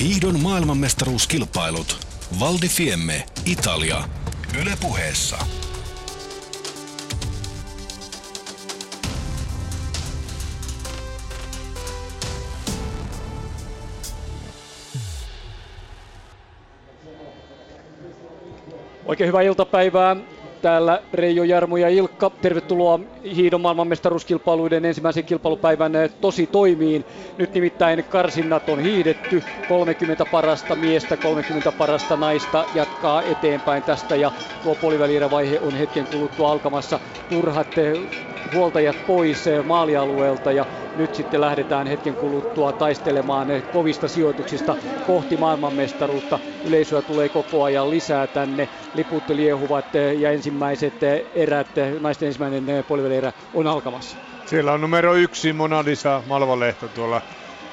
Hiihdon maailmanmestaruuskilpailut. Val di Fiemme, Italia. Yle puheessa. Oikein hyvää iltapäivää. Täällä Reijo, Jarmo ja Ilkka. Tervetuloa hiidon maailmanmestaruuskilpailuiden ensimmäisen kilpailupäivän tosi toimiin. Nyt nimittäin karsinnat on hiidetty. 30 parasta miestä, 30 parasta naista jatkaa eteenpäin tästä ja tuo puolivälierävaihe on hetken kuluttua alkamassa. Turhat eh, huoltajat pois eh, maalialueelta ja nyt sitten lähdetään hetken kuluttua taistelemaan eh, kovista sijoituksista kohti maailmanmestaruutta. Yleisöä tulee koko ajan lisää tänne. Liput liehuvat ja ensimmäiset erät, naisten ensimmäinen puolivälierä on alkamassa. Siellä on numero yksi Mona Lisa Malvalehto tuolla.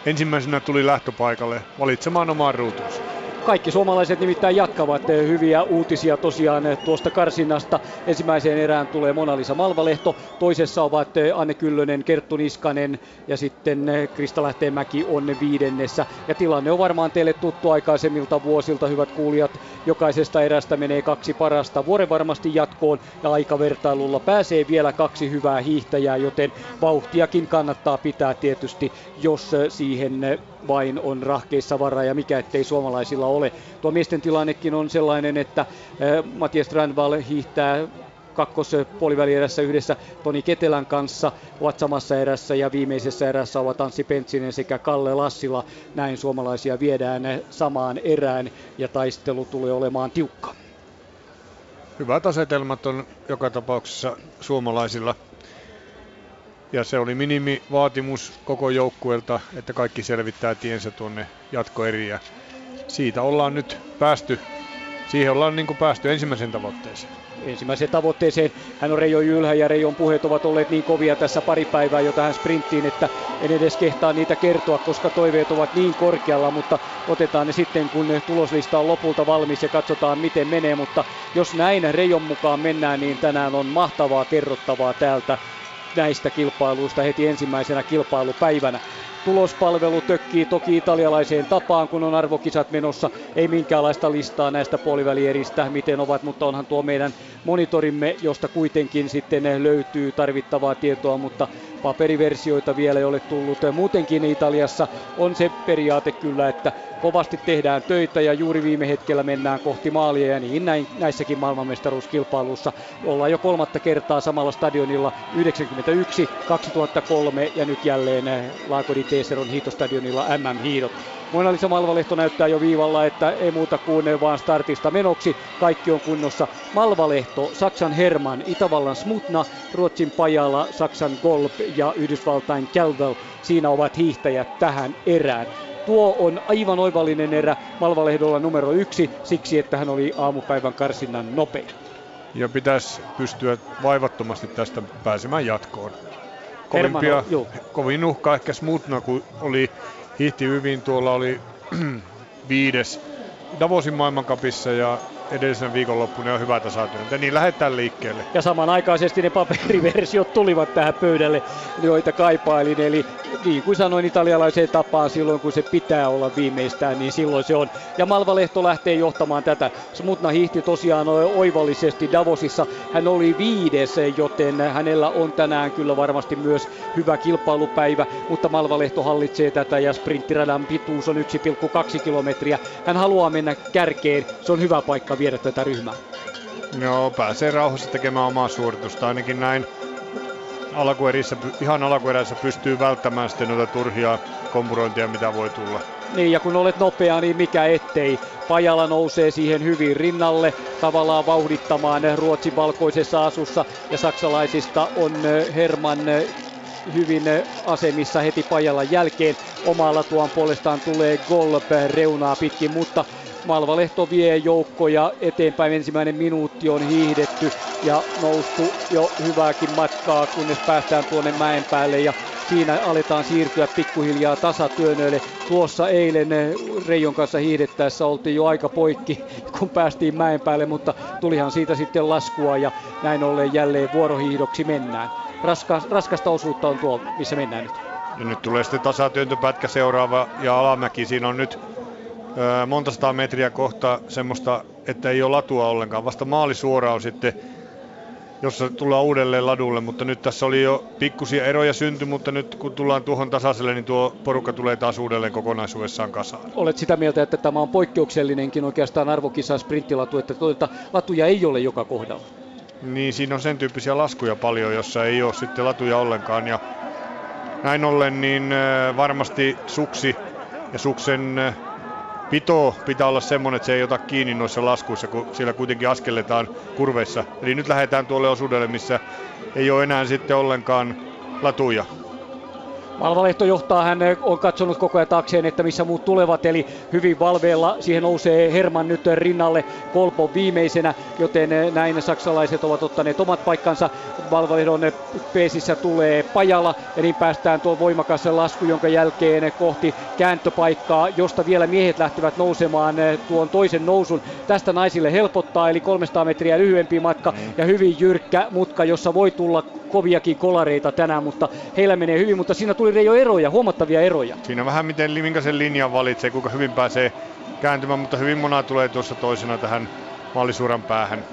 Ensimmäisenä tuli lähtöpaikalle valitsemaan omaan ruutuunsa. Kaikki suomalaiset nimittäin jatkavat eh, hyviä uutisia tosiaan eh, tuosta karsinnasta. Ensimmäiseen erään tulee Mona-Lisa Malvalehto, toisessa ovat eh, Anne Kyllönen, Kerttu Niskanen ja sitten Krista Lähteenmäki on viidennessä. Ja tilanne on varmaan teille tuttu aikaisemmilta vuosilta, hyvät kuulijat. Jokaisesta erästä menee kaksi parasta vuoren varmasti jatkoon ja aikavertailulla pääsee vielä kaksi hyvää hiihtäjää, joten vauhtiakin kannattaa pitää tietysti, jos siihen vain on rahkeissa varaa ja mikä ettei suomalaisilla ole. Tuo miesten tilannekin on sellainen, että eh, Matias Strandvall hiihtää kakkospuolivälierässä yhdessä Toni Ketelän kanssa, ovat samassa erässä ja viimeisessä erässä ovat Anssi Pentsinen sekä Kalle Lassila. Näin suomalaisia viedään samaan erään ja taistelu tulee olemaan tiukka. Hyvät asetelmat on joka tapauksessa suomalaisilla ja se oli minimivaatimus koko joukkueelta, että kaikki selvittää tiensä tuonne jatkoeriä. Siitä ollaan nyt päästy, siihen ollaan niin kuin päästy ensimmäiseen tavoitteeseen. Ensimmäiseen tavoitteeseen hän on Reijo Jylhä ja Reijon puheet ovat olleet niin kovia tässä pari päivää jo tähän sprinttiin, että en edes kehtaa niitä kertoa, koska toiveet ovat niin korkealla, mutta otetaan ne sitten, kun tuloslista on lopulta valmis ja katsotaan miten menee, mutta jos näin Reijon mukaan mennään, niin tänään on mahtavaa kerrottavaa täältä näistä kilpailuista heti ensimmäisenä kilpailupäivänä. Tulospalvelu tökkii toki italialaiseen tapaan, kun on arvokisat menossa. Ei minkäänlaista listaa näistä puolivälieristä, miten ovat, mutta onhan tuo meidän monitorimme, josta kuitenkin sitten löytyy tarvittavaa tietoa, mutta paperiversioita vielä ei ole tullut. Muutenkin Italiassa on se periaate kyllä, että kovasti tehdään töitä ja juuri viime hetkellä mennään kohti maalia ja niin näin, näissäkin maailmanmestaruuskilpailuissa ollaan jo kolmatta kertaa samalla stadionilla 91, 2003 ja nyt jälleen Laakodi Teeseron hiitostadionilla MM-hiidot. Moina-Lisa Malvalehto näyttää jo viivalla, että ei muuta kuin vaan startista menoksi. Kaikki on kunnossa. Malvalehto, Saksan Herman, Itävallan Smutna, Ruotsin Pajala, Saksan Golb ja Yhdysvaltain Calvel. Siinä ovat hiihtäjät tähän erään. Tuo on aivan oivallinen erä Malvalehdolla numero yksi, siksi että hän oli aamupäivän karsinnan nopein. Ja pitäisi pystyä vaivattomasti tästä pääsemään jatkoon. Kovimpia, kovin uhka ehkä Smutna, kun oli hiihti hyvin, tuolla oli viides Davosin maailmankapissa ja edellisen viikonloppuna on hyvä tasatyöntä, niin lähdetään liikkeelle. Ja samanaikaisesti ne paperiversiot tulivat tähän pöydälle, joita kaipailin. Eli niin kuin sanoin italialaiseen tapaan, silloin kun se pitää olla viimeistään, niin silloin se on. Ja Malva Lehto lähtee johtamaan tätä. Smutna hiihti tosiaan oivallisesti Davosissa. Hän oli viides, joten hänellä on tänään kyllä varmasti myös hyvä kilpailupäivä, mutta Malva Lehto hallitsee tätä ja sprinttiradan pituus on 1,2 kilometriä. Hän haluaa mennä kärkeen, se on hyvä paikka viedä tätä ryhmää? No, pääsee rauhassa tekemään omaa suoritusta, ainakin näin alkuerissä, ihan alkuerässä pystyy välttämään sitten noita turhia kompurointia, mitä voi tulla. Niin, ja kun olet nopea, niin mikä ettei. Pajala nousee siihen hyvin rinnalle, tavallaan vauhdittamaan Ruotsin valkoisessa asussa, ja saksalaisista on Herman hyvin asemissa heti Pajalan jälkeen. Omalla tuon puolestaan tulee Golb reunaa pitkin, mutta Malvalehto vie joukkoja eteenpäin. Ensimmäinen minuutti on hiihdetty ja noustu jo hyvääkin matkaa, kunnes päästään tuonne mäen päälle ja siinä aletaan siirtyä pikkuhiljaa tasatyönöille. Tuossa eilen Reijon kanssa hiihdettäessä oltiin jo aika poikki, kun päästiin mäen päälle, mutta tulihan siitä sitten laskua ja näin ollen jälleen vuorohiihdoksi mennään. Raska, raskasta osuutta on tuo, missä mennään nyt. Ja nyt tulee sitten tasatyöntöpätkä seuraava ja alamäki. Siinä on nyt monta sataa metriä kohta semmoista, että ei ole latua ollenkaan. Vasta maalisuora on sitten, jossa tullaan uudelleen ladulle, mutta nyt tässä oli jo pikkusia eroja synty, mutta nyt kun tullaan tuohon tasaiselle, niin tuo porukka tulee taas uudelleen kokonaisuudessaan kasaan. Olet sitä mieltä, että tämä on poikkeuksellinenkin oikeastaan arvokisa sprinttilatu, että tuota, latuja ei ole joka kohdalla. Niin, siinä on sen tyyppisiä laskuja paljon, jossa ei ole sitten latuja ollenkaan. Ja näin ollen niin varmasti suksi ja suksen pito pitää olla semmoinen, että se ei ota kiinni noissa laskuissa, kun siellä kuitenkin askelletaan kurveissa. Eli nyt lähdetään tuolle osuudelle, missä ei ole enää sitten ollenkaan latuja. Malvalehto johtaa, hän on katsonut koko ajan taakseen, että missä muut tulevat, eli hyvin valveella. Siihen nousee Herman nyt rinnalle Kolpo viimeisenä, joten näin saksalaiset ovat ottaneet omat paikkansa. Valvalehdon peesissä tulee Pajala, ja niin päästään tuo voimakas lasku, jonka jälkeen kohti kääntöpaikkaa, josta vielä miehet lähtevät nousemaan tuon toisen nousun. Tästä naisille helpottaa, eli 300 metriä lyhyempi matka mm. ja hyvin jyrkkä mutka, jossa voi tulla koviakin kolareita tänään, mutta heillä menee hyvin, mutta siinä tuli jo eroja, huomattavia eroja. Siinä vähän miten minkälaisen linjan valitsee, kuinka hyvin pääsee kääntymään, mutta hyvin mona tulee tuossa toisena tähän maalisuuran päähän.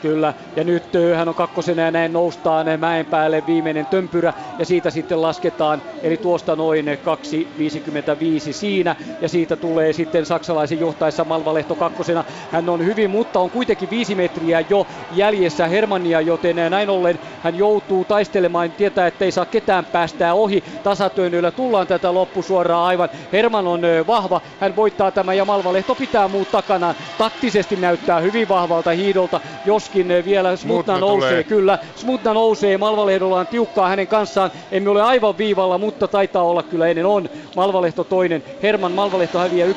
Kyllä, ja nyt hän on kakkosena ja näin noustaan mäen päälle viimeinen tömpyrä ja siitä sitten lasketaan, eli tuosta noin 2.55 siinä ja siitä tulee sitten saksalaisen johtaessa Malvalehto kakkosena. Hän on hyvin, mutta on kuitenkin viisi metriä jo jäljessä Hermannia, joten näin ollen hän joutuu taistelemaan, tietää, että ei saa ketään päästää ohi. Tasatyönnöillä tullaan tätä loppusuoraa aivan. Herman on vahva, hän voittaa tämän ja Malvalehto pitää muut takana. Taktisesti näyttää hyvin vahvalta hiidolta, jos eh, vielä Smutna nousee. Tulee. Kyllä, Smutna nousee. Malvalehdolla on tiukkaa hänen kanssaan. Emme ole aivan viivalla, mutta taitaa olla kyllä ennen on. Malvalehto toinen. Herman Malvalehto häviää 1,2,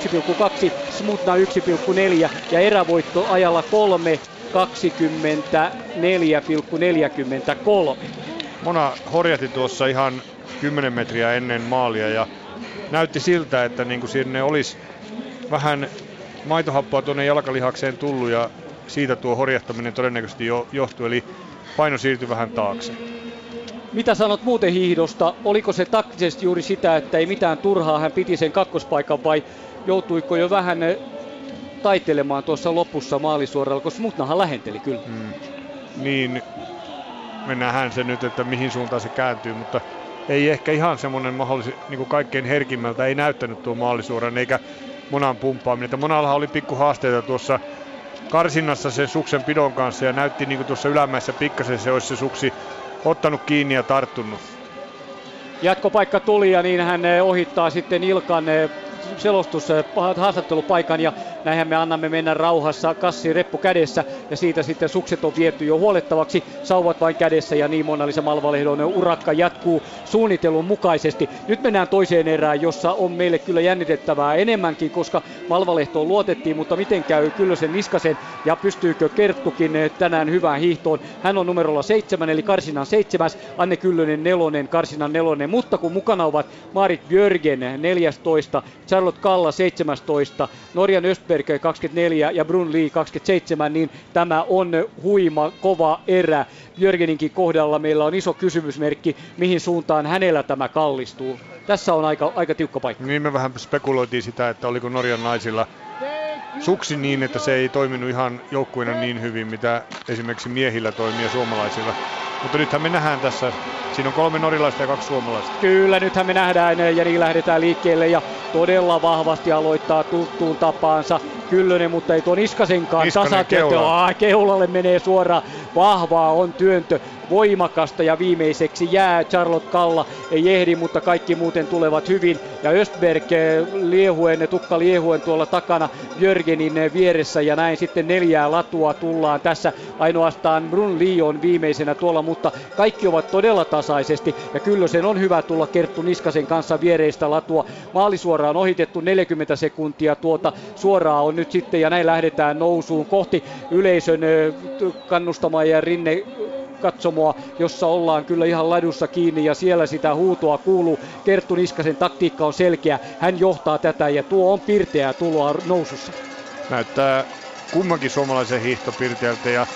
Smutna 1,4 ja erävoitto ajalla 3. 24,43. Mona horjati tuossa ihan 10 metriä ennen maalia ja näytti siltä, että niin kuin sinne olisi vähän maitohappoa tuonne jalkalihakseen tullut ja siitä tuo horjahtaminen todennäköisesti jo johtuu, eli paino siirtyi vähän taakse. Mitä sanot muuten hiihdosta? Oliko se taktisesti juuri sitä, että ei mitään turhaa, hän piti sen kakkospaikan vai joutuiko jo vähän eh, taitelemaan tuossa lopussa maalisuoralla, koska Smutnahan lähenteli kyllä. Hmm. Niin, me nähdään se nyt, että mihin suuntaan se kääntyy, mutta ei ehkä ihan semmoinen mahdollisesti niin kuin kaikkein herkimmältä ei näyttänyt tuo maalisuoran eikä Monan pumppaaminen. Että Monallahan oli pikku haasteita tuossa karsinnassa sen suksen pidon kanssa ja näytti niin kuin tuossa ylämäessä pikkasen se olisi se suksi ottanut kiinni ja tarttunut. Jatkopaikka tuli ja niin hän eh, ohittaa sitten Ilkan eh, selostus eh, haastattelupaikan ja näinhän me annamme mennä rauhassa kassi reppu kädessä ja siitä sitten sukset on viety jo huolettavaksi, sauvat vain kädessä ja niin Mona Malvalehdon urakka jatkuu suunnitelun mukaisesti. Nyt mennään toiseen erään, jossa on meille kyllä jännitettävää enemmänkin, koska Malvalehtoon luotettiin, mutta miten käy Kyllösen Niskasen ja pystyykö Kerttukin eh, tänään hyvään hiihtoon. Hän on numerolla seitsemän eli Karsinan seitsemäs, Anne Kyllönen nelonen, Karsinan nelonen, mutta kun mukana ovat Marit Björgen 14, Charlotte Kalla 17, Norjan Östberg 24 ja Brun Lee 27, niin tämä on huima, kova erä. Jörgeninkin kohdalla meillä on iso kysymysmerkki, mihin suuntaan hänellä tämä kallistuu. Tässä on aika, aika tiukka paikka. Niin me vähän spekuloitiin sitä, että oliko Norjan naisilla suksi niin, että se ei toiminut ihan joukkueena niin hyvin, mitä esimerkiksi miehillä toimii ja suomalaisilla. Mutta nythän me nähdään tässä, siinä on kolme norilaista ja kaksi suomalaista. Kyllä, nythän me nähdään ja niin lähdetään liikkeelle ja todella vahvasti aloittaa tuttuun tapaansa Kyllönen, mutta ei tuon Niskasenkaan tasakentö. Keulalle menee suoraan. Vahvaa on työntö voimakasta ja viimeiseksi jää Charlotte Kalla. Ei ehdi, mutta kaikki muuten tulevat hyvin. Ja Östberg eh, liehuen, tukka liehuen tuolla takana Jörgenin vieressä ja näin sitten neljää latua tullaan tässä. Ainoastaan Brun Lee on viimeisenä tuolla, mutta kaikki ovat todella tasaisesti ja kyllä sen on hyvä tulla Kerttu Niskasen kanssa viereistä latua. Maalisuora on ohitettu 40 sekuntia tuota suoraa on nyt sitten ja näin lähdetään nousuun kohti yleisön eh, kannustamaa ja rinne katsomoa, jossa ollaan kyllä ihan ladussa kiinni ja siellä sitä huutoa kuuluu. Kerttu Niskasen taktiikka on selkeä, hän johtaa tätä ja tuo on pirteää tuloa nousussa. Näyttää kummankin suomalaisen hiihto pirteältä ja,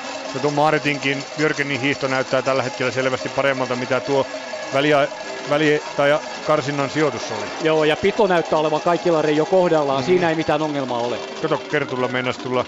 tuo Maritinkin Jörgenin hiihto näyttää tällä hetkellä selvästi paremmalta mitä tuo väliä väli- tai karsinnan sijoitus oli. Joo, ja pito näyttää olevan kaikilla Reijo kohdallaan. Mm. Siinä ei mitään ongelmaa ole. Kato, Kertulla meinas tulla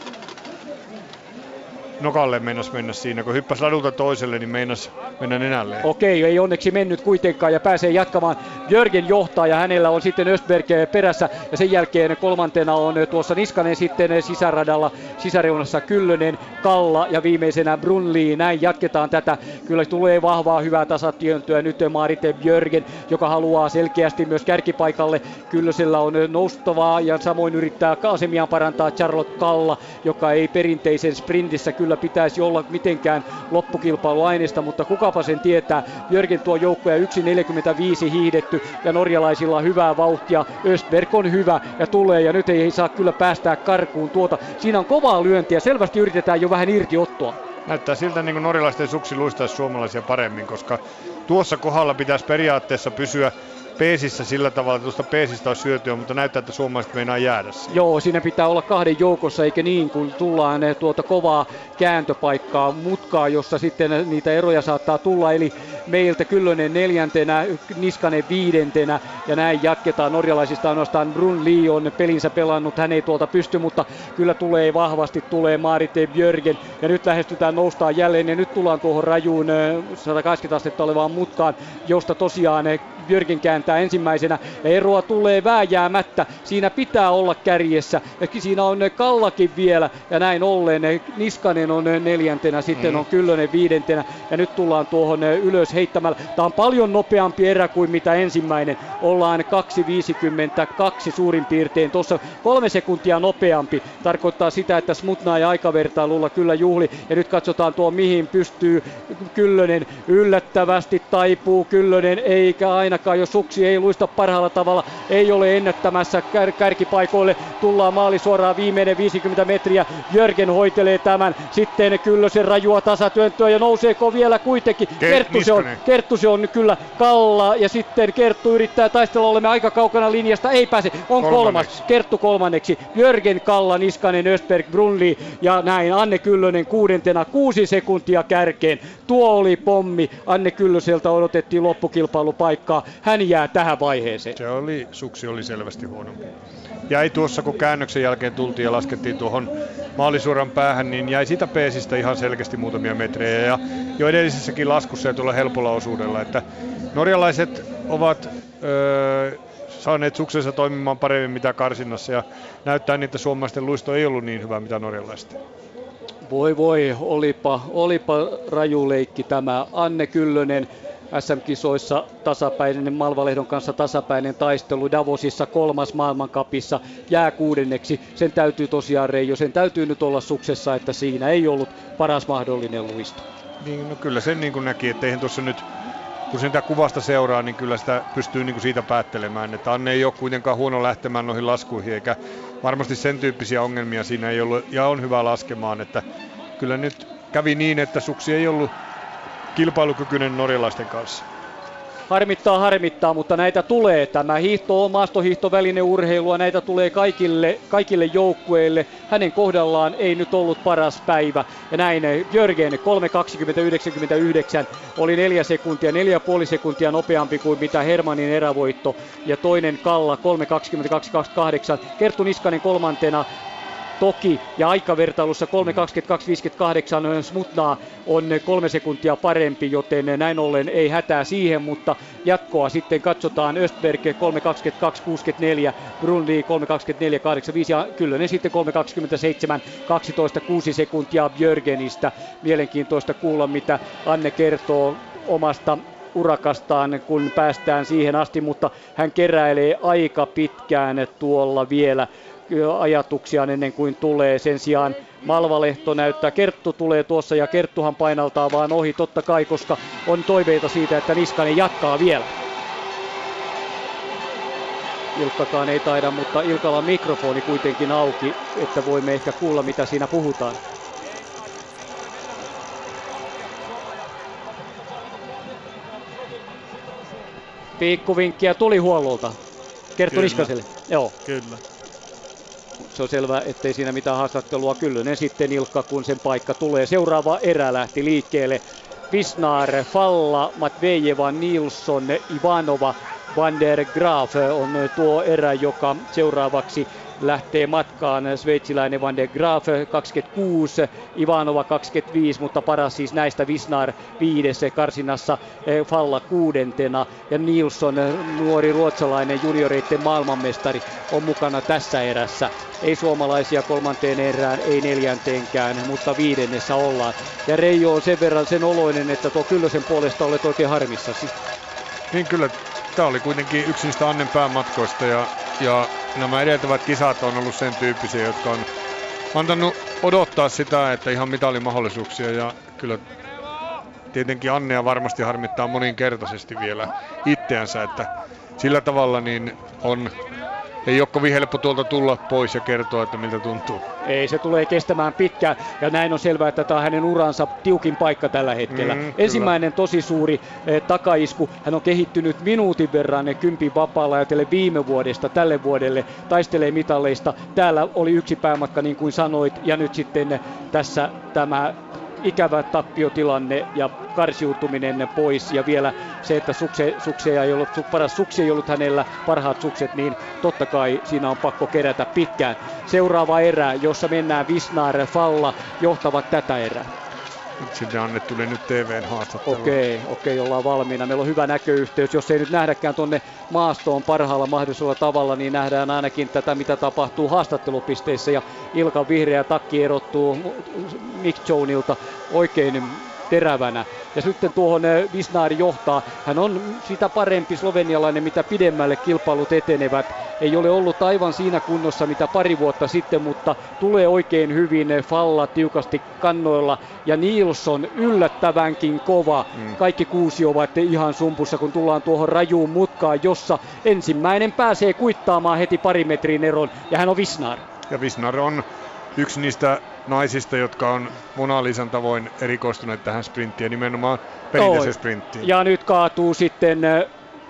nokalle meinas mennä siinä. Kun hyppäsi ladulta toiselle, niin meinas mennä nenälleen. Okei, ei onneksi mennyt kuitenkaan ja pääsee jatkamaan. Jörgen johtaa ja hänellä on sitten Östberg perässä ja sen jälkeen kolmantena on tuossa Niskanen sitten sisäradalla sisäreunassa Kyllönen, Kalla ja viimeisenä Brunli. Näin jatketaan tätä. Kyllä tulee vahvaa hyvää tasatyöntöä. Nyt Marite Björgen, joka haluaa selkeästi myös kärkipaikalle. Kyllösellä on noustavaa ja samoin yrittää asemiaan parantaa Charlotte Kalla, joka ei perinteisen sprintissä kyllä kyllä pitäisi olla mitenkään loppukilpailuaineesta, mutta kukapa sen tietää. Jörgen tuo joukkoja 1.45 hiidetty ja norjalaisilla on hyvää vauhtia. Östberg on hyvä ja tulee ja nyt ei saa kyllä päästää karkuun tuota. Siinä on kovaa lyöntiä, selvästi yritetään jo vähän irtiottoa. Näyttää siltä niin kuin norjalaisten suksi luistaisi suomalaisia paremmin, koska tuossa kohdalla pitäisi periaatteessa pysyä peesissä sillä tavalla, että tuosta peesistä on syötyä, mutta näyttää, että suomalaiset meinaa jäädä siihen. Joo, siinä pitää olla kahden joukossa, eikä niin, kun tullaan eh, tuota kovaa kääntöpaikkaa, mutkaa, jossa sitten niitä eroja saattaa tulla. Eli meiltä Kyllönen neljäntenä, Niskanen viidentenä ja näin jatketaan. Norjalaisista ainoastaan Brun Lee on pelinsä pelannut, hän ei tuolta pysty, mutta kyllä tulee vahvasti, tulee Marite Björgen ja nyt lähestytään, noustaan jälleen ja nyt tullaan tuohon rajuun 180 eh, astetta olevaan mutkaan, josta tosiaan Björgen kääntää ensimmäisenä ja eroa tulee vääjäämättä. Siinä pitää olla kärjessä. Ja siinä on Kallakin vielä ja näin ollen Niskanen on neljäntenä, sitten mm. on Kyllönen viidentenä ja nyt tullaan tuohon ylös heittämällä. Tämä on paljon nopeampi erä kuin mitä ensimmäinen. Ollaan 2.52 suurin piirtein. Tuossa kolme sekuntia nopeampi. Tarkoittaa sitä, että Smutna ja aikavertailulla kyllä juhli. Ja nyt katsotaan tuo mihin pystyy Kyllönen yllättävästi taipuu. Kyllönen eikä ainakaan, jos suksi ei luista parhaalla tavalla, ei ole ennättämässä kär- kärkipaikoille. Tullaan maali suoraan viimeinen 50 metriä. Jörgen hoitelee tämän. Sitten Kyllösen rajua tasatyöntöä ja nouseeko vielä kuitenkin. Kerttu se on, Kerttu se on kyllä Kalla ja sitten Kerttu yrittää taistella, olemme aika kaukana linjasta, ei pääse, on kolmas, Kerttu kolmanneksi, Jörgen Kalla, Niskanen, Östberg, Brunli ja näin. Anne Kyllönen kuudentena, kuusi sekuntia kärkeen, tuo oli pommi, Anne Kyllöseltä odotettiin loppukilpailupaikkaa, hän jää tähän vaiheeseen. Se oli, suksi oli selvästi huonompi. Jäi tuossa, kun käännöksen jälkeen tultiin ja laskettiin tuohon maalisuoran päähän, niin jäi sitä peesistä ihan selkeästi muutamia metrejä. Ja jo edellisessäkin laskussa ja tuolla helpolla osuudella, että norjalaiset ovat öö, saaneet suksensa toimimaan paremmin mitä karsinnassa ja näyttää niin, että suomalaisten luisto ei ollut niin hyvä mitä norjalaisten. Voi voi, olipa, olipa raju leikki tämä. Anne Kyllönen SM-kisoissa tasapäinen, Malvalehdon kanssa tasapäinen taistelu Davosissa kolmas maailmankapissa jää kuudenneksi. Sen täytyy tosiaan Reijo, sen täytyy nyt olla suksessa, että siinä ei ollut paras mahdollinen luisto. Niin, no kyllä sen niin kuin näki, että eihän tuossa nyt kun sitä kuvasta seuraa, niin kyllä sitä pystyy niin kuin siitä päättelemään, että Anne ei ole kuitenkaan huono lähtemään noihin laskuihin, eikä varmasti sen tyyppisiä ongelmia siinä ei ollut, ja on hyvä laskemaan, että kyllä nyt kävi niin, että suksi ei ollut kilpailukykyinen norjalaisten kanssa. Harmittaa, harmittaa, mutta näitä tulee. Tämä hiihto on maastohiihtoväline urheilua, näitä tulee kaikille, kaikille joukkueille. Hänen kohdallaan ei nyt ollut paras päivä. Ja näin Jörgen 3.20.99 oli neljä sekuntia, neljä ja puoli sekuntia nopeampi kuin mitä Hermanin erävoitto. Ja toinen Kalla 3.22.28. Kerttu Niskanen kolmantena toki. Ja aikavertailussa 3.22.58 Smutnaa on kolme sekuntia parempi, joten näin ollen ei hätää siihen, mutta jatkoa sitten katsotaan Östberg 3.22.64, Brundi 3.24.85 ja Kyllönen sitten 3.27.12 6 sekuntia Björgenistä. Mielenkiintoista kuulla, mitä Anne kertoo omasta urakastaan, kun päästään siihen asti, mutta hän keräilee aika pitkään tuolla vielä ajatuksiaan ennen kuin tulee. Sen sijaan Malvalehto näyttää, Kerttu tulee tuossa ja Kerttuhan painaltaa vaan ohi totta kai, koska on toiveita siitä, että Niskanen jatkaa vielä. Ilkkakaan ei taida, mutta Ilkalla on mikrofoni kuitenkin auki, että voimme ehkä kuulla mitä siinä puhutaan. Piikkuvinkkiä tuli huollolta. Kerttu Niskaselle. Joo. Kyllä se on selvä, ettei siinä mitään haastattelua. Kyllönen sitten Ilkka, kun sen paikka tulee. Seuraava erä lähti liikkeelle. Visnar, Falla, Matvejeva, Nilsson, Ivanova, Van der Graaf on tuo erä, joka seuraavaksi lähtee matkaan sveitsiläinen Van de Graaf 26, Ivanova 25, mutta paras siis näistä Visnar viidessä karsinassa eh, Falla kuudentena ja Nilsson, nuori ruotsalainen junioreiden maailmanmestari, on mukana tässä erässä. Ei suomalaisia kolmanteen erään, ei neljänteenkään, mutta viidennessä ollaan. Ja Reijo on sen verran sen oloinen, että tuo Kyllösen puolesta olet oikein harmissasi. Niin kyllä, tämä oli kuitenkin yksi niistä Annen päämatkoista ja, ja nämä edeltävät kisat on ollut sen tyyppisiä, jotka on antanut odottaa sitä, että ihan mitalimahdollisuuksia. Ja kyllä tietenkin Annea varmasti harmittaa moninkertaisesti vielä itseänsä, että sillä tavalla niin on ei ole kovin helppo tuolta tulla pois ja kertoa, että miltä tuntuu. Ei, se tulee kestämään pitkään ja näin on selvää, että tämä on hänen uransa tiukin paikka tällä hetkellä. Mm, Ensimmäinen kyllä. tosi suuri eh, takaisku, hän on kehittynyt minuutin verran ne kympin vapaalla ajatellen viime vuodesta tälle vuodelle, taistelee mitalleista. Täällä oli yksi päämatka niin kuin sanoit ja nyt sitten tässä tämä ikävä tappiotilanne ja karsiutuminen pois ja vielä se, että sukse, sukse ei ollut, paras suksi ei ollut hänellä, parhaat sukset, niin totta kai siinä on pakko kerätä pitkään. Seuraava erä, jossa mennään Visnar Falla, johtavat tätä erää. Sinne Anne tuli nyt TVn haastattelu. Okei, okay, okei, okay, ollaan valmiina. Meillä on hyvä näköyhteys. Jos ei nyt nähdäkään tuonne maastoon parhaalla mahdollisella tavalla, niin nähdään ainakin tätä, mitä tapahtuu haastattelupisteissä. Ja Ilkan vihreä takki erottuu Mick Joneilta oikein terävänä. Ja sitten tuohon eh, Visnaari johtaa. Hän on sitä parempi slovenialainen, mitä pidemmälle kilpailut etenevät. Ei ole ollut aivan siinä kunnossa, mitä pari vuotta sitten, mutta tulee oikein hyvin. Eh, Falla tiukasti kannoilla ja Nilsson yllättävänkin kova. Mm. Kaikki kuusi ovat ihan sumpussa, kun tullaan tuohon rajuun mutkaan, jossa ensimmäinen pääsee kuittaamaan heti pari metrin eron ja hän on Visnar. Ja Visnar on yksi niistä naisista, jotka on Mona Lisan tavoin erikoistuneet tähän sprinttiin, nimenomaan perinteiseen sprinttiin. Ja nyt kaatuu sitten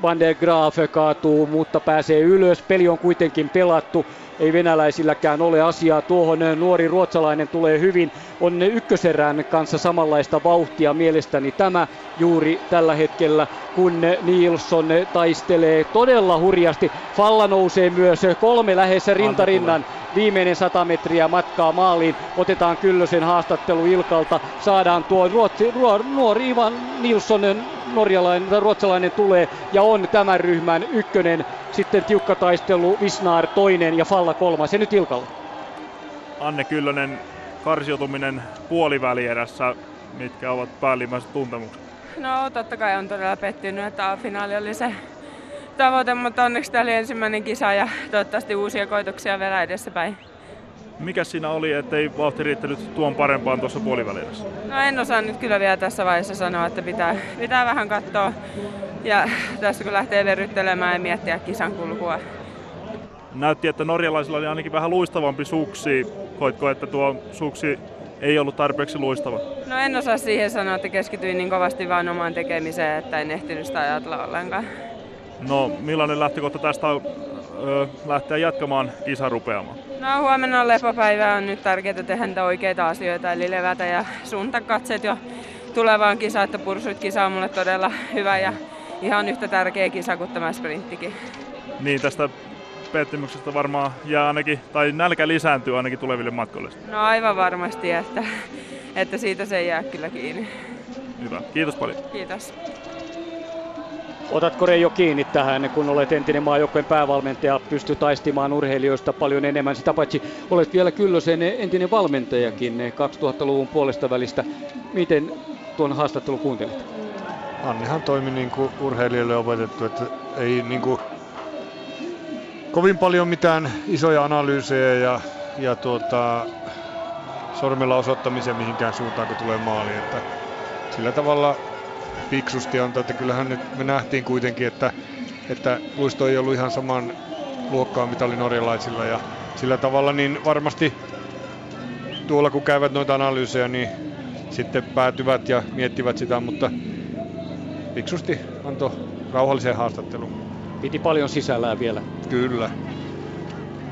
Van der Graaf kaatuu, mutta pääsee ylös. Peli on kuitenkin pelattu. Ei venäläisilläkään ole asiaa. Tuohon nuori ruotsalainen tulee hyvin. On ykköserän kanssa samanlaista vauhtia mielestäni tämä juuri tällä hetkellä, kun Nilsson taistelee todella hurjasti. Falla nousee myös kolme lähes rintarinnan viimeinen 100 metriä matkaa maaliin. Otetaan Kyllösen haastattelu Ilkalta. Saadaan tuo Ruotsi, nuori Ivan Nilsson, norjalainen tai ruotsalainen tulee ja on tämän ryhmän ykkönen. Sitten tiukka taistelu, Visnar toinen ja Falla kolmas. Ja nyt Ilkalla. Anne Kyllönen, karsiutuminen puolivälierässä, mitkä ovat päällimmäiset tuntemukset? No totta kai on todella pettynyt, että finaali oli se tavoite, mutta onneksi tämä oli ensimmäinen kisa ja toivottavasti uusia koituksia vielä edessäpäin. Mikä siinä oli, ettei vauhti riittänyt tuon parempaan tuossa puolivälissä? No en osaa nyt kyllä vielä tässä vaiheessa sanoa, että pitää, pitää vähän katsoa. Ja tässä kun lähtee verryttelemään ja miettiä kisan kulkua. Näytti, että norjalaisilla oli ainakin vähän luistavampi suksi. Koitko, että tuo suksi ei ollut tarpeeksi luistava? No en osaa siihen sanoa, että keskityin niin kovasti vain omaan tekemiseen, että en ehtinyt sitä ajatella ollenkaan. No millainen lähtökohta tästä ö, lähteä jatkamaan kisarupeamaan? No huomenna on lepopäivä, on nyt tärkeää tehdä niitä oikeita asioita, eli levätä ja suunta katseet jo tulevaan kisaan, että pursuit kisa on mulle todella hyvä ja ihan yhtä tärkeä kisa kuin tämä sprinttikin. Niin, tästä pettymyksestä varmaan jää ainakin, tai nälkä lisääntyy ainakin tuleville matkoille. No aivan varmasti, että, että siitä se ei jää kyllä kiinni. Hyvä, kiitos paljon. Kiitos. Otatko Reijo kiinni tähän, kun olet entinen maajoukkojen päävalmentaja, pystyy taistimaan urheilijoista paljon enemmän. Sitä paitsi olet vielä Kyllösen entinen valmentajakin 2000-luvun puolesta välistä. Miten tuon haastattelun kuuntelit? Annehan toimi niin kuin urheilijoille opetettu, että ei niin kuin kovin paljon mitään isoja analyysejä ja, ja tuota, sormella osoittamisen mihinkään suuntaan, kun tulee maali. Että sillä tavalla fiksusti antoi, että kyllähän nyt me nähtiin kuitenkin, että, että luisto ei ollut ihan saman luokkaa mitä oli norjalaisilla ja sillä tavalla niin varmasti tuolla kun käyvät noita analyysejä, niin sitten päätyvät ja miettivät sitä, mutta fiksusti antoi rauhallisen haastattelun. Piti paljon sisällään vielä. Kyllä.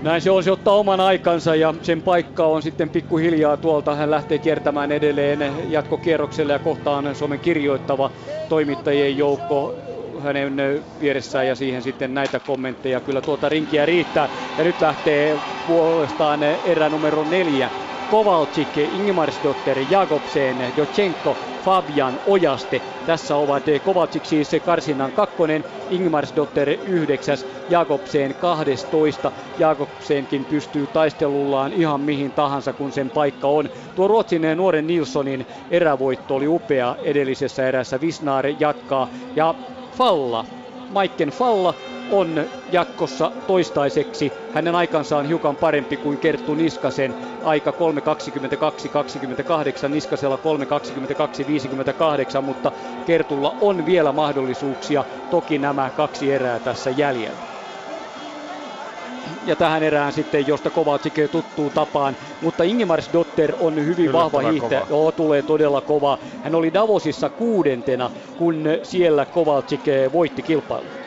Näin se se ottaa oman aikansa ja sen paikka on sitten pikkuhiljaa tuolta. Hän lähtee kiertämään edelleen jatkokierrokselle ja kohtaan Suomen kirjoittava toimittajien joukko hänen vieressään ja siihen sitten näitä kommentteja. Kyllä tuota rinkiä riittää. Ja nyt lähtee puolestaan erä numero neljä. Kovalchik, Ingemarsdotter, Jakobsen, Dochenko, Fabian Ojaste. Tässä ovat Kovalchik siis karsinnan kakkonen, Ingemarsdotter yhdeksäs, Jakobsen 12. Jakobsenkin pystyy taistelullaan ihan mihin tahansa, kun sen paikka on. Tuo Ruotsin nuoren Nilssonin erävoitto oli upea edellisessä erässä. Visnaar jatkaa ja Falla, Maikken Falla on jatkossa toistaiseksi. Hänen aikansa on hiukan parempi kuin Kerttu Niskasen aika 3.22.28, Niskasella 3.22.58, mutta Kertulla on vielä mahdollisuuksia, toki nämä kaksi erää tässä jäljellä ja tähän erään sitten, josta Kovacic tuttuu tapaan. Mutta Ingemars Dotter on hyvin vahva hiihtäjä. Joo, tulee todella kova. Hän oli Davosissa kuudentena, kun siellä Kovacic voitti kilpailun.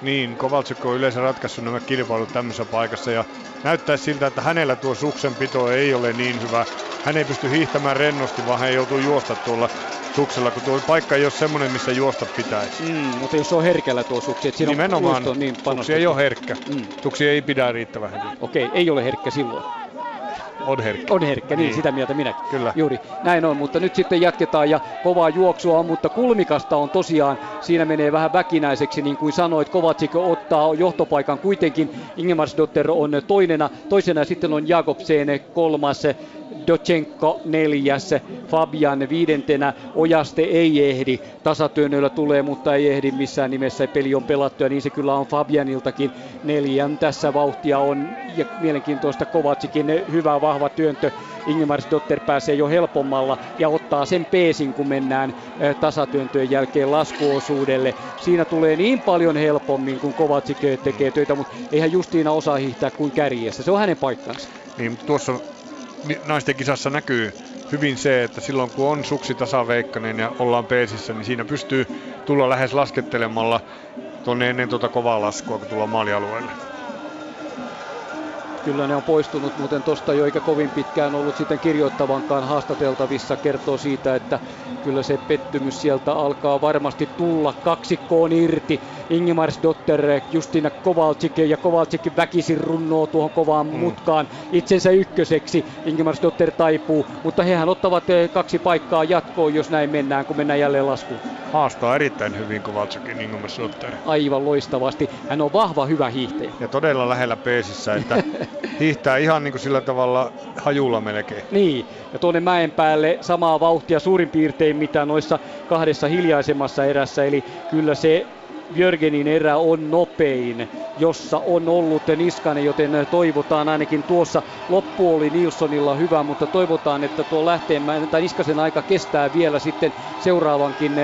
Niin, Kovalchuk on yleensä ratkaissut nämä kilpailut tämmöisessä paikassa ja näyttää siltä, että hänellä tuo suksenpito ei ole niin hyvä. Hän ei pysty hiihtämään rennosti, vaan hän joutuu juosta tuolla suksella, kun tuo paikka ei ole semmoinen, missä juosta pitäisi. Mm, mutta jos on herkällä tuo suksi, että siinä Nimenomaan, on niin suksi ei ole herkkä. Mm. Suksi ei pidä riittävän hyvin. Okei, okay, ei ole herkkä silloin. On herkkä. On herkkä, niin, niin sitä mieltä minäkin. Kyllä. Juuri, näin on, mutta nyt sitten jatketaan ja kovaa juoksua on, mutta kulmikasta on tosiaan, siinä menee vähän väkinäiseksi, niin kuin sanoit, Kovacic ottaa johtopaikan kuitenkin, Ingemarsdotter on toinena, toisena sitten on Jakobsen kolmas, Dochenko neljäs, Fabian viidentenä, Ojaste ei ehdi, tasatyönnöillä tulee, mutta ei ehdi missään nimessä, peli on pelattu ja niin se kyllä on Fabianiltakin neljän tässä vauhtia on ja mielenkiintoista Kovacikin hyvä vahva työntö, Ingemars Dotter pääsee jo helpommalla ja ottaa sen peesin, kun mennään tasatyöntöjen jälkeen laskuosuudelle. Siinä tulee niin paljon helpommin, kun Kovacic tekee töitä, mutta eihän Justiina osaa hiihtää kuin kärjessä. Se on hänen paikkansa. Niin, tuossa naisten kisassa näkyy hyvin se, että silloin kun on suksi tasaveikkainen ja ollaan peesissä, niin siinä pystyy tulla lähes laskettelemalla tuonne ennen tuota kovaa laskua, kun tullaan maalialueelle. Kyllä ne on poistunut muuten tuosta jo eikä kovin pitkään ollut sitten kirjoittavankaan haastateltavissa. Kertoo siitä, että kyllä se pettymys sieltä alkaa varmasti tulla kaksikkoon irti. Ingemars Dotter, Justina Kovalcik ja Kovalcik väkisin runnoo tuohon kovaan mm. mutkaan itsensä ykköseksi. Ingemars Dotter taipuu, mutta hehän ottavat eh, kaksi paikkaa jatkoon, jos näin mennään, kun mennään jälleen laskuun. Haastaa erittäin hyvin Kovalcikin Ingemars Dotter. Aivan loistavasti. Hän on vahva, hyvä hiihtäjä. Ja todella lähellä peesissä, että hiihtää ihan niin kuin sillä tavalla hajulla melkein. Niin, ja tuonne mäen päälle samaa vauhtia suurin piirtein mitä noissa kahdessa hiljaisemmassa erässä, eli kyllä se Jörgenin erä on nopein, jossa on ollut Niskanen, joten toivotaan ainakin tuossa loppu oli Nilssonilla hyvä, mutta toivotaan, että tuo lähteen tai Niskasen aika kestää vielä sitten seuraavankin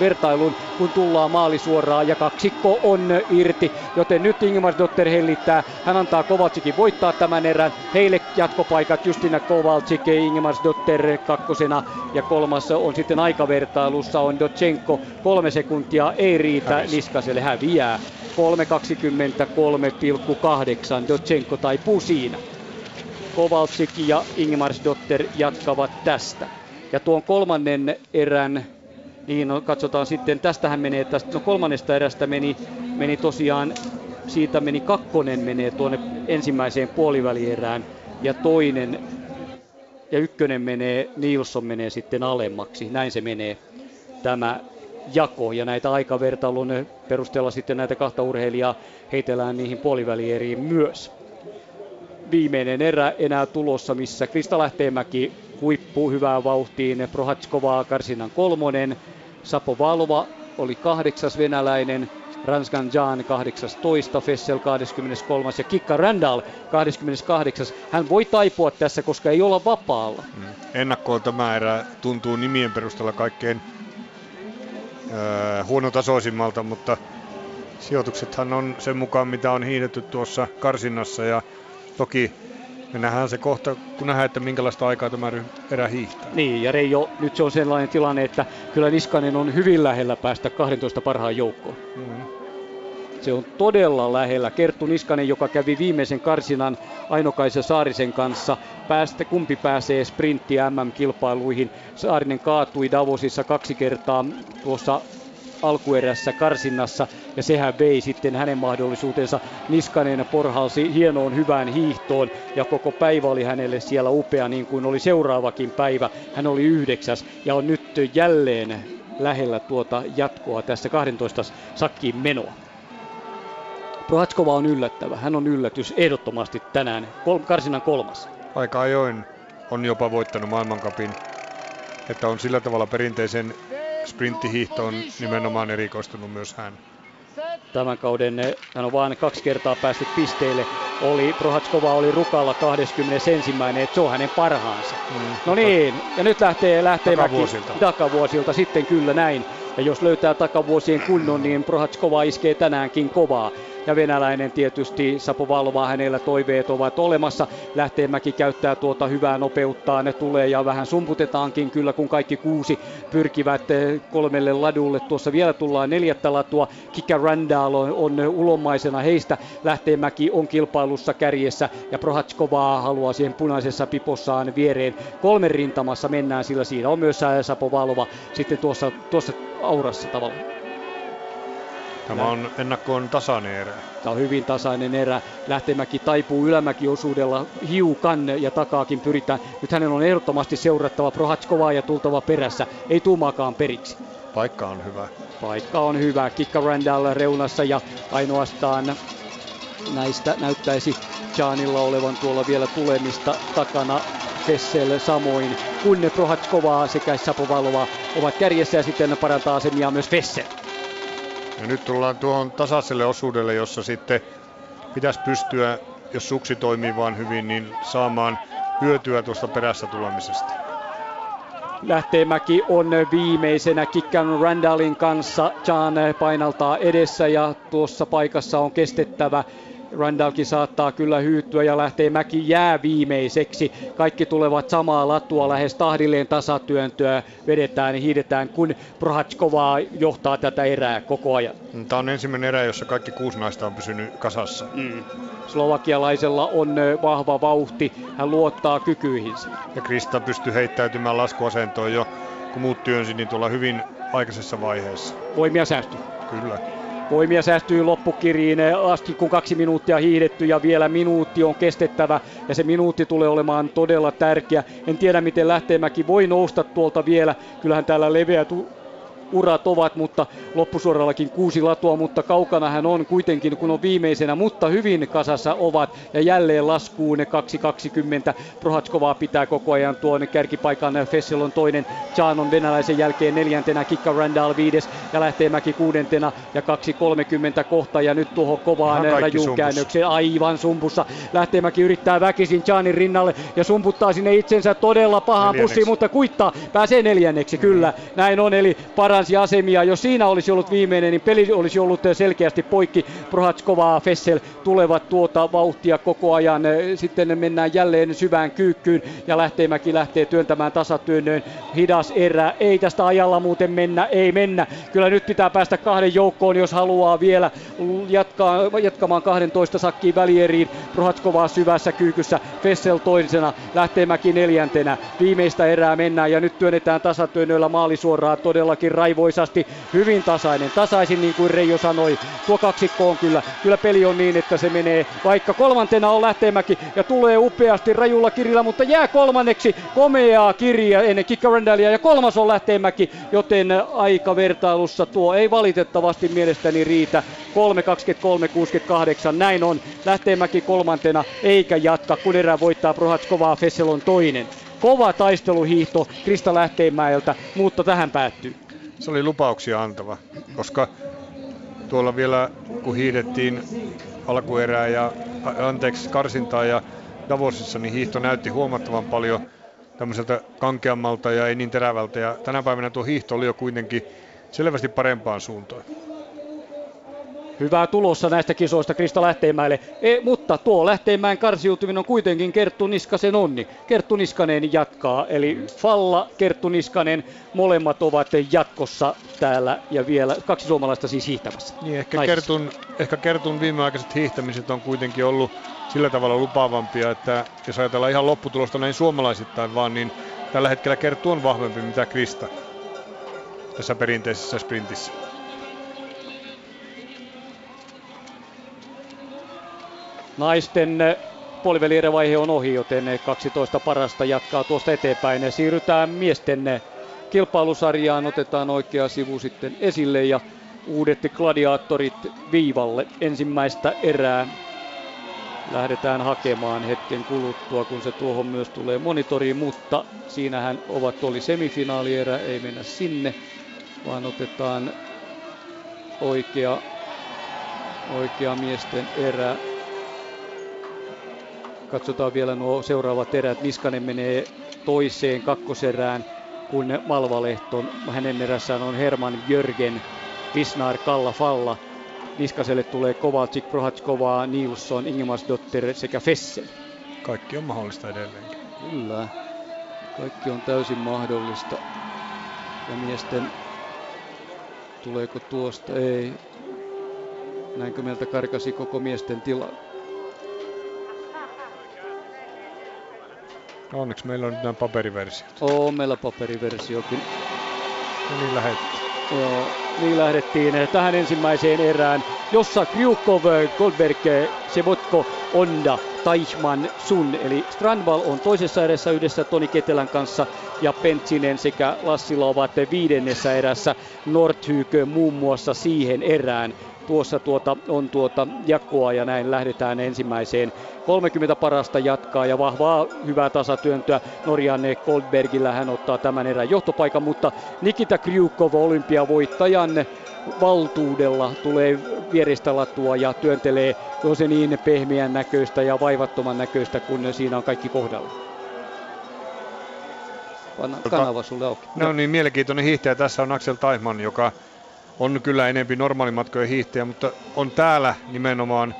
vertailun, kun tullaan maalisuoraan ja kaksikko on irti. Joten nyt Ingemar Dotter hellittää. Hän antaa Kovalcikin voittaa tämän erän. Heille jatkopaikat Justina Kovalcik, Ingemar Dotter kakkosena ja kolmas on sitten aikavertailussa on Dochenko. Kolme sekuntia ei riitä Hävis. Niskaselle häviää. 3.23,8. Dochenko taipuu siinä. Kovalcik ja Ingemar Dotter jatkavat tästä. Ja tuon kolmannen erän niin, no katsotaan sitten, tästähän menee, tästä, no kolmannesta erästä meni, meni tosiaan, siitä meni kakkonen menee tuonne ensimmäiseen puolivälierään ja toinen ja ykkönen menee, Nilsson menee sitten alemmaksi. Näin se menee tämä jako ja näitä aikavertailun perusteella sitten näitä kahta urheilijaa heitellään niihin puolivälieriin myös. Viimeinen erä enää tulossa, missä Krista Lähteenmäki huippu hyvään vauhtiin, Prohatskovaa karsinan kolmonen, Sapo Valva oli kahdeksas venäläinen, Ranskan Jan 18, Fessel 23 ja Kikka Randall 28. Hän voi taipua tässä, koska ei olla vapaalla. Mm. Ennakkoon tämä erä tuntuu nimien perusteella kaikkein äh, huonotasoisimmalta, mutta sijoituksethan on sen mukaan, mitä on hiidetty tuossa karsinnassa ja toki me nähdään se kohta, kun nähdään, että minkälaista aikaa tämä erä hiihtää. Niin, ja Reijo, nyt se on sellainen tilanne, että kyllä Niskanen on hyvin lähellä päästä 12 parhaan joukkoon. Mm. Se on todella lähellä. Kerttu Niskanen, joka kävi viimeisen karsinan Ainokaisen Saarisen kanssa. Päästä, kumpi pääsee sprintti MM-kilpailuihin. Saarinen kaatui Davosissa kaksi kertaa tuossa alkuerässä karsinnassa ja sehän vei sitten hänen mahdollisuutensa. Niskanen porhalsi hienoon hyvään hiihtoon ja koko päivä oli hänelle siellä upea niin kuin oli seuraavakin päivä. Hän oli yhdeksäs ja on nyt jälleen lähellä tuota jatkoa tässä 12 sakkiin menoa. Prohatskova on yllättävä. Hän on yllätys ehdottomasti tänään. Kol- karsinan kolmas. Aika ajoin on jopa voittanut maailmankapin. Että on sillä tavalla perinteisen sprinttihiihtoon nimenomaan erikoistunut myös hän. Tämän kauden hän on vain kaksi kertaa päässyt pisteille. Oli, Prohatskova oli Rukalla 21. että se on hänen parhaansa. Mm, no niin, ja nyt lähtee, lähtee takavuosilta. Mäki, takavuosilta, sitten kyllä näin. Ja jos löytää takavuosien kunnon, niin Prohatskova iskee tänäänkin kovaa ja venäläinen tietysti Sapo Valva, hänellä toiveet ovat olemassa. Lähteenmäki käyttää tuota hyvää nopeuttaa, ne tulee ja vähän sumputetaankin kyllä, kun kaikki kuusi pyrkivät eh, kolmelle ladulle. Tuossa vielä tullaan neljättä latua. Kika Randall on, on ulomaisena heistä. Lähteenmäki on kilpailussa kärjessä ja Prohatskovaa haluaa siihen punaisessa pipossaan viereen. Kolmen rintamassa mennään, sillä siinä on myös Sapo Valva sitten tuossa, tuossa aurassa tavallaan. Tämä on ennakkoon tasainen erä. Tämä on hyvin tasainen erä. Lähtemäki taipuu ylämäkiosuudella hiukan ja takaakin pyritään. Nyt hänen on ehdottomasti seurattava Prohatskovaa ja tultava perässä. Ei tuumaakaan periksi. Paikka on hyvä. Paikka on hyvä. Kikka Randall reunassa ja ainoastaan näistä näyttäisi Janilla olevan tuolla vielä tulemista takana Fessel samoin, kun Prohatskovaa sekä Sapovalova ovat kärjessä ja sitten parantaa asemia myös Fessel. Ja nyt tullaan tuohon tasaiselle osuudelle, jossa sitten pitäisi pystyä, jos suksi toimii vaan hyvin, niin saamaan hyötyä tuosta perässä tulemisesta. Lähteenmäki on viimeisenä Kikkan Randallin kanssa. John painaltaa edessä ja tuossa paikassa on kestettävä Randallkin saattaa kyllä hyyttyä ja lähtee mäki jää viimeiseksi. Kaikki tulevat samaa latua lähes tahdilleen tasatyöntöä vedetään ja hiidetään, kun Prohatskovaa johtaa tätä erää koko ajan. Tämä on ensimmäinen erä, jossa kaikki kuusi naista on pysynyt kasassa. Mm. Slovakialaisella on vahva vauhti, hän luottaa kykyihinsä. Ja Krista pystyy heittäytymään laskuasentoon jo, kun muut työnsi, niin tuolla hyvin aikaisessa vaiheessa. Voimia säästyy. Kyllä. Voimia säästyy loppukiriin asti, kun kaksi minuuttia hiihdetty ja vielä minuutti on kestettävä ja se minuutti tulee olemaan todella tärkeä. En tiedä, miten Lähteenmäki voi nousta tuolta vielä. Kyllähän täällä leveä urat ovat, mutta loppusuorallakin kuusi latua, mutta kaukana hän on kuitenkin, kun on viimeisenä, mutta hyvin kasassa ovat ja jälleen laskuun 2.20. Prohatskovaa pitää koko ajan tuon kärkipaikan. Fessel on toinen, Chan on venäläisen jälkeen neljäntenä, Kikka Randall viides ja lähtee Mäki kuudentena ja 2.30 kohta ja nyt tuohon kovaan rajuun käännökseen aivan sumpussa. Lähtee Mäki yrittää väkisin Chanin rinnalle ja sumputtaa sinne itsensä todella pahaan pussiin, mutta kuittaa, pääsee neljänneksi, kyllä. Näin on, eli paras paransi asemia. Jos siinä olisi ollut viimeinen, niin peli olisi ollut selkeästi poikki. Prohatskova Fessel tulevat tuota vauhtia koko ajan. Sitten mennään jälleen syvään kyykkyyn ja Lähteenmäki lähtee työntämään tasatyönnöön. Hidas erä. Ei tästä ajalla muuten mennä. Ei mennä. Kyllä nyt pitää päästä kahden joukkoon, jos haluaa vielä jatkaa, jatkamaan 12 sakkiin välieriin. Prohatskova syvässä kyykyssä. Fessel toisena. Lähteenmäki neljäntenä. Viimeistä erää mennään ja nyt työnnetään tasatyönnöillä maalisuoraan todellakin raivoisasti, hyvin tasainen, tasaisin niin kuin Reijo sanoi. Tuo kaksikko on kyllä, kyllä peli on niin, että se menee, vaikka kolmantena on Lähteenmäki ja tulee upeasti rajulla kirjalla, mutta jää kolmanneksi komeaa kirja ennen Kikkarendalia ja kolmas on Lähteenmäki, joten aikavertailussa tuo ei valitettavasti mielestäni riitä. 3.23.68, näin on. Lähteenmäki kolmantena eikä jatka, kun erä voittaa Prohatskovaa, Fesselon toinen. Kova taisteluhiihto Krista Lähteenmäeltä, mutta tähän päättyy se oli lupauksia antava, koska tuolla vielä kun hiidettiin alkuerää ja anteeksi karsintaa ja Davosissa, niin hiihto näytti huomattavan paljon tämmöiseltä kankeammalta ja ei niin terävältä. Ja tänä päivänä tuo hiihto oli jo kuitenkin selvästi parempaan suuntaan. Hyvää tulossa näistä kisoista Krista Lähteenmäelle, e, mutta tuo Lähteenmäen karsiutuminen on kuitenkin Kerttu Niskasen onni. Kerttu Niskanen jatkaa, eli Falla, Kerttu Niskanen, molemmat ovat jatkossa täällä ja vielä kaksi suomalaista siis hiihtämässä. Niin, ehkä, Kertun, ehkä Kertun viimeaikaiset hiihtämiset on kuitenkin ollut sillä tavalla lupaavampia, että jos ajatellaan ihan lopputulosta näin suomalaisittain vaan, niin tällä hetkellä Kerttu on vahvempi mitä Krista tässä perinteisessä sprintissä. Naisten puolivälierä-vaihe on ohi, joten 12 parasta jatkaa tuosta eteenpäin. Siirrytään miesten kilpailusarjaan, otetaan oikea sivu sitten esille ja uudet gladiaattorit viivalle ensimmäistä erää lähdetään hakemaan hetken kuluttua, kun se tuohon myös tulee monitoriin, mutta siinähän ovat oli semifinaalierä, ei mennä sinne, vaan otetaan oikea, oikea miesten erä. Katsotaan vielä nuo seuraavat erät. Niskanen menee toiseen kakkoserään, kun Malvalehton. Hänen erässään on Herman Jörgen, Visnar Kalla Falla – Niskaselle tulee Kovalcik, Prohatskova, Nilsson, Dotter sekä Fessel. Kaikki on mahdollista edelleenkin. Kyllä. Kaikki on täysin mahdollista. Ja miesten... Tuleeko tuosta? Ei. Näinkö meiltä karkasi koko miesten tila? Onneksi meillä on nyt nämä paperiversiot. On meillä paperiversiokin. No niin lähettiin. Joo, niin lähdettiin tähän ensimmäiseen erään, jossa Kryukov, Goldberg, Sebotko, Onda, Taichman, Sun. Eli Strandval on toisessa erässä yhdessä Toni Ketelän kanssa ja Pentsinen sekä Lassila ovat viidennessä erässä. Nordhykö muun muassa siihen erään tuossa tuota, on tuota jakoa ja näin lähdetään ensimmäiseen 30 parasta jatkaa ja vahvaa hyvää tasatyöntöä Norjan Goldbergillä hän ottaa tämän erän johtopaikan, mutta Nikita Kryukov olympiavoittajan valtuudella tulee vierestä latua ja työntelee jo se niin pehmeän näköistä ja vaivattoman näköistä, kun siinä on kaikki kohdalla. Panna tota, kanava sulle auki. No niin, mielenkiintoinen hiihtäjä. Tässä on Axel Taihman, joka on kyllä enempi normaalimatkojen hiihtäjä, mutta on täällä nimenomaan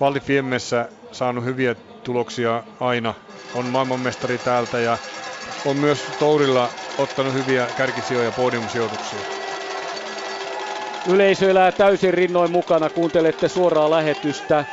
Valdi Fiemmessä saanut hyviä tuloksia aina. On maailmanmestari täältä ja on myös Tourilla ottanut hyviä kärkisijoja ja podiumsijoituksia. Yleisö elää täysin rinnoin mukana, kuuntelette suoraa lähetystä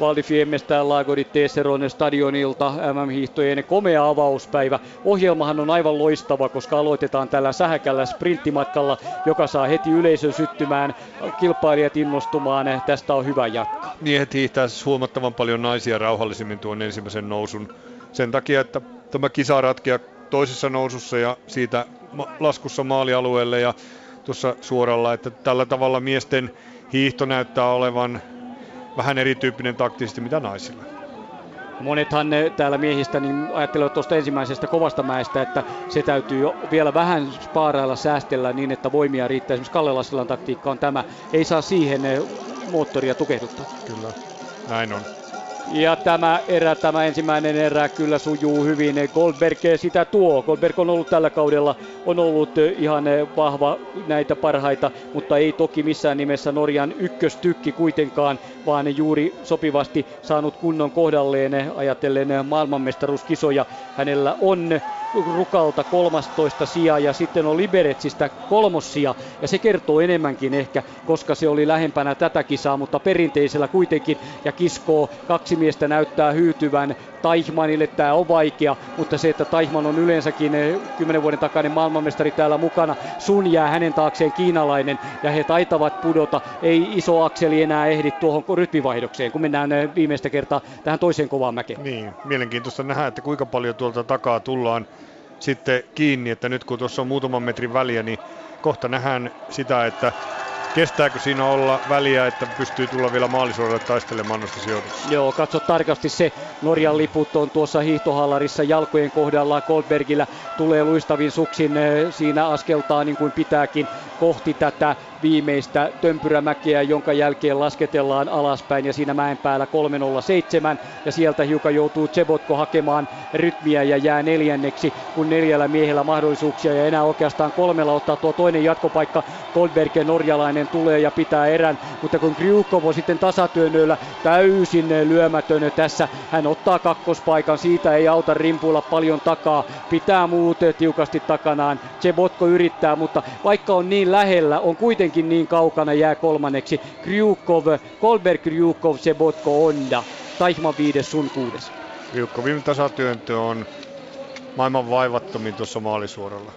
Valdi Fiemmestä Lago di Tesseron stadionilta MM-hiihtojen komea avauspäivä. Ohjelmahan on aivan loistava, koska aloitetaan tällä sähäkällä sprinttimatkalla, joka saa heti yleisön syttymään, kilpailijat innostumaan. Tästä on hyvä jatkaa. Miehet hiihtää siis huomattavan paljon naisia rauhallisemmin tuon ensimmäisen nousun. Sen takia, että tämä kisa ratkeaa toisessa nousussa ja siitä laskussa maalialueelle ja tuossa suoralla, että tällä tavalla miesten hiihto näyttää olevan vähän erityyppinen taktisesti mitä naisilla. Monethan täällä miehistä niin ajattelevat tuosta ensimmäisestä kovasta mäestä, että se täytyy jo vielä vähän spaarailla, säästellä niin, että voimia riittää. Esimerkiksi Kalle Lassilan taktiikka on tämä. Ei saa siihen moottoria tukehduttaa. Kyllä, näin on. Ja tämä erä, tämä ensimmäinen erä kyllä sujuu hyvin. Goldberg sitä tuo. Goldberg on ollut tällä kaudella, on ollut ihan vahva näitä parhaita, mutta ei toki missään nimessä Norjan ykköstykki kuitenkaan, vaan juuri sopivasti saanut kunnon kohdalleen ajatellen maailmanmestaruuskisoja. Hänellä on Rukalta 13 sija ja sitten on Liberetsistä kolmossia ja se kertoo enemmänkin ehkä, koska se oli lähempänä tätä kisaa, mutta perinteisellä kuitenkin ja kiskoo kaksi miestä näyttää hyytyvän Taihmanille tämä on vaikea, mutta se, että Taihman on yleensäkin 10 eh, vuoden takainen maailmanmestari täällä mukana, sun jää hänen taakseen kiinalainen ja he taitavat pudota. Ei iso akseli enää ehdi tuohon rytmivaihdokseen, kun mennään eh, viimeistä kertaa tähän toiseen kovaan mäkeen. Niin, mielenkiintoista nähdä, että kuinka paljon tuolta takaa tullaan sitten kiinni, että nyt kun tuossa on muutaman metrin väliä, niin kohta nähdään sitä, että Kestääkö siinä olla väliä, että pystyy tulla vielä maalisuoralle taistelemaan noista sijoituksista? Joo, katso tarkasti se. Norjan liput on tuossa hiihtohallarissa jalkojen kohdalla. Goldbergillä tulee luistavin suksin eh, siinä askeltaa niin kuin pitääkin. Kohti tätä viimeistä tömpyrämäkeä, jonka jälkeen lasketellaan alaspäin ja siinä mäen päällä 307 ja sieltä hiukan joutuu Tsebotko hakemaan rytmiä ja jää neljänneksi, kun neljällä miehellä mahdollisuuksia. Ja enää oikeastaan kolmella ottaa tuo toinen jatkopaikka. Goldberg ja norjalainen tulee ja pitää erän, mutta kun Kryukov on sitten tasatyönnöillä täysin lyömätön tässä, hän ottaa kakkospaikan, siitä ei auta rimpuilla paljon takaa, pitää muut tiukasti takanaan. Tsebotko yrittää, mutta vaikka on niin lähellä, on kuitenkin niin kaukana, jää kolmanneksi. Kryukov, Goldberg, Kryukov, Tsebotko, Onda. Taihman viides, sun kuudes. Kryukovin tasatyöntö on maailman vaivattomin tuossa maalisuoralla.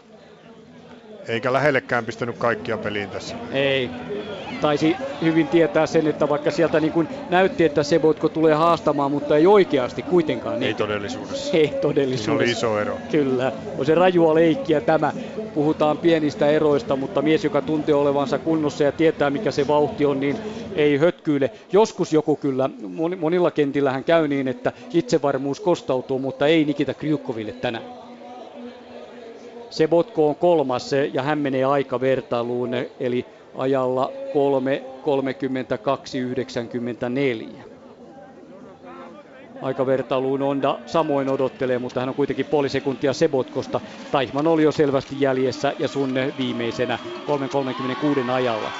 Eikä lähellekään pistänyt kaikkia peliin tässä. Ei. Taisi hyvin tietää sen, että vaikka sieltä niin kuin näytti, että Sebotko tulee haastamaan, mutta ei oikeasti kuitenkaan. Niin. Ei todellisuudessa. Ei todellisuudessa. Siinä oli iso ero. Kyllä. On se rajua leikkiä tämä. Puhutaan pienistä eroista, mutta mies, joka tuntee olevansa kunnossa ja tietää, mikä se vauhti on, niin ei hötkyile. Joskus joku kyllä, monilla kentillähän käy niin, että itsevarmuus kostautuu, mutta ei Nikita Kryukoville tänään. Sebotko on kolmas ja hän menee aika vertailuun, eli ajalla 3.32.94. Aikavertailuun Onda samoin odottelee, mutta hän on kuitenkin puoli sekuntia Sebotkosta. Taihman oli jo selvästi jäljessä ja Sunne viimeisenä 3.36 ajalla.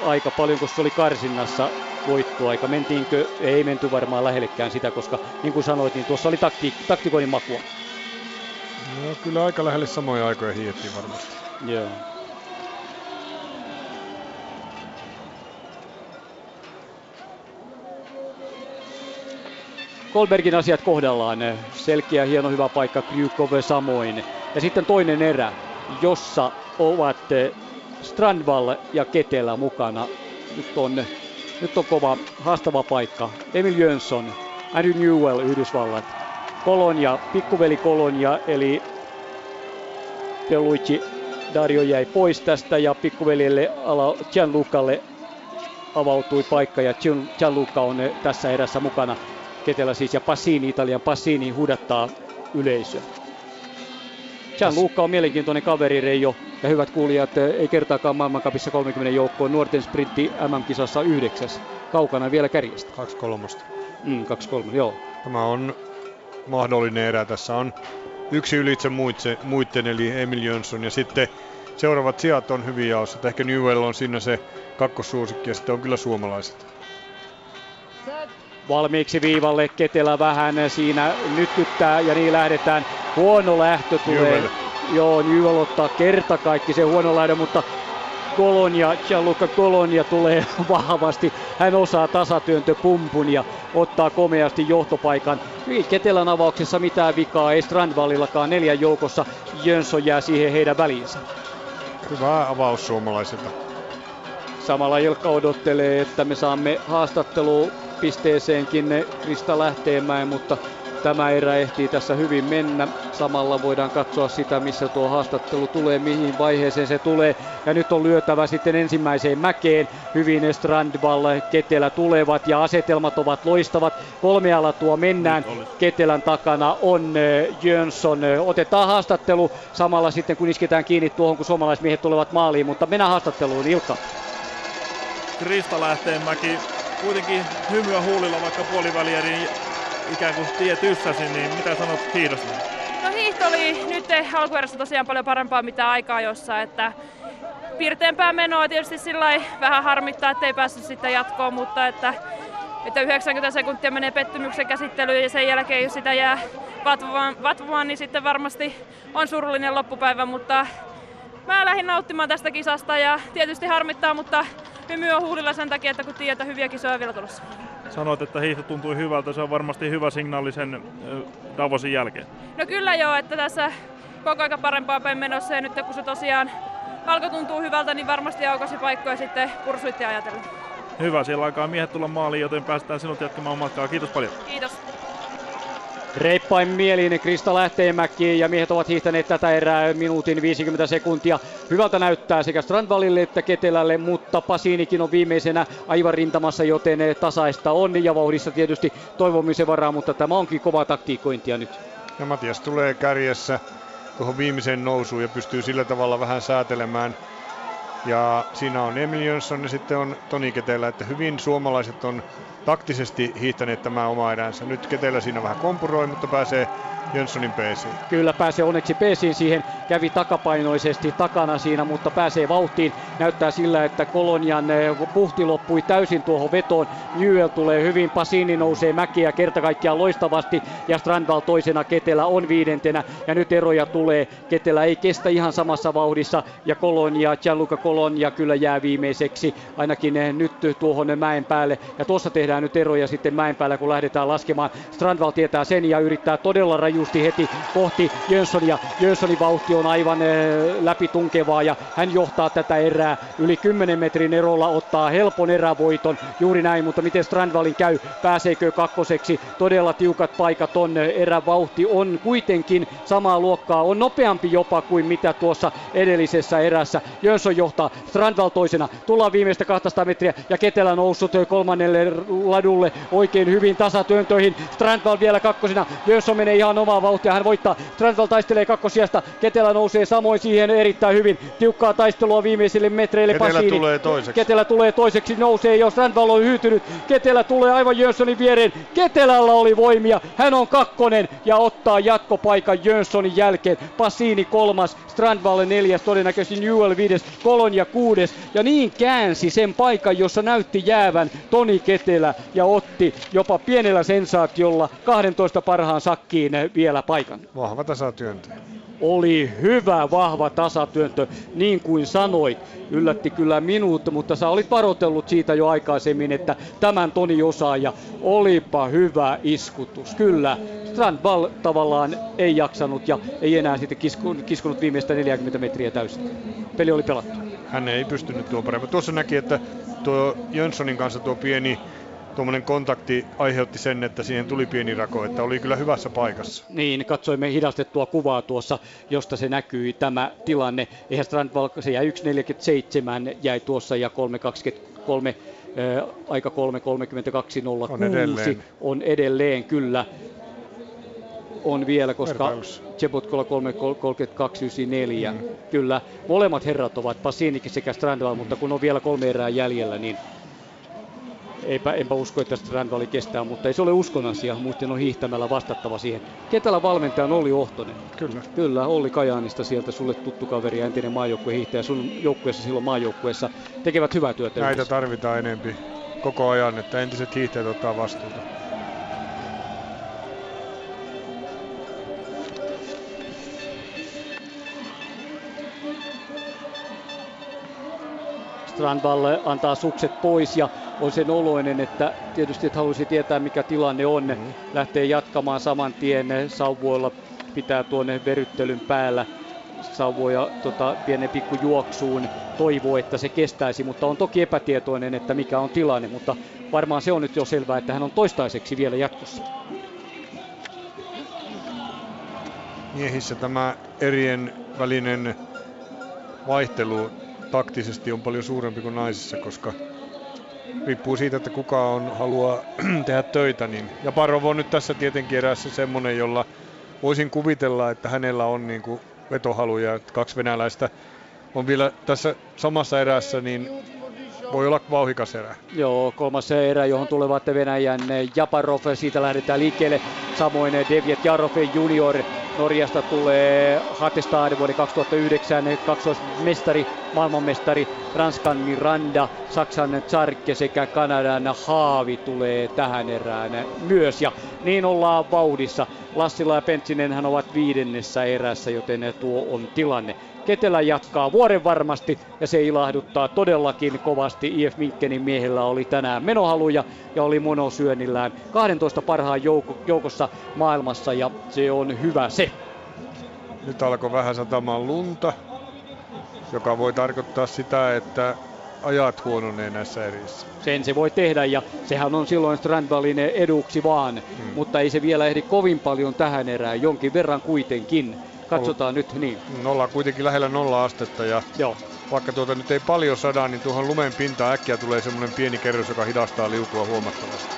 3.32 aika paljon, kun se oli karsinnassa voittoaika. Mentiinkö? Ei menty varmaan lähellekään sitä, koska niin kuin sanoit, niin tuossa oli takti, taktikoinnin makua. No kyllä aika lähelle samoja aikoja hiettiin varmasti. Joo. Kolbergin asiat kohdallaan. Selkeä, hieno, hyvä paikka. Krykov samoin. Ja sitten toinen erä, jossa ovat Strandvall ja Ketelä mukana. Nyt on, nyt on kova, haastava paikka. Emil Jönsson, Andrew Newell, Yhdysvallat. Kolonia, pikkuveli Kolonia, eli Peluigi Dario jäi pois tästä ja pikkuveljelle Gianlucalle avautui paikka ja Gianluca on eh, tässä erässä mukana. Ketelä siis ja Passini, Italian Passini huudattaa yleisöä. Gianluca on mielenkiintoinen kaveri Reijo ja hyvät kuulijat, eh, ei kertaakaan maailmankapissa 30 joukkoon. Nuorten sprintti MM-kisassa yhdeksäs. Kaukana vielä kärjestä. 2-3. Mm, 2-3, joo. Tämä on mahdollinen erä. Tässä on yksi ylitse muitten, eli Emil Jönsson. Ja sitten seuraavat sijat on hyvin jaossa. Ehkä Newell on siinä se kakkossuosikki ja sitten on kyllä suomalaiset. Valmiiksi viivalle Ketelä vähän siinä nytkyttää ja niin lähdetään. Huono lähtö tulee. Newell. Joo, Newell ottaa kerta kaikki se huono lähdö, mutta Kolonia, Gianluca Kolonia tulee vahvasti. Hän osaa tasatyöntöpumpun ja ottaa komeasti johtopaikan. Ei Ketelän avauksessa mitään vikaa, ei Strandvallillakaan neljän joukossa. Jönsson jää siihen heidän väliinsä. Hyvä avaus suomalaisilta. Samalla Ilkka odottelee, että me saamme haastattelupisteeseenkin Krista Lähteenmäen, mutta Tämä erä ehtii tässä hyvin mennä. Samalla voidaan katsoa sitä, missä tuo haastattelu tulee, mihin vaiheeseen se tulee. Ja nyt on lyötävä sitten ensimmäiseen mäkeen. Hyvin Strandvall, Ketelä tulevat ja asetelmat ovat loistavat. Kolmealla tuo mennään. Ketelän takana on Jönsson. Otetaan haastattelu samalla sitten, kun isketään kiinni tuohon, kun suomalaismiehet tulevat maaliin. Mutta mennään haastatteluun, Ilkka. Krista Lähteenmäki kuitenkin hymyä huulilla, vaikka puoliväliä, ikään kuin tie tyssäsi, niin mitä sanot hiihdosta? No hiihto oli nyt alkuerässä tosiaan paljon parempaa mitä aikaa jossa, että piirteempää menoa tietysti sillä vähän harmittaa, ettei päässyt sitten jatkoon, mutta että, että 90 sekuntia menee pettymyksen käsittelyyn ja sen jälkeen jos sitä jää vatvomaan, vatvomaan niin sitten varmasti on surullinen loppupäivä, mutta mä lähdin nauttimaan tästä kisasta ja tietysti harmittaa, mutta hymy on huulilla sen takia, että kun tiedät, hyviä kisoja vielä tulossa. Sanoit, että hiihto tuntui hyvältä. Se on varmasti hyvä signaali sen Davosin jälkeen. No kyllä joo, että tässä koko ajan parempaa päin menossa ja nyt kun se tosiaan alkoi tuntuu hyvältä, niin varmasti aukosi paikkoja sitten pursuitti ajatella. Hyvä, siellä alkaa miehet tulla maaliin, joten päästään sinut jatkamaan matkaa. Kiitos paljon. Kiitos. Reippain mielin Krista Lähteenmäki ja miehet ovat hiihtäneet tätä erää minuutin 50 sekuntia. Hyvältä näyttää sekä Strandvallille että Ketelälle, mutta Pasinikin on viimeisenä aivan rintamassa, joten tasaista on ja vauhdissa tietysti toivomisen varaa, mutta tämä onkin kova taktiikointia nyt. Ja Matias tulee kärjessä tuohon viimeiseen nousuun ja pystyy sillä tavalla vähän säätelemään. Ja siinä on Emil Jönsson ja sitten on Toni Ketelä, että hyvin suomalaiset on taktisesti hiihtäneet tämä oma eränsä. Nyt Ketelä siinä vähän kompuroi, mutta pääsee Jönssonin peesiin. Kyllä pääsee onneksi peesiin siihen. Kävi takapainoisesti takana siinä, mutta pääsee vauhtiin. Näyttää sillä, että Kolonian eh, puhti loppui täysin tuohon vetoon. Newell tulee hyvin, Pasini nousee mäkiä kerta kaikkiaan loistavasti ja Strandval toisena, Ketelä on viidentenä ja nyt eroja tulee. Ketelä ei kestä ihan samassa vauhdissa ja Kolonia, Gianluca Kolonia kyllä jää viimeiseksi ainakin eh, nyt tuohon mäen päälle ja tuossa tehdään nyt eroja sitten mäen päällä kun lähdetään laskemaan. Strandval tietää sen ja yrittää todella raju rajusti heti kohti Jönssonia. Jönssonin vauhti on aivan eh, läpitunkevaa ja hän johtaa tätä erää. Yli 10 metrin erolla ottaa helpon erävoiton. Juuri näin, mutta miten Strandvalin käy? Pääseekö kakkoseksi? Todella tiukat paikat on. Erävauhti on kuitenkin samaa luokkaa. On nopeampi jopa kuin mitä tuossa edellisessä erässä. Jönsson johtaa. Strandval toisena. Tullaan viimeistä 200 metriä ja Ketelä noussut kolmannelle ladulle oikein hyvin tasatyöntöihin. Strandval vielä kakkosena. Jönsson menee ihan omaa vauhtia, hän voittaa. Transval taistelee kakkosijasta, Ketelä nousee samoin siihen erittäin hyvin. Tiukkaa taistelua viimeisille metreille Ketelä Pasini. tulee toiseksi. Ketelä tulee toiseksi, nousee, jos Transval on hyytynyt. Ketelä tulee aivan Jönssonin viereen. Ketelällä oli voimia, hän on kakkonen ja ottaa jatkopaikan Jönssonin jälkeen. Pasini kolmas, Strandval neljäs, todennäköisesti Newell viides, Kolonia kuudes. Ja niin käänsi sen paikan, jossa näytti jäävän Toni Ketelä ja otti jopa pienellä sensaatiolla 12 parhaan sakkiin vielä paikan. Vahva tasatyöntö. Oli hyvä, vahva tasatyöntö, niin kuin sanoit. Yllätti kyllä minut, mutta sä olit varoitellut siitä jo aikaisemmin, että tämän Toni osaa ja olipa hyvä iskutus. Kyllä, Strandval tavallaan ei jaksanut ja ei enää sitten kiskunut viimeistä 40 metriä täysin. Peli oli pelattu. Hän ei pystynyt tuon paremmin. Tuossa näki, että tuo Jönssonin kanssa tuo pieni tuommoinen kontakti aiheutti sen, että siihen tuli pieni rako, että oli kyllä hyvässä paikassa. Niin, katsoimme hidastettua kuvaa tuossa, josta se näkyi tämä tilanne. Eihän Strandval, se jäi 1.47, jäi tuossa ja 3.23 Äh, aika 3.32.06 on edelleen. on edelleen kyllä on vielä, koska Chebotkola 3.32.94. Mm. Kyllä, molemmat herrat ovat Pasinikin sekä Strandval, mutta kun on vielä kolme erää jäljellä, niin eipä, enpä usko, että Strandvali kestää, mutta ei se ole uskon asia. Muistin on hiihtämällä vastattava siihen. Ketälä valmentaja oli Ohtonen. Kyllä. Kyllä, Olli Kajaanista sieltä sulle tuttu kaveri ja entinen maajoukkuehiihtäjä sun joukkueessa silloin maajoukkueessa. Tekevät hyvää työtä. Näitä yhdessä. tarvitaan enempi koko ajan, että entiset hiihtäjät ottaa vastuuta. Strandvall antaa sukset pois ja on sen oloinen, että tietysti että haluaisi tietää mikä tilanne on. Mm-hmm. Lähtee jatkamaan saman tien sauvoilla, pitää tuonne veryttelyn päällä sauvoja tota, pienen pikku juoksuun, toivoo, että se kestäisi, mutta on toki epätietoinen, että mikä on tilanne, mutta varmaan se on nyt jo selvää, että hän on toistaiseksi vielä jatkossa. Miehissä tämä erien välinen vaihtelu taktisesti on paljon suurempi kuin naisissa, koska riippuu siitä, että kuka on, haluaa tehdä töitä. Niin. Ja Parov on nyt tässä tietenkin erässä semmonen, jolla voisin kuvitella, että hänellä on niin kuin vetohaluja. Kaksi venäläistä on vielä tässä samassa erässä, niin voi olla vauhikas erä. Joo, kolmas erä, johon tulevat Venäjän Japarov, siitä lähdetään liikkeelle. Samoin Deviet Jarov junior Norjasta tulee Hatestad vuoden 2009 kaksoismestari, maailmanmestari, Ranskan Miranda, Saksan Tsarkke sekä Kanadan Haavi tulee tähän erään myös. Ja niin ollaan vauhdissa. Lassila ja Pentsinen hän ovat viidennessä erässä, joten tuo on tilanne. Ketelä jatkaa vuoren varmasti ja se ilahduttaa todellakin kovasti. IF Minkkenin miehellä oli tänään menohaluja ja oli monosyönnillään 12 parhaan joukossa maailmassa ja se on hyvä se. Nyt alkoi vähän satamaan lunta, joka voi tarkoittaa sitä, että ajat huononee näissä erissä. Sen se voi tehdä ja sehän on silloin Strandvalin eduksi vaan, hmm. mutta ei se vielä ehdi kovin paljon tähän erään, jonkin verran kuitenkin. Katsotaan nyt, niin. Nolla kuitenkin lähellä nolla astetta ja Joo. vaikka tuota nyt ei paljon sada, niin tuohon lumen pintaan äkkiä tulee semmoinen pieni kerros, joka hidastaa liukua huomattavasti.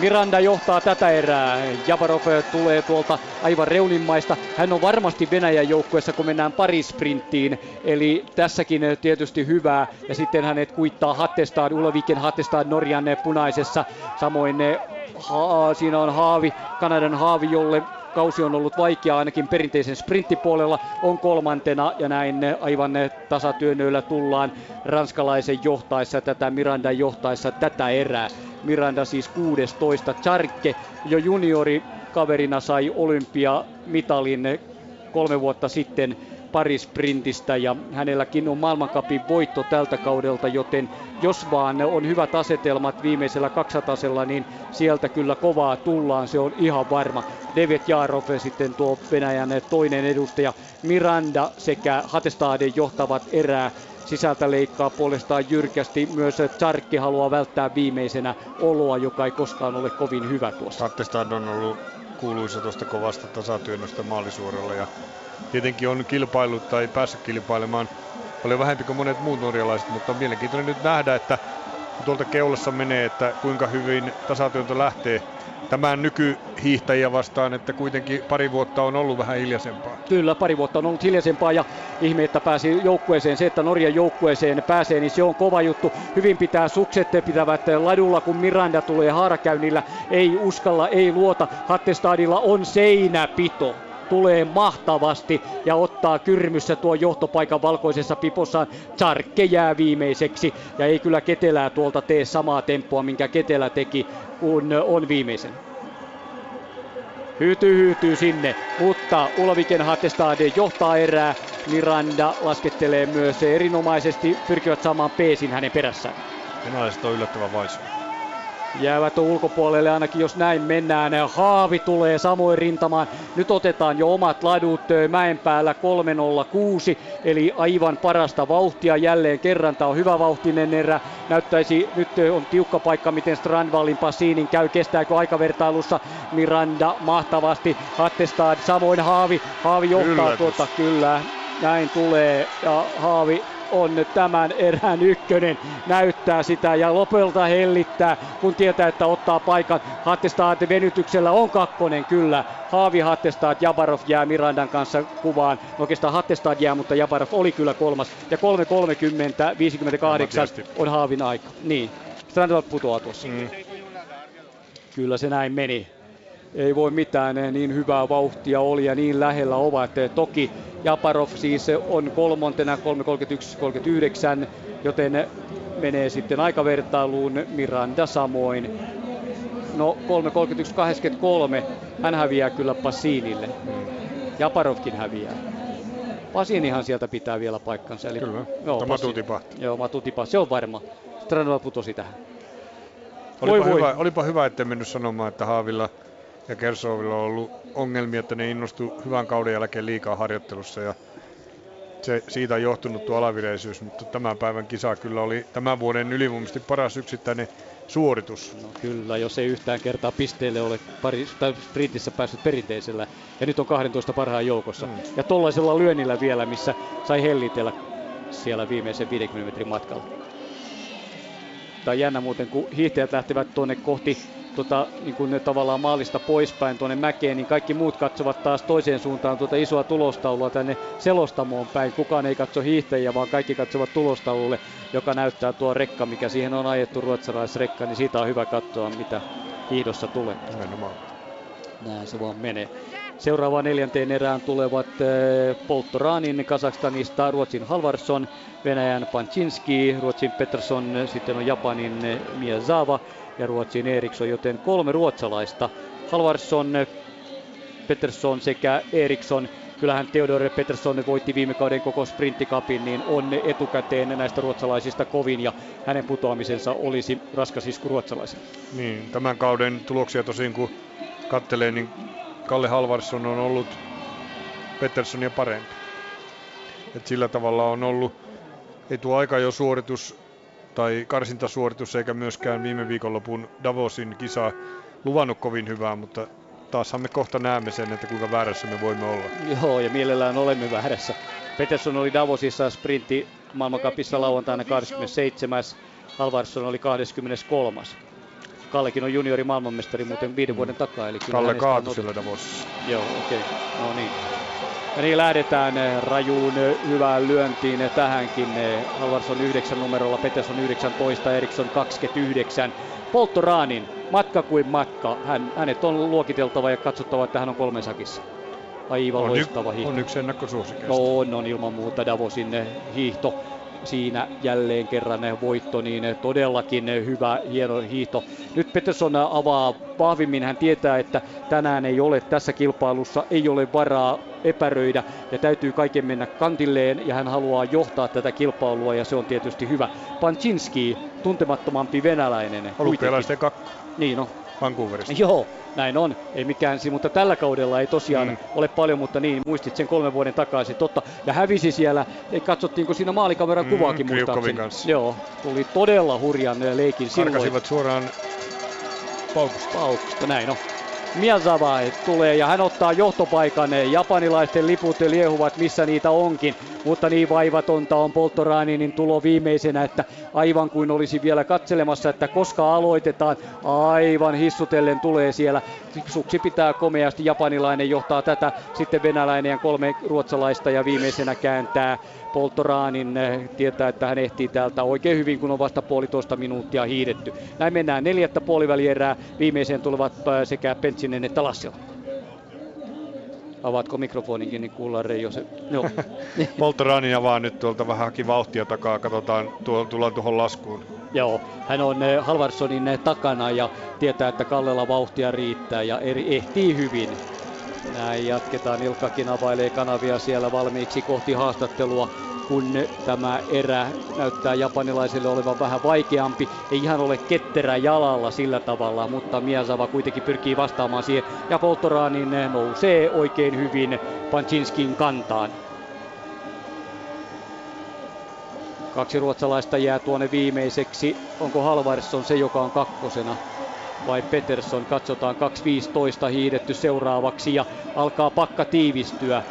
Miranda johtaa tätä erää. Jabarov tulee tuolta aivan reunimmaista. Hän on varmasti Venäjän joukkueessa, kun mennään parisprinttiin. Eli tässäkin tietysti hyvää. Ja sitten hänet kuittaa Hattestad, Ulviken Hattestad Norjan punaisessa. Samoin ha, siinä on Haavi, Kanadan Haavi, jolle kausi on ollut vaikea ainakin perinteisen sprinttipuolella, on kolmantena ja näin aivan tasatyönnöillä tullaan ranskalaisen johtaessa tätä Miranda johtaessa tätä erää. Miranda siis 16. Charke jo juniori kaverina sai olympiamitalin kolme vuotta sitten parisprintistä ja hänelläkin on maailmankapin voitto tältä kaudelta, joten jos vaan on hyvät asetelmat viimeisellä 200 niin sieltä kyllä kovaa tullaan, se on ihan varma. David Jarov sitten tuo Venäjän toinen edustaja Miranda sekä Hatestaden johtavat erää sisältä leikkaa puolestaan jyrkästi. Myös Tsarkki haluaa välttää viimeisenä oloa, joka ei koskaan ole kovin hyvä tuossa. Hattestad on ollut kuuluisa tuosta kovasta tasatyönnöstä maalisuoralla ja tietenkin on kilpailut tai päässyt kilpailemaan paljon vähempi kuin monet muut norjalaiset, mutta on mielenkiintoinen nyt nähdä, että tuolta keulassa menee, että kuinka hyvin tasatyöntö lähtee tämän nykyhiihtäjiä vastaan, että kuitenkin pari vuotta on ollut vähän hiljaisempaa. Kyllä, pari vuotta on ollut hiljaisempaa ja ihme, että pääsi joukkueeseen. Se, että Norjan joukkueeseen pääsee, niin se on kova juttu. Hyvin pitää sukset pitävät ladulla, kun Miranda tulee haarakäynnillä. Ei uskalla, ei luota. Hattestadilla on seinäpito tulee mahtavasti ja ottaa kyrmyssä tuo johtopaikan valkoisessa pipossaan. Charkke jää viimeiseksi ja ei kyllä Ketelää tuolta tee samaa tempoa, minkä Ketelä teki, kun on viimeisen. Hyytyy, hyytyy sinne, mutta Ulviken Hattestade johtaa erää. Miranda laskettelee myös erinomaisesti, pyrkivät saamaan peesin hänen perässään. Venäläiset on yllättävän vaisuja jäävät ulkopuolelle ainakin jos näin mennään. Haavi tulee samoin rintamaan. Nyt otetaan jo omat ladut mäen päällä 306 eli aivan parasta vauhtia jälleen kerran. Tämä on hyvä vauhtinen erä. Näyttäisi nyt on tiukka paikka miten Strandvallin Passinin käy. Kestääkö aikavertailussa Miranda mahtavasti. Hattestad samoin Haavi. Haavi johtaa Yllätys. tuota kyllä. Näin tulee ja Haavi on tämän erään ykkönen, näyttää sitä ja lopulta hellittää, kun tietää, että ottaa paikan. Hattestad venytyksellä on kakkonen kyllä. Haavi Hattestad, Jabarov jää Mirandan kanssa kuvaan. Oikeastaan Hattestad jää, mutta Jabarov oli kyllä kolmas. Ja 3.30, 58 on Haavin aika. Niin, Strandvall putoaa tuossa. Mm. Kyllä se näin meni ei voi mitään, niin hyvää vauhtia oli ja niin lähellä ovat. Toki Japarov siis on kolmontena 3.31.39, joten menee sitten aikavertailuun Miranda samoin. No 3.31.83, hän häviää kyllä Passinille. Japarovkin häviää. Pasinihan sieltä pitää vielä paikkansa. Eli, kyllä, joo, Matu tipahti. Joo, Matu tipahti, se on varma. Stranova putosi tähän. Olipa, voi, hyvä, voi. olipa hyvä, ettei mennyt sanomaan, että Haavilla ja Kersovilla on ollut ongelmia, että ne innostu hyvän kauden jälkeen liikaa harjoittelussa ja se, siitä on johtunut tuo alavireisyys, mutta tämän päivän kisa kyllä oli tämän vuoden ylivoimaisesti paras yksittäinen suoritus. No kyllä, jos ei yhtään kertaa pisteelle ole pari, tai sprintissä päässyt perinteisellä, ja nyt on 12 parhaan joukossa. Mm. Ja tollaisella lyönnillä vielä, missä sai hellitellä siellä viimeisen 50 metrin matkalla. Tämä on jännä muuten, kun hiihtäjät lähtevät tuonne kohti tota, niin kuin tavallaan maalista poispäin tuonne mäkeen, niin kaikki muut katsovat taas toiseen suuntaan tuota isoa tulostaulua tänne selostamoon päin. Kukaan ei katso hiihtäjiä, vaan kaikki katsovat tulostaululle, joka näyttää tuo rekka, mikä siihen on ajettu ruotsalaisrekka, niin siitä on hyvä katsoa, mitä hiihdossa tulee. Näin se vaan menee. Seuraavaan neljänteen erään tulevat äh, Polttoranin Kazakstanista Ruotsin Halvarsson, Venäjän Panchinski, Ruotsin Pettersson, sitten on Japanin eh, Miyazawa ja Ruotsin Eriksson, joten kolme ruotsalaista. Halvarsson, Pettersson sekä Eriksson. Kyllähän Theodor Pettersson voitti viime kauden koko sprinttikapin, niin on etukäteen näistä ruotsalaisista kovin ja hänen putoamisensa olisi raskas isku ruotsalaisille. Niin, tämän kauden tuloksia tosin kun kattelee, niin Kalle Halvarsson on ollut Petterssonia parempi. Et sillä tavalla on ollut, ei tuo aika jo suoritus tai karsintasuoritus eikä myöskään viime viikonlopun Davosin kisa luvannut kovin hyvää, mutta taashan me kohta näemme sen, että kuinka väärässä me voimme olla. Joo, ja mielellään olemme väärässä. Peterson oli Davosissa sprintti maailmankapissa lauantaina 27. Halvarsson oli 23. Kallekin on juniori maailmanmestari muuten viiden vuoden takaa. Eli kyllä Kalle kaatui sillä Davosissa. Joo, okei. Okay. No niin. Ja niin lähdetään eh, rajuun eh, hyvään lyöntiin eh, tähänkin. Halvarsson 9 numerolla, Peterson 19, Eriksson 29. Polttoraanin, matka kuin matka. Hän, hänet on luokiteltava ja katsottava, että hän on kolmen sakissa. Aivan On, y- loistava hiihto. on yksi ennakkosuosikeista. No on, on ilman muuta Davosin hiihto. Siinä jälleen kerran voitto, niin todellakin hyvä, hieno hiihto. Nyt Peterson avaa vahvimmin, hän tietää, että tänään ei ole tässä kilpailussa, ei ole varaa epäröidä ja täytyy kaiken mennä kantilleen ja hän haluaa johtaa tätä kilpailua ja se on tietysti hyvä. Panchinski, tuntemattomampi venäläinen. Olympialaisten kakko Niin no, Vancouverista. Joo, näin on. Ei mikään, si- mutta tällä kaudella ei tosiaan Mm. ole paljon, mutta niin, muistit sen kolmen vuoden takaisin, totta. Ja hävisi siellä, ei katsottiinko siinä maalikameran Mm, kuvaakin muistaakseni. kanssa. Joo, tuli todella hurjan eh, leikin silloin. Karkasivat suoraan paukusta. Paukusta, näin on. Miyazava tulee ja hän ottaa johtopaikan. Japanilaisten liput liehuvat missä niitä onkin, mutta niin vaivatonta on Polttoraaninin tulo viimeisenä, että aivan kuin olisi vielä katselemassa, että koska aloitetaan, aivan hissutellen tulee siellä. Suksi pitää komeasti, japanilainen johtaa tätä, sitten venäläinen ja kolme ruotsalaista ja viimeisenä kääntää Polttoraanin eh, tietää, että hän ehtii täältä oikein hyvin, kun on vasta puolitoista minuuttia hiidetty. Näin mennään neljättä puolivälierää. Viimeiseen tulevat eh, sekä Pentsinen että Lassila. Avaatko mikrofoninkin, niin kuullaan Reijo se. Joo. Polttorani avaa nyt tuolta vähän haki vauhtia takaa. Katsotaan, tuolla tullaan tuohon laskuun. Joo, hän on eh, Halvarssonin eh, takana ja tietää, että Kallella vauhtia riittää ja eri, ehtii hyvin. Näin jatketaan. Ilkkakin availee kanavia siellä valmiiksi kohti haastattelua, kun tämä erä näyttää japanilaisille olevan vähän vaikeampi. Ei ihan ole ketterä jalalla sillä tavalla, mutta Miyazava kuitenkin pyrkii vastaamaan siihen. Ja Polttoraanin eh, nousee oikein hyvin Panchinskin kantaan. Kaksi ruotsalaista jää tuonne viimeiseksi. Onko Halvarsson se, joka on kakkosena? Vai Peterson? Katsotaan 2.15 hiidetty seuraavaksi ja alkaa pakka tiivistyä.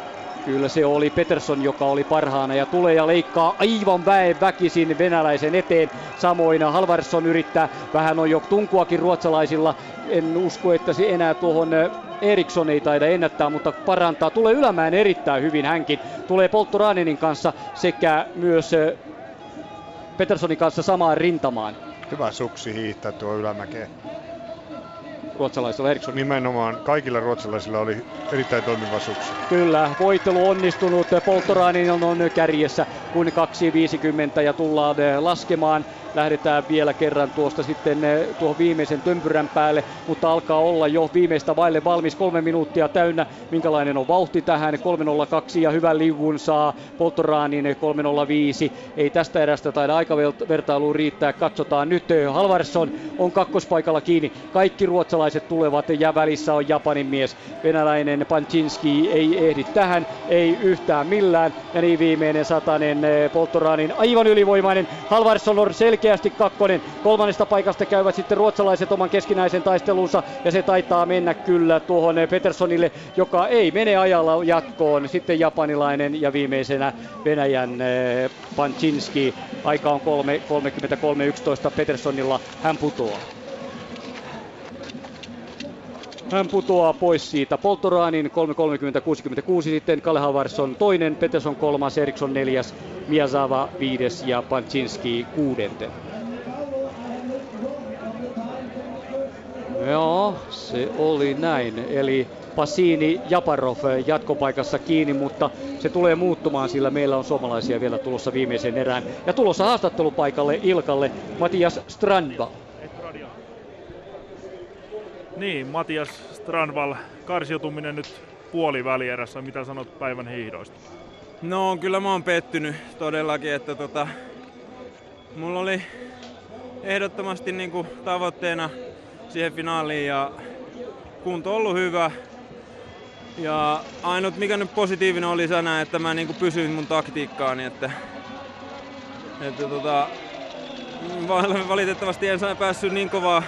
Kyllä se oli Peterson, joka oli parhaana ja tulee ja leikkaa aivan väen väkisin venäläisen eteen. Samoin Halvarsson yrittää, vähän on jo tunkuakin ruotsalaisilla. En usko, että se enää tuohon eh, Eriksson ei taida ennättää, mutta parantaa. Tulee ylämään erittäin hyvin hänkin. Tulee Polttoraaninin kanssa sekä myös eh, Petersonin kanssa samaan rintamaan. Hyvä suksi hiihtää tuo ylämäkeen. Ruotsalaisella Eriksson. Nimenomaan kaikilla ruotsalaisilla oli erittäin toimiva suksi. Kyllä, voittelu onnistunut. Polttorainin on, on kärjessä kun 2.50 ja tullaan eh, laskemaan. Lähdetään vielä kerran tuosta sitten eh, tuohon viimeisen tömpyrän päälle, mutta alkaa olla jo viimeistä vaille valmis. Kolme minuuttia täynnä. Minkälainen on vauhti tähän? 3.02 ja hyvän liuvun saa Polttoraanin 3.05. Ei tästä erästä taida aikavertailuun riittää. Katsotaan nyt. eh, Halvarsson on kakkospaikalla kiinni. Kaikki ruotsalaiset tulevat ja välissä on Japanin mies. Venäläinen Panchinski ei ehdi tähän, ei yhtään millään. Ja niin viimeinen satanen eh, Polttoraanin aivan ylivoimainen. Halvarsson on selkeästi kakkonen. Kolmannesta paikasta käyvät sitten ruotsalaiset oman keskinäisen taistelunsa. Ja se taitaa mennä kyllä tuohon eh, Petersonille, joka ei mene ajalla jatkoon. Sitten japanilainen ja viimeisenä Venäjän eh, Panchinski. Aika on 3, 33.11 Petersonilla. Hän putoaa. Hän putoaa pois siitä. Polttoraanin 3.30.66, sitten Kalle Havarsson toinen, Peterson kolmas, Eriksson neljäs, Miyazava viides ja Panchinski kuudenten. Joo, se oli näin. Eli Pasini Japarov jatkopaikassa kiinni, mutta se tulee muuttumaan, sillä meillä on suomalaisia vielä tulossa viimeisen erään. Ja tulossa haastattelupaikalle Ilkalle Matias Strandva. Niin, Matias Strandval, karsiutuminen nyt puolivälierässä. Mitä sanot päivän hiihdoista? No kyllä mä oon pettynyt todellakin, että tota, mulla oli ehdottomasti niinku tavoitteena siihen finaaliin ja kunto on ollut hyvä. Ja ainut mikä nyt positiivinen oli sana, että mä niinku pysyin mun taktiikkaani, että, että tota, val- valitettavasti en saa päässyt niin kovaa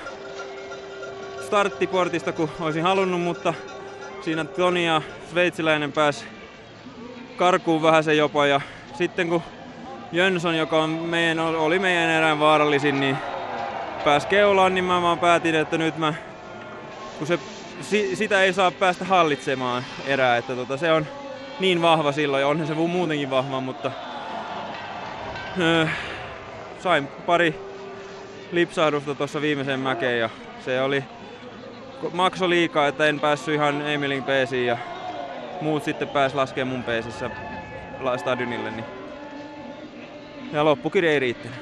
starttiportista kuin olisin halunnut, mutta siinä Toni ja sveitsiläinen pääsi karkuun vähän se jopa. Ja sitten kun Jönsson, joka on meidän, oli meidän erään vaarallisin, niin pääsi keulaan, niin mä vaan päätin, että nyt mä, kun se, si, sitä ei saa päästä hallitsemaan erää, että tota, se on niin vahva silloin, ja onhan se muutenkin vahva, mutta öö, sain pari lipsahdusta tuossa viimeisen mäkeen ja se oli makso liikaa, että en päässyt ihan Emilin peesiin ja muut sitten pääs laskemaan mun peesissä stadionille. Niin. Ja loppukirja ei riittänyt.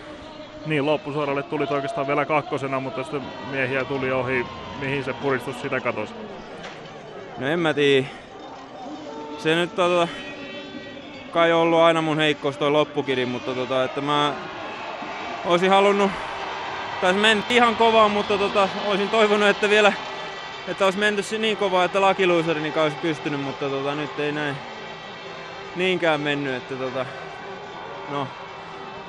Niin, loppusuoralle tuli oikeastaan vielä kakkosena, mutta sitten miehiä tuli ohi. Mihin se puristus sitä katosi? No en mä tiedä. Se nyt tota, kai ollut aina mun heikkous toi loppukiri, mutta tota, että mä olisin halunnut, tai meni ihan kovaa, mutta tota, olisin toivonut, että vielä että olisi menty niin kovaa, että lakiluisari niin olisi pystynyt, mutta tota, nyt ei näin niinkään mennyt, että tota, no,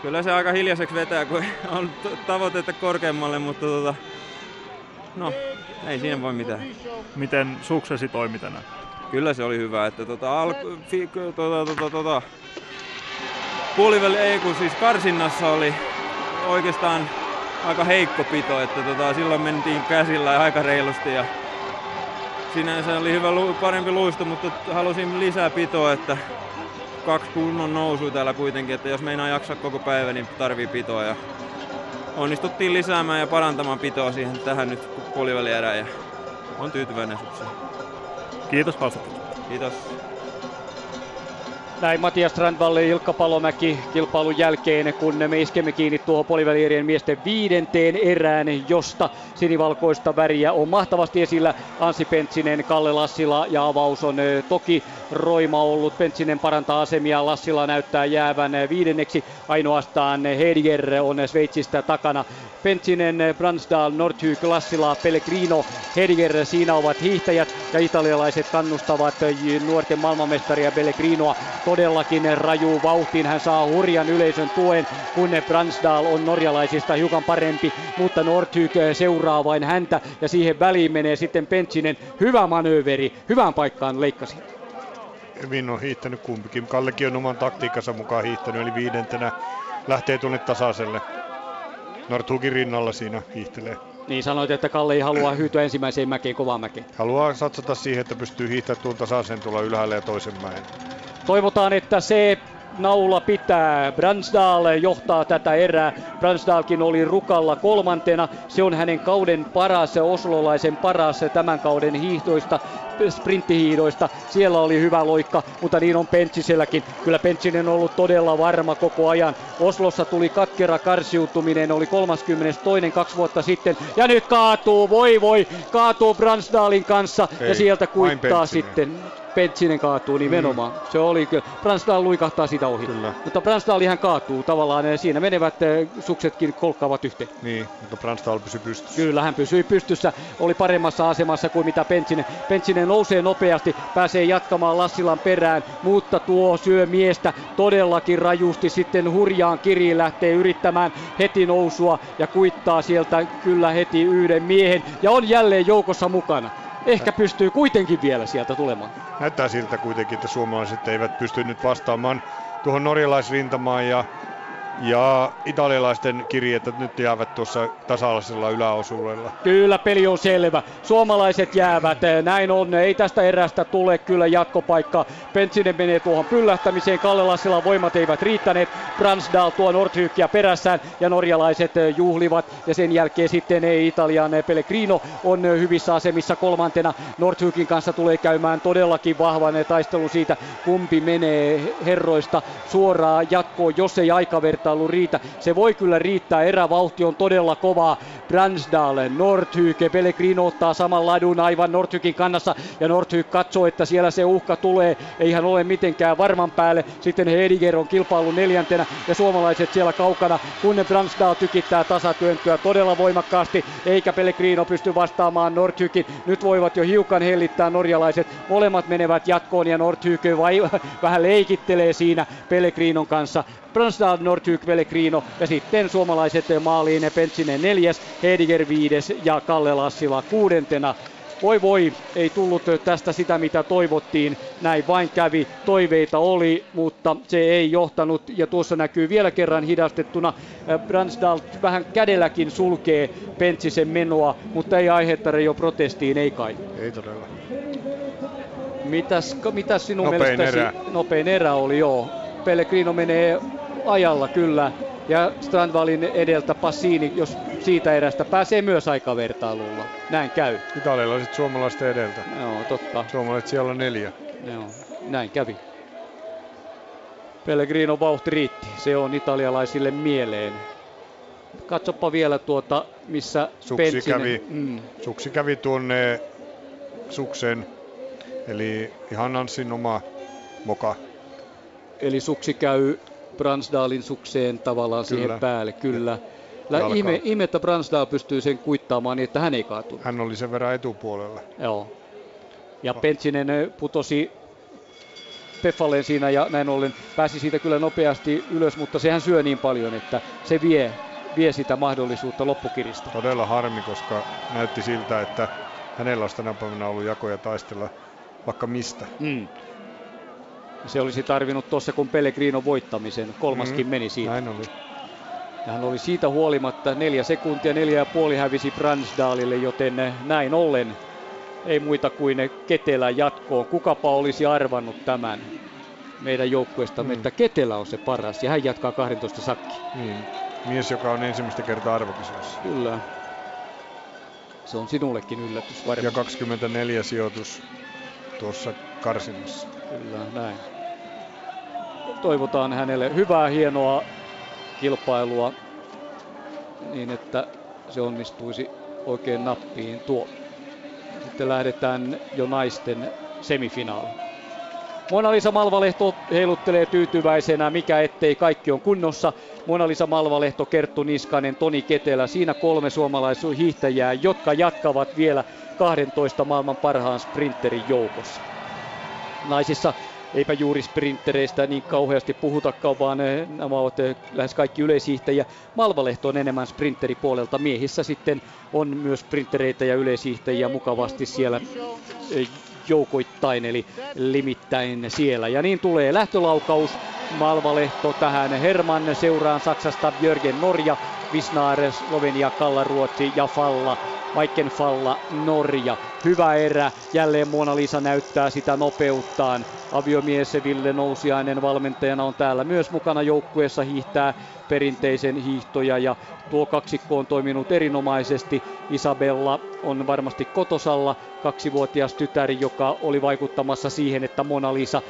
kyllä se aika hiljaiseksi vetää, kun on tavoitetta korkeammalle, mutta tota, no, ei siinä voi mitään. Miten suksesi toimi tänään? Kyllä se oli hyvä, että tota, al, fi, tota, tota, tota, puoliväli, ei kun siis karsinnassa oli oikeastaan aika heikko pito, että tota, silloin mentiin käsillä aika reilusti ja sinänsä oli hyvä, parempi luisto, mutta halusin lisää pitoa, että kaksi kunnon nousua täällä kuitenkin, että jos meinaa jaksaa koko päivä, niin tarvii pitoa. Ja onnistuttiin lisäämään ja parantamaan pitoa siihen tähän nyt puolivälierään ja on tyytyväinen sukseen. Kiitos haastattelusta. Kiitos. Näin Matias Strandvall ja Ilkka Palomäki kilpailun jälkeen, kun me iskemme kiinni tuohon polivälierien miesten viidenteen erään, josta sinivalkoista väriä on mahtavasti esillä. Ansi Pentsinen, Kalle Lassila ja avaus on toki roima ollut. Pentsinen parantaa asemia, Lassila näyttää jäävän viidenneksi. Ainoastaan Hediger on Sveitsistä takana. Pentsinen, Bransdal, Nordhyk, Lassila, Pellegrino, Hediger, siinä ovat hiihtäjät ja italialaiset kannustavat nuorten maailmanmestaria Pellegrinoa todellakin raju vauhtiin. Hän saa hurjan yleisön tuen, kun Bransdal on norjalaisista hiukan parempi, mutta Nordhyk seuraa vain häntä ja siihen väliin menee sitten Pentsinen. Hyvä manööveri, hyvään paikkaan leikkasi. Hyvin on hiihtänyt kumpikin. Kallekin on oman taktiikkansa mukaan hiihtänyt, eli viidentenä lähtee tuonne tasaiselle. Nordhukin rinnalla siinä hiihtelee. Niin sanoit, että Kalle ei halua hyytyä ensimmäiseen mäkeen, kovaan mäkeen. Haluaa satsata siihen, että pystyy hiihtämään tuon tasaisen tulla ylhäälle ja toisen mäen. Toivotaan, että se naula pitää. Bransdal johtaa tätä erää. Bransdalkin oli rukalla kolmantena. Se on hänen kauden paras, oslolaisen paras tämän kauden hiihdoista, sprinttihiidoista. Siellä oli hyvä loikka, mutta niin on Pentsiselläkin. Kyllä Pentsinen on ollut todella varma koko ajan. Oslossa tuli katkera karsiutuminen, oli 32. kaksi vuotta sitten. Ja nyt kaatuu, voi voi, kaatuu Bransdalin kanssa Ei, ja sieltä kuittaa sitten Pentsinen kaatuu nimenomaan. Mm. Se oli kyllä. Bransdal luikahtaa sitä ohi. Kyllä. Mutta Bransdalihan kaatuu tavallaan ja siinä menevät eh, suksetkin kolkkaavat yhteen. Niin, mutta Bransdal pysyy pystyssä. Kyllä, hän pysyi pystyssä. Oli paremmassa asemassa kuin mitä Pentsinen. Pentsinen nousee nopeasti, pääsee jatkamaan Lassilan perään, mutta tuo syö miestä todellakin rajusti. Sitten hurjaan kiriin lähtee yrittämään heti nousua ja kuittaa sieltä kyllä heti yhden miehen ja on jälleen joukossa mukana ehkä pystyy kuitenkin vielä sieltä tulemaan. Näyttää siltä kuitenkin, että suomalaiset eivät pysty nyt vastaamaan tuohon norjalaisrintamaan ja ja italialaisten kirjeet nyt jäävät tuossa tasaisella yläosuudella. Kyllä peli on selvä. Suomalaiset jäävät. Näin on. Ei tästä erästä tule kyllä jatkopaikka. Pentsinen menee tuohon pyllähtämiseen. Kalle Lassila voimat eivät riittäneet. Bransdal tuo Nordhykkiä perässään ja norjalaiset juhlivat. Ja sen jälkeen sitten ei Italian Pellegrino on hyvissä asemissa kolmantena. Nordhykin kanssa tulee käymään todellakin vahvan taistelun siitä, kumpi menee herroista suoraan jatkoon, jos ei aikaverta ollut riitä. Se voi kyllä riittää, erävauhti on todella kovaa. Bransdal, Nordhyke, Pellegrino ottaa saman ladun aivan Nordhykin kannassa ja Nordhyk katsoo, että siellä se uhka tulee. Ei hän ole mitenkään varman päälle. Sitten Hediger on kilpailu neljäntenä ja suomalaiset siellä kaukana, kun Bransdal tykittää tasatyöntöä todella voimakkaasti, eikä Pellegrino pysty vastaamaan Nordhykin. Nyt voivat jo hiukan hellittää norjalaiset. Molemmat menevät jatkoon ja Nordhyke vai, vähän leikittelee siinä Pellegrinon kanssa. Bransdal, Nordhyk, Pellegrino ja sitten suomalaiset maaliin Pentsinen neljäs, Hediger viides ja Kalle Lassila kuudentena. voi voi, ei tullut tästä sitä mitä toivottiin, näin vain kävi, toiveita oli, mutta se ei johtanut ja tuossa näkyy vielä kerran hidastettuna, Bransdal vähän kädelläkin sulkee Pentsisen menoa, mutta ei aihetta jo protestiin, ei kai. Ei todella. Mitäs, mitäs sinun Nopein mielestäsi? erä. Nopein erä oli, joo. Pellegrino menee ajalla kyllä. Ja Strandvalin edeltä Passini, jos siitä erästä pääsee myös aikavertailulla. Näin käy. Italialaiset suomalaisten edeltä. Joo, totta. Suomalaiset siellä on neljä. Joo, näin kävi. Pellegrino vauhti riitti. Se on italialaisille mieleen. Katsopa vielä tuota, missä Suksi Pentsinen... kävi. Mm, Suksi kävi tuonne suksen, eli ihan Anssin oma moka. Eli suksi käy Bransdalin sukseen tavallaan Kyllä. siihen päälle, kyllä. Lä, Jalkaan. ihme, ihme, että Bransdal pystyy sen kuittaamaan niin, että hän ei kaatunut. Hän oli sen verran etupuolella. Joo. Ja Pentsinen ö, putosi Peffalleen siinä ja näin ollen pääsi siitä kyllä nopeasti ylös, mutta sehän syö niin paljon, että se vie, vie sitä mahdollisuutta loppukiristä. Todella harmi, koska näytti siltä, että hänellä olisi tänä päivänä ollut jakoja taistella vaikka mistä. Mm. Se olisi tarvinnut tuossa kun Pellegrino voittamisen. Kolmaskin Mm, meni siitä. Näin oli. Ja hän oli siitä huolimatta neljä sekuntia, neljä ja puoli hävisi Bransdalille, joten näin ollen ei muita kuin Ketelä jatkoon. Kukapa olisi arvannut tämän meidän joukkueestamme, Mm. että Ketelä on se paras ja hän jatkaa 12 sakki. Niin. Mies, joka on ensimmäistä kertaa arvokisoissa. Kyllä. Se on sinullekin yllätys varmaan. Ja 24 sijoitus tuossa karsinnassa. Kyllä, näin. Toivotaan hänelle hyvää, hienoa kilpailua niin, että se onnistuisi oikein nappiin tuo. Sitten lähdetään jo naisten semifinaaliin. Mona-Lisa Malvalehto heiluttelee tyytyväisenä, mikä ettei kaikki on kunnossa. Mona-Lisa Malvalehto, Kerttu Niskanen, Toni Ketelä, siinä kolme suomalaishiihtäjää, jotka jatkavat vielä 12 maailman parhaan sprinterin joukossa naisissa eipä juuri sprinttereistä niin kauheasti puhutakaan, vaan eh, nämä ovat eh, lähes kaikki yleishiihtäjiä. Malvalehto on enemmän sprinteripuolelta. Miehissä sitten on myös sprinttereitä ja yleishiihtäjiä mukavasti siellä eh, joukoittain, eli limittäin siellä. Ja niin tulee lähtölaukaus. Malvalehto tähän Herman seuraan Saksasta Jörgen Norja, Visnar Slovenia, Kalla Ruotsi ja Falla Maiken Falla Norja. Hyvä erä, jälleen Mona Lisa näyttää sitä nopeuttaan. Aviomies Ville Nousiainen valmentajana on täällä myös mukana joukkueessa hiihtää perinteisen hiihtoja ja tuo kaksikko on toiminut erinomaisesti. Isabella on varmasti kotosalla, kaksivuotias tytär, joka oli vaikuttamassa siihen, että Mona Lisa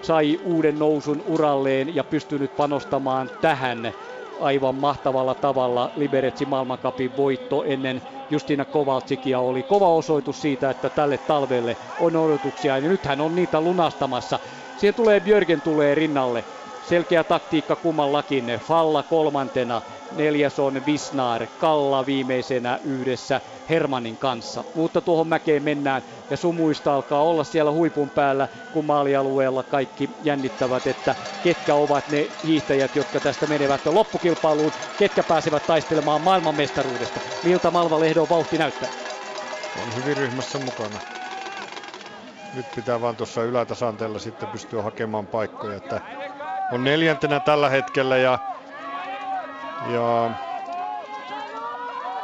sai uuden nousun uralleen ja pystynyt panostamaan tähän aivan mahtavalla tavalla. Liberetsi maailmankapin voitto ennen Justina Kovaltsikia oli kova osoitus siitä, että tälle talvelle on odotuksia ja nyt hän on niitä lunastamassa. Siihen tulee Björgen tulee rinnalle. Selkeä taktiikka kummallakin. Falla kolmantena, neljäs on Visnar, Kalla viimeisenä yhdessä Hermanin kanssa. Mutta tuohon mäkeen mennään ja sumuista alkaa olla siellä huipun päällä, kun maalialueella kaikki jännittävät, että ketkä ovat ne hiihtäjät, jotka tästä menevät loppukilpailuun, ketkä pääsevät taistelemaan maailmanmestaruudesta. Miltä Malvalehdon vauhti näyttää? On hyvin ryhmässä mukana. Nyt pitää vaan tuossa ylätasanteella sitten pystyä hakemaan paikkoja. Että on neljäntenä tällä hetkellä ja, ja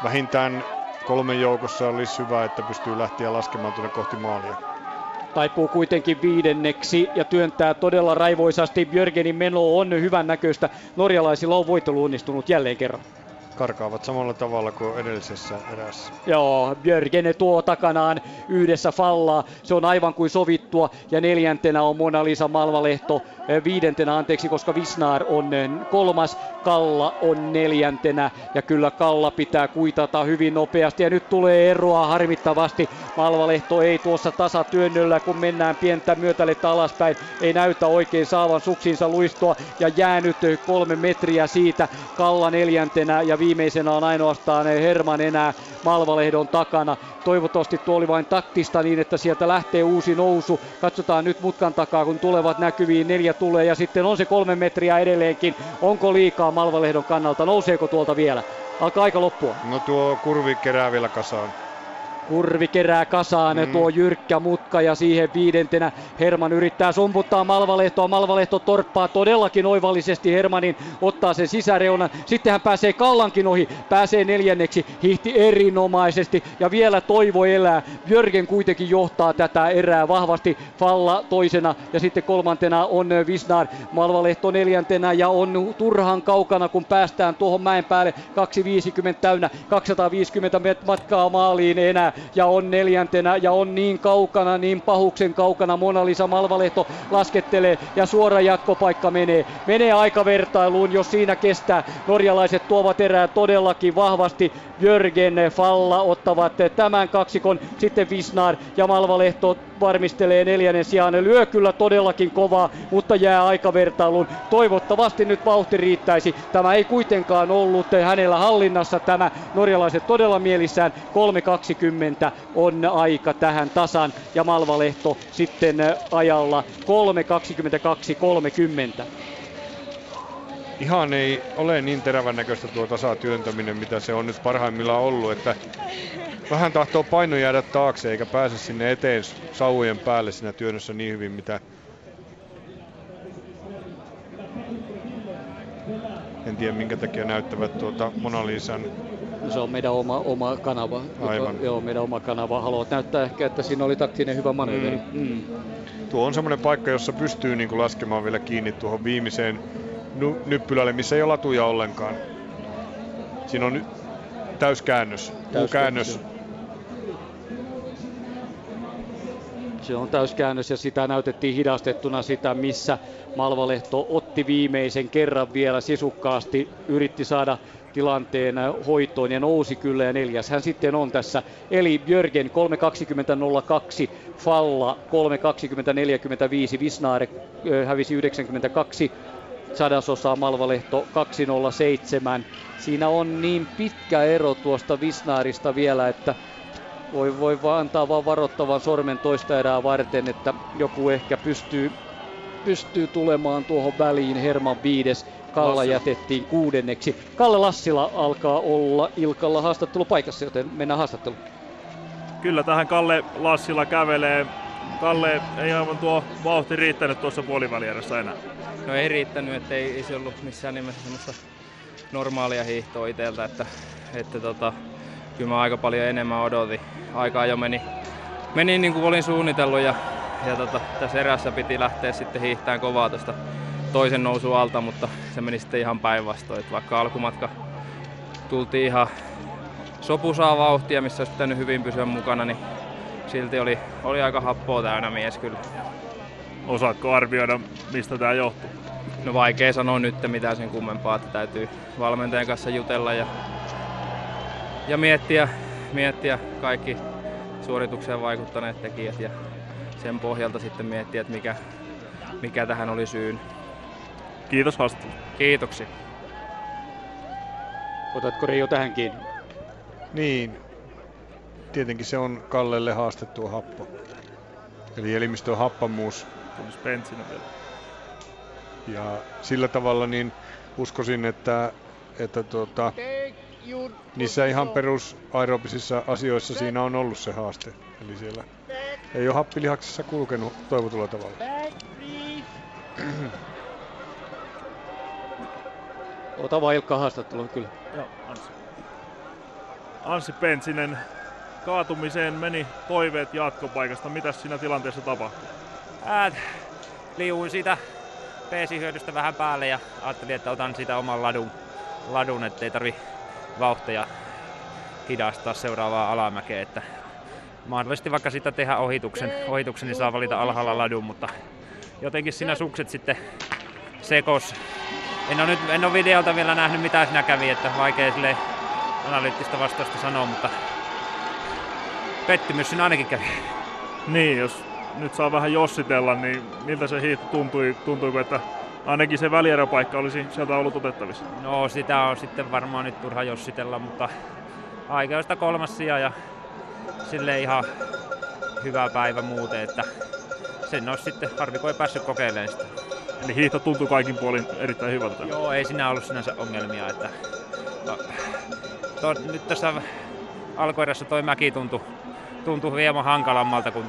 vähintään kolmen joukossa olisi hyvä, että pystyy lähteä laskemaan tuonne kohti maalia. taipuu kuitenkin viidenneksi ja työntää todella raivoisasti. Björgenin meno on hyvän näköistä. Norjalaisilla on voittelu onnistunut jälleen kerran. Karkaavat samalla tavalla kuin edellisessä erässä. Joo, Björgen tuo takanaan yhdessä fallaa. Se on aivan kuin sovittua. Ja neljäntenä on Mona Lisa Malvalehto. Eh, Viidentenä, anteeksi, koska Visnar on eh, kolmas. Kalla on neljäntenä. Ja kyllä Kalla pitää kuitata hyvin nopeasti. Ja nyt tulee eroa harmittavasti. Malvalehto ei tuossa tasatyönnöllä, kun mennään pientä myötälettä alaspäin. Ei näytä oikein saavan suksiinsa luistoa. Ja jäänyt eh, kolme metriä siitä. Kalla neljäntenä ja viimeisenä on ainoastaan Herman enää Malvalehdon takana. Toivottavasti tuo oli vain taktista niin, että sieltä lähtee uusi nousu. Katsotaan nyt mutkan takaa, kun tulevat näkyviin. Neljä tulee ja sitten on se kolme metriä edelleenkin. Onko liikaa Malvalehdon kannalta? Nouseeko tuolta vielä? Alkaa aika loppua. No tuo kurvi kerää vielä kasaan. Kurvi kerää kasaan mm. tuo jyrkkä mutka ja siihen viidentenä Herman yrittää sumputtaa Malvalehtoa. Malvalehto torppaa todellakin oivallisesti Hermanin, ottaa sen sisäreunan. Sitten hän pääsee Kallankin ohi, pääsee neljänneksi, hihti erinomaisesti ja vielä toivo elää. Jörgen kuitenkin johtaa tätä erää vahvasti. Falla toisena ja sitten kolmantena on Visnar. Malvalehto neljäntenä ja on turhan kaukana kun päästään tuohon mäen päälle. 250 täynnä, 250 matkaa maaliin enää ja on neljäntenä ja on niin kaukana, niin pahuksen kaukana. Mona Lisa Malvalehto laskettelee ja suora jatkopaikka menee. Menee aikavertailuun, jos siinä kestää. Norjalaiset tuovat erää todellakin vahvasti. Jörgen Falla ottavat tämän kaksikon. Sitten Visnar ja Malvalehto varmistelee neljännen sijaan. Lyö kyllä todellakin kovaa, mutta jää aikavertailuun. Toivottavasti nyt vauhti riittäisi. Tämä ei kuitenkaan ollut hänellä hallinnassa tämä. Norjalaiset todella mielissään. 3.20 on aika tähän tasan ja Malvalehto sitten ajalla 3.22.30 ihan ei ole niin terävän näköistä tuo tasatyöntäminen, mitä se on nyt parhaimmillaan ollut, että vähän tahtoo paino jäädä taakse eikä pääse sinne eteen sauvojen päälle siinä työnnössä niin hyvin, mitä en tiedä minkä takia näyttävät tuota Mona Lisan se on meidän oma, oma kanava. Aivan. Joka, joo, meidän oma kanava. Haluat näyttää ehkä, että siinä oli taktinen hyvä manööveri. Mm. Mm. Tuo on semmoinen paikka, jossa pystyy niin kuin laskemaan vielä kiinni tuohon viimeiseen nyppylälle, missä ei ole latuja ollenkaan. Siinä on täyskäännös, täyskäännös. Se on täyskäännös ja sitä näytettiin hidastettuna sitä, missä Malvalehto otti viimeisen kerran vielä sisukkaasti, yritti saada tilanteen hoitoon ja nousi kyllä ja neljäs hän sitten on tässä. Eli Björgen 3.20.02, Falla 3.20.45, Visnaare hävisi 92 sadasosaa Malvalehto 207. Siinä on niin pitkä ero tuosta Visnaarista vielä, että voi, voi vaan antaa vaan varoittavan sormen toista erää varten, että joku ehkä pystyy, pystyy tulemaan tuohon väliin. Herman viides, Kalla Lassila. jätettiin kuudenneksi. Kalle Lassila alkaa olla Ilkalla haastattelupaikassa, joten mennään haastatteluun. Kyllä tähän Kalle Lassila kävelee. Kalle ei aivan tuo vauhti riittänyt tuossa puolivälieressä enää. No ei riittänyt, että ei, ei se ollut missään nimessä semmoista normaalia hiihtoa itseltä, että, että tota, kyllä mä aika paljon enemmän odotin. Aikaa jo meni, meni niin kuin olin suunnitellut ja, ja tota, tässä erässä piti lähteä sitten hiihtään kovaa tuosta toisen nousun alta, mutta se meni sitten ihan päinvastoin. Vaikka alkumatka tultiin ihan sopusaa vauhtia, missä olisi pitänyt hyvin pysyä mukana, niin silti oli, oli aika happoa täynnä mies kyllä. Osaatko arvioida, mistä tämä johtuu? No vaikea sanoa nyt mitään sen kummempaa, että täytyy valmentajan kanssa jutella ja, ja miettiä, miettiä kaikki suoritukseen vaikuttaneet tekijät ja sen pohjalta sitten miettiä, että mikä, mikä tähän oli syyn. Kiitos haastattelusta. Kiitoksia. Otatko Reijo tähän kiinni? Niin, tietenkin se on Kallelle haastettu happo. Eli elimistön happamuus. Tulisi bensina vielä. Ja sillä tavalla niin uskoisin, että, että tuota, niissä ihan perus aerobisissa asioissa siinä on ollut se haaste. Eli siellä ei ole happilihaksissa kulkenut toivotulla tavalla. Ota vaan Ilkka haastattelun kyllä. Joo, Anssi. Anssi Pentsinen, kaatumiseen meni toiveet jatkopaikasta. Mitä siinä tilanteessa tapahtui? Äh, liuin siitä PC-hyödystä vähän päälle ja ajattelin, että otan sitä oman ladun, ladun ettei tarvi vauhtia hidastaa seuraavaa alamäkeä. Että mahdollisesti vaikka sitä tehdä ohituksen, ohituksen niin saa valita alhaalla ladun, mutta jotenkin siinä sukset sitten sekos. En ole, nyt, en ole videolta vielä nähnyt mitä siinä kävi, että vaikea sille analyyttistä vastausta sanoa, mutta pettymys siinä ainakin kävi. Niin, jos nyt saa vähän jossitella, niin miltä se hiihto tuntui, tuntuiko, että ainakin se välieräpaikka olisi sieltä ollut otettavissa? No sitä on sitten varmaan nyt turha jossitella, mutta aikaista kolmas sija ja sille ihan hyvä päivä muuten, että sen olisi sitten harvi, kun ei päässyt kokeilemaan sitä. Eli hiihto tuntui kaikin puolin erittäin hyvältä? Joo, ei siinä ollut sinänsä ongelmia. Että, no, to, nyt tässä alkuerässä toi mäki tuntui tuntui hieman hankalammalta kuin,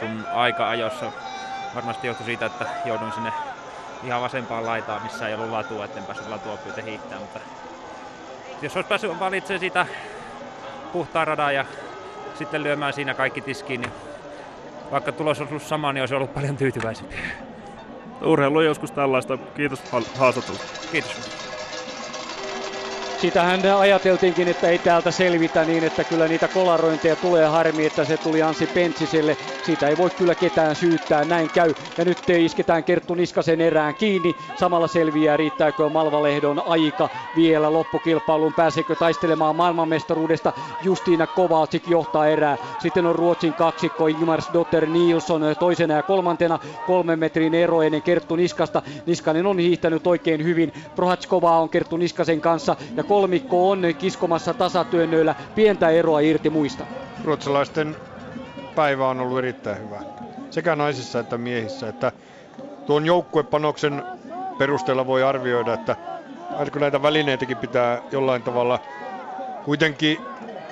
kuin aika ajossa. Varmasti johtui siitä, että jouduin sinne ihan vasempaan laitaan, missä ei ollut latua, etten päässyt latua pyytä hiihtää, mutta jos olisi päässyt valitsemaan siitä puhtaan radan ja sitten lyömään siinä kaikki tiskiin, niin vaikka tulos olisi ollut sama, niin olisi ollut paljon tyytyväisempi. Urheilu on joskus tällaista. Kiitos haastattelusta. Kiitos sitähän ajateltiinkin, että ei täältä selvitä niin, että kyllä niitä kolarointeja tulee harmi, että se tuli Ansi Pentsiselle. Siitä ei voi kyllä ketään syyttää, näin käy. Ja nyt isketään Kerttu Niskasen erään kiinni. Samalla selviää, riittääkö Malvalehdon aika vielä loppukilpailuun. Pääseekö taistelemaan maailmanmestaruudesta. Justiina Kovalcik johtaa erää. Sitten on Ruotsin kaksikko Ingmars Dotter Nilsson toisena ja kolmantena. Kolmen metrin ero ennen Kerttu Niskasta. Niskanen on hiihtänyt oikein hyvin. Prohatskova on Kerttu Niskasen kanssa ja kolmikko on kiskomassa tasatyönnöillä pientä eroa irti muista. Ruotsalaisten päivä on ollut erittäin hyvä. Sekä naisissa että miehissä. Että tuon joukkuepanoksen perusteella voi arvioida, että kun näitä välineitäkin pitää jollain tavalla kuitenkin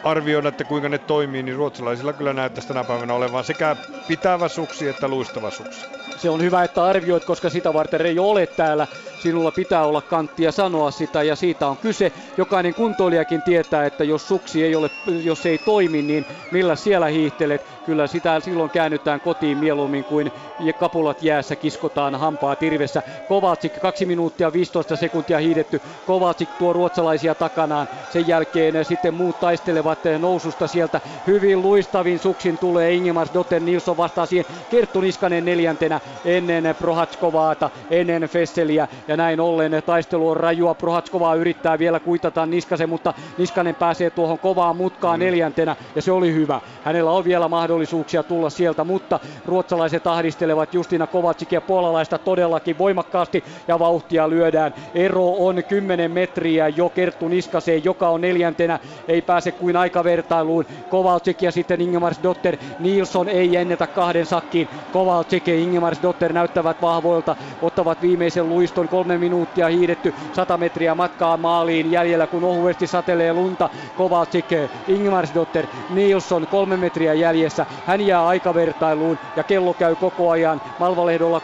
arvioida, että kuinka ne toimii, niin ruotsalaisilla kyllä näyttäisi tänä päivänä olevan sekä pitävä suksi että luistava suksi. Se on hyvä, että arvioit, koska sitä varten ei ole täällä. Sinulla pitää olla kanttia sanoa sitä ja siitä on kyse. Jokainen kuntoilijakin tietää, että jos suksi ei ole, jos ei toimi, niin millä siellä hiihtelet. Kyllä sitä silloin käännytään kotiin mieluummin kuin kapulat jäässä kiskotaan hampaa tirvessä. Kovacic 2 minuuttia 15 sekuntia hiidetty. Kovacic tuo ruotsalaisia takanaan. Sen jälkeen sitten muut taistelevat noususta sieltä. Hyvin luistavin suksin tulee Ingemar Dotter Nilsson vastaan siihen. Kerttu Niskanen neljäntenä ennen Prohatskovaata, ennen Fesseliä ja näin ollen taistelu on rajua. Prohatskovaa yrittää vielä kuitata Niskasen, mutta Niskanen pääsee tuohon kovaan mutkaan mm. neljäntenä ja se oli hyvä. Hänellä on vielä mahdollisuuksia tulla sieltä, mutta ruotsalaiset ahdistelevat Justina Kovacic ja puolalaista todellakin voimakkaasti ja vauhtia lyödään. Ero on 10 metriä jo Kerttu Niskaseen, joka on neljäntenä, ei pääse kuin aikavertailuun. Kovalcik ja sitten Ingemars Dotter Nilsson ei ennätä kahden sakkiin. Kovalcik ja Ingemars Dotter näyttävät vahvoilta, ottavat viimeisen luiston kolme minuuttia hiidetty, 100 metriä matkaa maaliin jäljellä, kun ohuesti satelee lunta. Kovalcik, Ingmarsdotter, Nilsson kolme metriä jäljessä. Hän jää aikavertailuun ja kello käy koko ajan. Malvalehdolla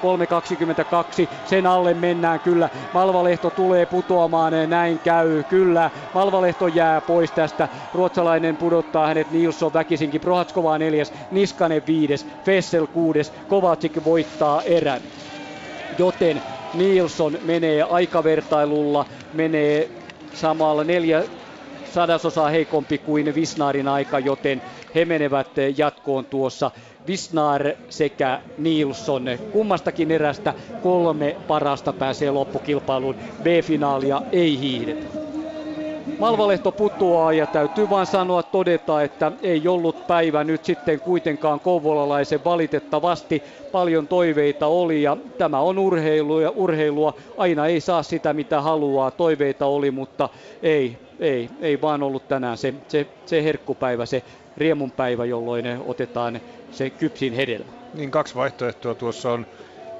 3.22, sen alle mennään kyllä. Malvalehto tulee putoamaan, näin käy kyllä. Malvalehto jää pois tästä. Ruotsalainen pudottaa hänet Nilsson väkisinkin. Prohatskova neljäs, Niskanen viides, Fessel kuudes, Kovacic voittaa erän. Joten Nilsson menee aikavertailulla, menee samalla neljä sadasosaa heikompi kuin Visnarin aika, joten he menevät jatkoon tuossa. Visnar sekä Nilsson. Kummastakin erästä kolme parasta pääsee loppukilpailuun. B-finaalia ei hiihdetä. Malvalehto putoaa ja täytyy vain sanoa todeta, että ei ollut päivä nyt sitten kuitenkaan kouvolalaisen valitettavasti. Paljon toiveita oli ja tämä on urheilua ja urheilua. Aina ei saa sitä mitä haluaa. Toiveita oli, mutta ei, ei, ei vaan ollut tänään se, se, se herkkupäivä, se riemunpäivä, jolloin otetaan se kypsin hedelmä. Niin kaksi vaihtoehtoa tuossa on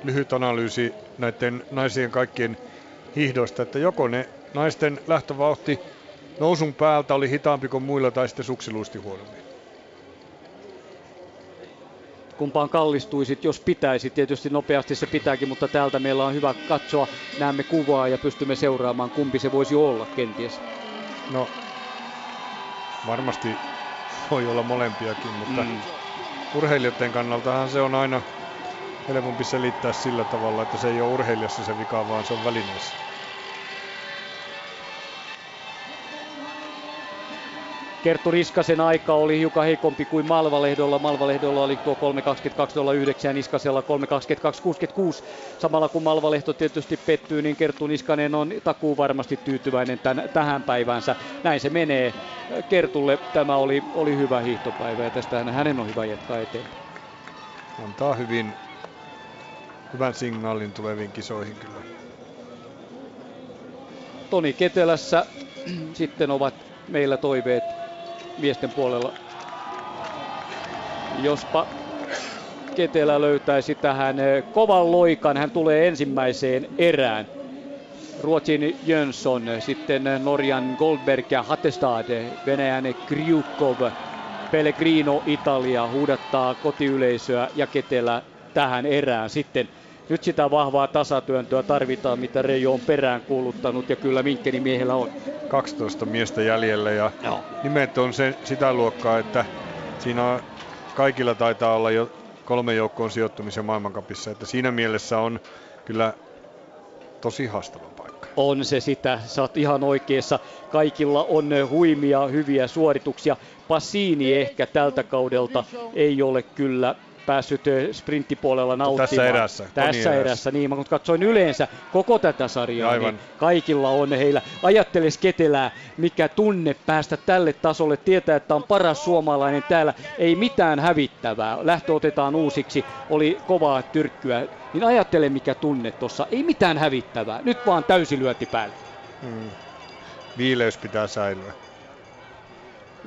lyhyt analyysi näiden naisien kaikkien hiihdoista, että joko ne naisten lähtövauhti nousun päältä oli hitaampi kuin muilla tai sitten suksiluisti huonommin. Kumpaan kallistuisit, jos pitäisi. Tietysti nopeasti se pitääkin, mutta täältä meillä on hyvä katsoa. Näemme kuvaa ja pystymme seuraamaan, kumpi se voisi olla kenties. No, varmasti voi olla molempiakin, mutta mm. urheilijoiden kannaltahan se on aina helpompi selittää sillä tavalla, että se ei ole urheilijassa se vika, vaan se on välineessä. Kerttu Riskasen aika oli hiukan heikompi kuin Malvalehdolla. Malvalehdolla oli tuo 3.22.09 ja Niskasella 3.22.66. Samalla kun Malvalehto tietysti pettyy, niin Kerttu Niskanen on takuu varmasti tyytyväinen tämän, tähän päivänsä. Näin se menee. Kertulle tämä oli, oli hyvä hiihtopäivä ja tästä hänen on hyvä jatkaa eteenpäin. Antaa hyvin hyvän signaalin tuleviin kisoihin kyllä. Toni Ketelässä sitten ovat meillä toiveet miesten puolella. Jospa Ketelä löytäisi tähän eh, kovan loikan, hän tulee ensimmäiseen erään. Ruotsin Jönsson, sitten Norjan Goldberg ja Hattestad, Venäjän Kryukov, Pellegrino Italia huudattaa kotiyleisöä ja Ketelä tähän erään sitten. Nyt sitä vahvaa tasatyöntöä tarvitaan, mitä Reijo on perään kuuluttanut ja kyllä Minkkeni miehellä on. 12 miestä jäljellä ja Joo. nimet on se, sitä luokkaa, että siinä on, kaikilla taitaa olla jo kolme joukkoon sijoittumisen maailmankapissa, että siinä mielessä on kyllä tosi haastava paikka. On se sitä, sä oot ihan oikeassa. Kaikilla on huimia, hyviä suorituksia. Passini ehkä tältä kaudelta ei ole kyllä päässyt sprinttipuolella nauttimaan. Tässä erässä. Tässä erässä, niin. Mutta katsoin yleensä koko tätä sarjaa, Aivan. niin kaikilla on heillä. Ajatteles Ketelää, mikä tunne päästä tälle tasolle, tietää, että on paras suomalainen täällä, ei mitään hävittävää. Lähtö otetaan uusiksi, oli kovaa tyrkkyä. Niin ajattele, mikä tunne tuossa, ei mitään hävittävää, nyt vaan täysi lyönti päälle. Hmm. Viileys pitää säilyä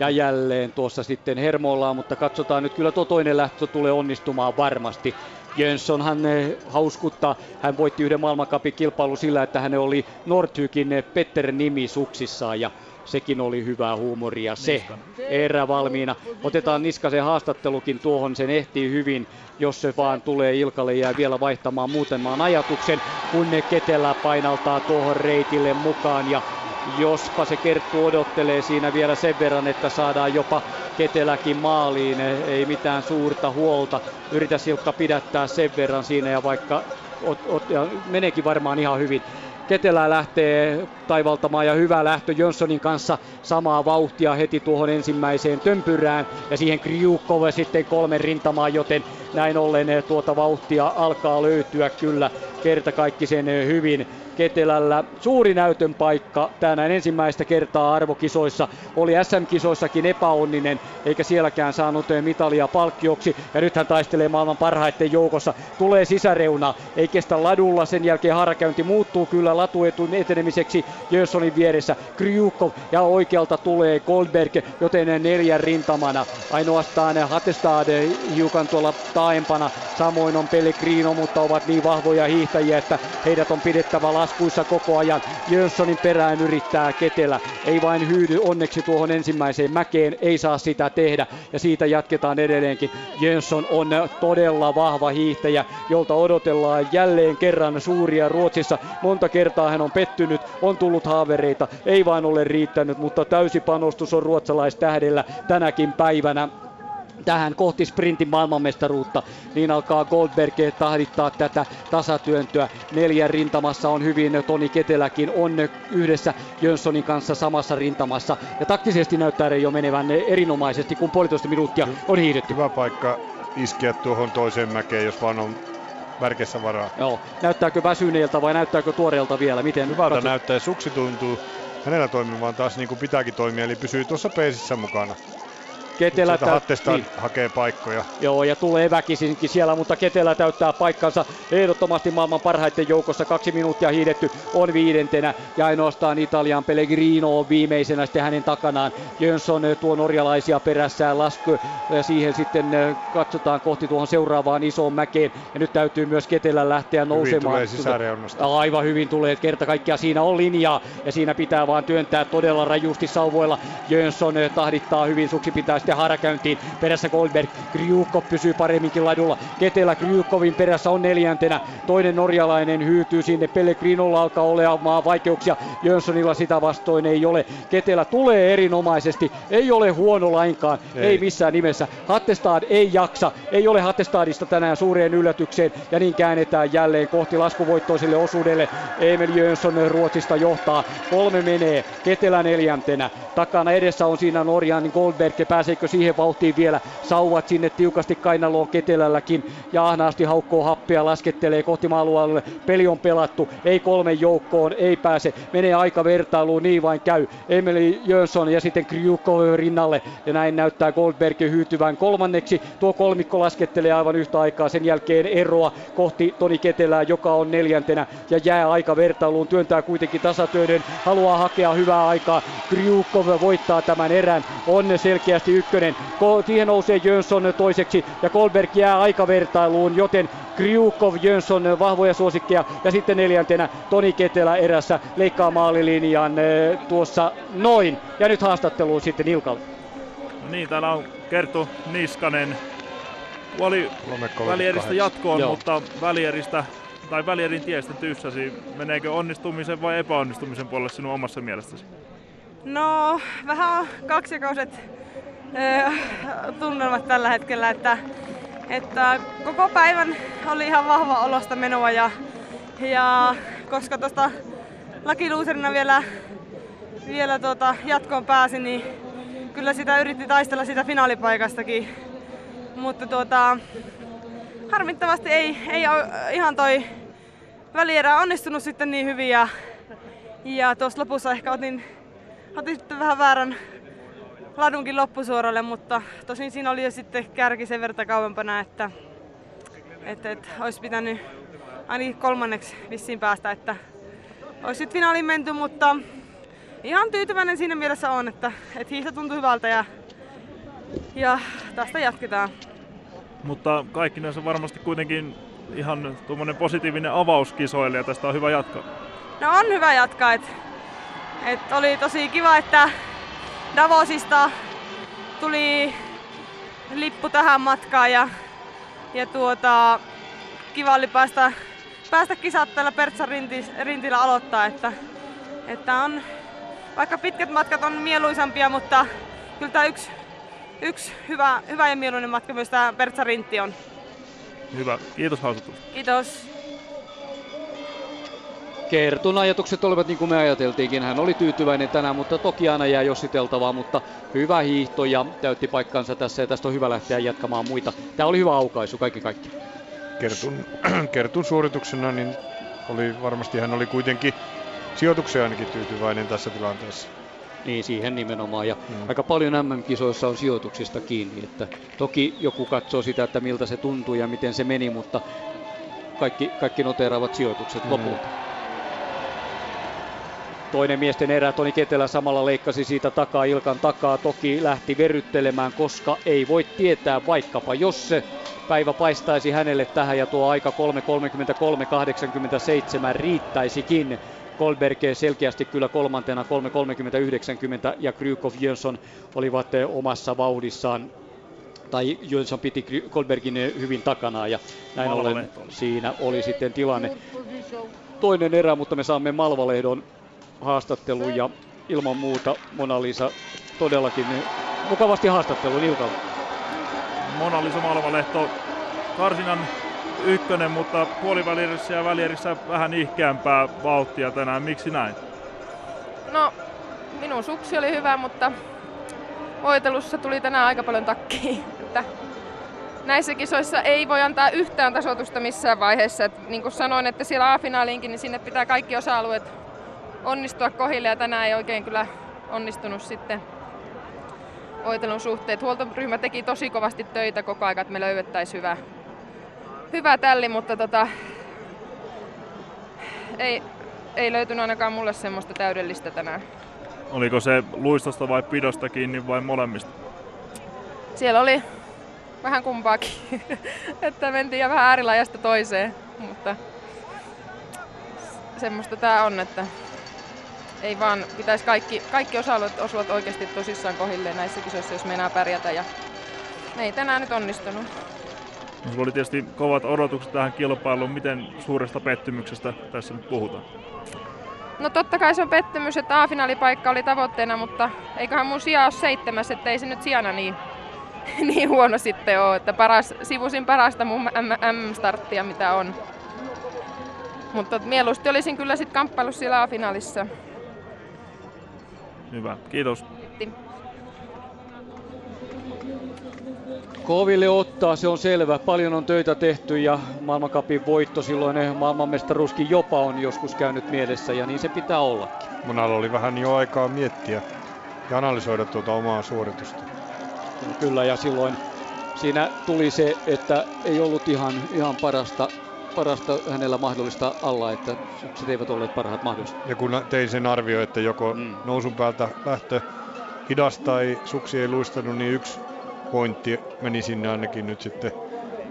ja jälleen tuossa sitten hermollaan, mutta katsotaan nyt kyllä tuo toinen lähtö tulee onnistumaan varmasti. Jönssonhan eh, hauskuttaa, hän voitti yhden maailmankapin kilpailu sillä, että hän oli Nordhykin eh, Petter nimi suksissaan ja sekin oli hyvää huumoria se. Erä valmiina. Otetaan Niskasen haastattelukin tuohon, sen ehtii hyvin, jos se vaan tulee Ilkalle jää vielä vaihtamaan muutamaan ajatuksen, kun ne Ketelä painaltaa tuohon reitille mukaan ja jospa se Kerttu odottelee siinä vielä sen verran, että saadaan jopa Keteläkin maaliin, ei mitään suurta huolta. Yritä Silkka pidättää sen verran siinä ja vaikka ot, ot, ja meneekin varmaan ihan hyvin. Ketelä lähtee taivaltamaan ja hyvä lähtö Jönssonin kanssa samaa vauhtia heti tuohon ensimmäiseen tömpyrään ja siihen Kriukove sitten kolme rintamaa, joten näin ollen tuota vauhtia alkaa löytyä kyllä kertakaikkisen hyvin. Ketelällä suuri näytön paikka tänään ensimmäistä kertaa arvokisoissa. Oli SM-kisoissakin epäonninen, eikä sielläkään saanut mitalia palkkioksi. Ja nyt hän taistelee maailman parhaiten joukossa. Tulee sisäreuna, ei kestä ladulla. Sen jälkeen harakäynti muuttuu kyllä latuetun etenemiseksi Jönssonin vieressä. Kryukov ja oikealta tulee Goldberg, joten neljän rintamana. Ainoastaan Hatestad hiukan tuolla taaempana. Samoin on Pellegrino, mutta ovat niin vahvoja hiihtäjiä, että heidät on pidettävä laskuissa koko ajan. Jönssonin perään yrittää Ketelä. Ei vain hyydy onneksi tuohon ensimmäiseen mäkeen, ei saa sitä tehdä. Ja siitä jatketaan edelleenkin. Jönsson on todella vahva hiihtäjä, jolta odotellaan jälleen kerran suuria Ruotsissa. Monta kertaa hän on pettynyt, on tullut haavereita, ei vain ole riittänyt, mutta täysi panostus on ruotsalaistähdellä tänäkin päivänä tähän kohti sprintin maailmanmestaruutta, niin alkaa Goldberg tahdittaa tätä tasatyöntöä. Neljän rintamassa on hyvin, Toni Keteläkin on yhdessä Jönssonin kanssa samassa rintamassa. Ja taktisesti näyttää jo menevän erinomaisesti, kun puolitoista minuuttia on hiidetty. Hyvä paikka iskeä tuohon toiseen mäkeen, jos vaan on värkessä varaa. Joo. Näyttääkö väsyneeltä vai näyttääkö tuoreelta vielä? Miten Hyvältä katsot? näyttää. Suksi tuntuu hänellä toimimaan taas niin kuin pitääkin toimia, eli pysyy tuossa peesissä mukana. Ketelä täyttää, niin. hakee paikkoja. Joo, ja tulee väkisinkin siellä, mutta Ketelä täyttää paikkansa ehdottomasti maailman parhaiten joukossa. Kaksi minuuttia hiidetty on viidentenä ja ainoastaan Italian Pellegrino on viimeisenä sitten hänen takanaan. Jönsson tuo norjalaisia perässään lasku ja siihen sitten katsotaan kohti tuohon seuraavaan isoon mäkeen. Ja nyt täytyy myös Ketelä lähteä nousemaan. Hyvin tulee Aivan hyvin tulee, kerta kaikkiaan siinä on linjaa ja siinä pitää vaan työntää todella rajusti sauvoilla. Jönsson tahdittaa hyvin, suksi pitää sitten harakäyntiin. Perässä Goldberg, Kryukov pysyy paremminkin ladulla. Ketelä Kryukovin perässä on neljäntenä. Toinen norjalainen hyytyy sinne. Pellegrinolla alkaa olemaan vaikeuksia. Jönssonilla sitä vastoin ei ole. Ketelä tulee erinomaisesti. Ei ole huono lainkaan. Ei, ei missään nimessä. Hattestad ei jaksa. Ei ole Hattestadista tänään suureen yllätykseen. Ja niin käännetään jälleen kohti laskuvoittoiselle osuudelle. Emil Jönsson Ruotsista johtaa. Kolme menee. Ketelä neljäntenä. Takana edessä on siinä Norjan Goldberg. Pääseekö pääseekö siihen vauhtiin vielä. Sauvat sinne tiukasti kainaloon Ketelälläkin ja ahnaasti haukkoo happea, laskettelee kohti maalueelle. Peli on pelattu, ei kolmen joukkoon, ei pääse. Menee aika vertailuun, niin vain käy. Emeli Jönsson ja sitten Kryukko rinnalle ja näin näyttää Goldberg hyytyvän kolmanneksi. Tuo kolmikko laskettelee aivan yhtä aikaa sen jälkeen eroa kohti Toni Ketelää, joka on neljäntenä ja jää aika vertailuun. Työntää kuitenkin tasatyöden, haluaa hakea hyvää aikaa. Kryukko voittaa tämän erän, on selkeästi ykkönen. Siihen nousee Jönsson toiseksi ja Kolberg jää aikavertailuun, joten Kryukov, Jönsson vahvoja suosikkeja ja sitten neljäntenä Toni Ketelä erässä leikkaa maalilinjan tuossa noin. Ja nyt haastatteluun sitten Ilkalle. No niin, täällä on Kerttu Niskanen Vali välieristä jatkoon, Joo. mutta välieristä tai välierin tiestä tyssäsi. Meneekö onnistumisen vai epäonnistumisen puolelle sinun omassa mielestäsi? No, vähän kaksijakauset äh, tunnelmat tällä hetkellä, että, että koko päivän oli ihan vahva olosta menoa ja, ja koska tuosta lakiluuserina vielä, vielä tuota jatkoon pääsi, niin kyllä sitä yritti taistella sitä finaalipaikastakin. Mutta tuota, harmittavasti ei, ei ihan toi välierä onnistunut sitten niin hyvin ja, ja tuossa lopussa ehkä otin, otin sitten vähän väärän ladunkin loppusuoralle, mutta tosin siinä oli jo sitten kärki sen verran kauempana, että, että, että olisi pitänyt ainakin kolmanneksi vissiin päästä, että olisi sitten finaaliin menty, mutta ihan tyytyväinen siinä mielessä on, että, että hiihto tuntui hyvältä ja, ja tästä jatketaan. Mutta kaikki näissä varmasti kuitenkin ihan tuommoinen positiivinen avaus kisoille ja tästä on hyvä jatkaa. No on hyvä jatkaa. Et, et oli tosi kiva, että Davosista tuli lippu tähän matkaan ja, ja tuota, kiva oli päästä, päästä kisat tällä Pertsan rintillä aloittaa. Että, että on, vaikka pitkät matkat on mieluisampia, mutta kyllä tämä yksi, yksi hyvä, hyvä ja mieluinen matka myös tämä Pertsan rintti on. Hyvä. Kiitos haastattelusta. Kiitos. Kertun ajatukset olivat niin kuin me ajateltiinkin. Hän oli tyytyväinen tänään, mutta toki aina jää jossiteltavaa, mutta hyvä hiihto ja täytti paikkansa tässä ja tästä on hyvä lähteä jatkamaan muita. Tämä oli hyvä aukaisu kaikki kaikki. Kertun, Kertun suorituksena niin oli varmasti hän oli kuitenkin sijoitukseen ainakin tyytyväinen tässä tilanteessa. Niin, siihen nimenomaan. Ja mm. aika paljon MM-kisoissa on sijoituksista kiinni. Että toki joku katsoo sitä, että miltä se tuntuu ja miten se meni, mutta kaikki, kaikki noteeraavat sijoitukset mm. lopulta. Toinen miesten erä, Toni Ketelä samalla leikkasi siitä takaa, Ilkan takaa, toki lähti verryttelemään, koska ei voi tietää vaikkapa, jos se päivä paistaisi hänelle tähän. Ja tuo aika 3.33.87 riittäisikin. Kolberg selkeästi kyllä kolmantena 3.30.90 ja Krykov Jönsson olivat eh, omassa vauhdissaan. Tai Jönsson piti Kolbergin eh, hyvin takana ja näin ollen siinä oli sitten tilanne. Toinen erä, mutta me saamme Malvalehdon haastattelun ja ilman muuta Mona Lisa todellakin eh, mukavasti haastattelun Ilkalla. Mona Lisa Malvalehto karsinan ykkönen, mutta puolivälierissä ja välierissä vähän ihkeämpää vauhtia tänään. Miksi näin? No, minun suksi oli hyvä, mutta voitelussa tuli tänään aika paljon takkiin. Että näissä kisoissa ei voi antaa yhtään tasoitusta missään vaiheessa. Et niin kuin sanoin, että siellä A-finaaliinkin, niin sinne pitää kaikki osa-alueet onnistua kohille ja tänään ei oikein kyllä onnistunut sitten voitelun suhteet. Huoltoryhmä teki tosi kovasti töitä koko ajan, että me löydettäisiin hyvä, hyvä tälli, mutta tota, ei, ei löytynyt ainakaan mulle semmoista täydellistä tänään. Oliko se luistosta vai pidosta kiinni vai molemmista? Siellä oli vähän kumpaakin, että mentiin vähän äärilajasta toiseen, mutta semmoista tää on, että ei vaan pitäisi kaikki, kaikki osa-alueet osuvat oikeasti tosissaan kohilleen näissä kisoissa, jos meinaa pärjätä ja ei tänään nyt onnistunut. No, sulla oli tietysti kovat odotukset tähän kilpailuun. Miten suuresta pettymyksestä tässä nyt puhutaan? No totta kai se on pettymys, että A-finaalipaikka oli tavoitteena, mutta eiköhän mun sija ole seitsemäs, ettei se nyt sijana niin, niin huono sitten ole. Että paras, sivusin parasta mun M-starttia mitä on. Mutta mieluusti olisin kyllä sitten kamppailu siellä A-finaalissa. Hyvä, kiitos. Koville ottaa, se on selvä. Paljon on töitä tehty ja maailmankapin voitto silloin maailmanmestaruuskin jopa on joskus käynyt mielessä ja niin se pitää ollakin. Monalla oli vähän jo aikaa miettiä ja analysoida tuota omaa suoritusta. Kyllä ja silloin siinä tuli se, että ei ollut ihan, ihan parasta, parasta hänellä mahdollista alla, että sukset eivät olleet parhaat mahdolliset. Ja kun tein sen arvio, että joko mm. nousun päältä lähtö hidas tai suksi ei luistanut, niin yksi pointti meni sinne ainakin nyt sitten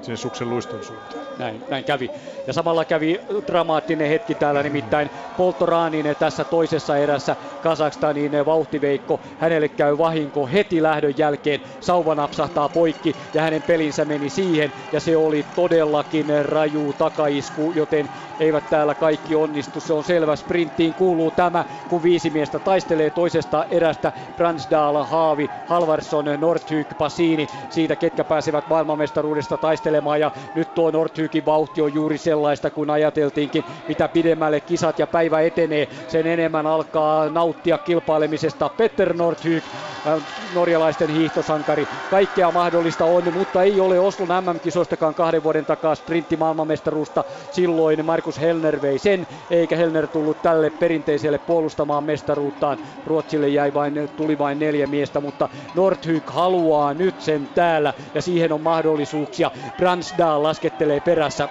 sinne suksen luiston suuntaan. Näin, näin kävi. Ja samalla kävi dramaattinen hetki täällä, nimittäin Poltoraaninen tässä toisessa erässä Kazakstanin vauhtiveikko. Hänelle käy vahinko heti lähdön jälkeen. Sauva napsahtaa poikki ja hänen pelinsä meni siihen. Ja se oli todellakin raju takaisku, joten eivät täällä kaikki onnistu. Se on selvä. Sprinttiin kuuluu tämä, kun viisi miestä taistelee toisesta erästä. Bransdal, Haavi, Halvarsson, Nordhyk, Pasini. Siitä ketkä pääsevät maailmanmestaruudesta taistelemaan. Ja nyt tuo Nordhykin vauhti on juuri sellaista kuin ajateltiinkin. Mitä pidemmälle kisat ja päivä etenee, sen enemmän alkaa nauttia kilpailemisesta. Petter Nordhyk, äh, norjalaisten hiihtosankari. Kaikkea mahdollista on, mutta ei ole Oslon MM-kisoistakaan kahden vuoden takaa sprintti maailmanmestaruusta. Silloin Markus Helner vei sen, eikä Helner tullut tälle perinteiselle puolustamaan mestaruuttaan. Ruotsille jäi vain, tuli vain neljä miestä, mutta Nordhyk haluaa nyt sen täällä ja siihen on mahdollisuuksia. Bransdal laskettelee perässä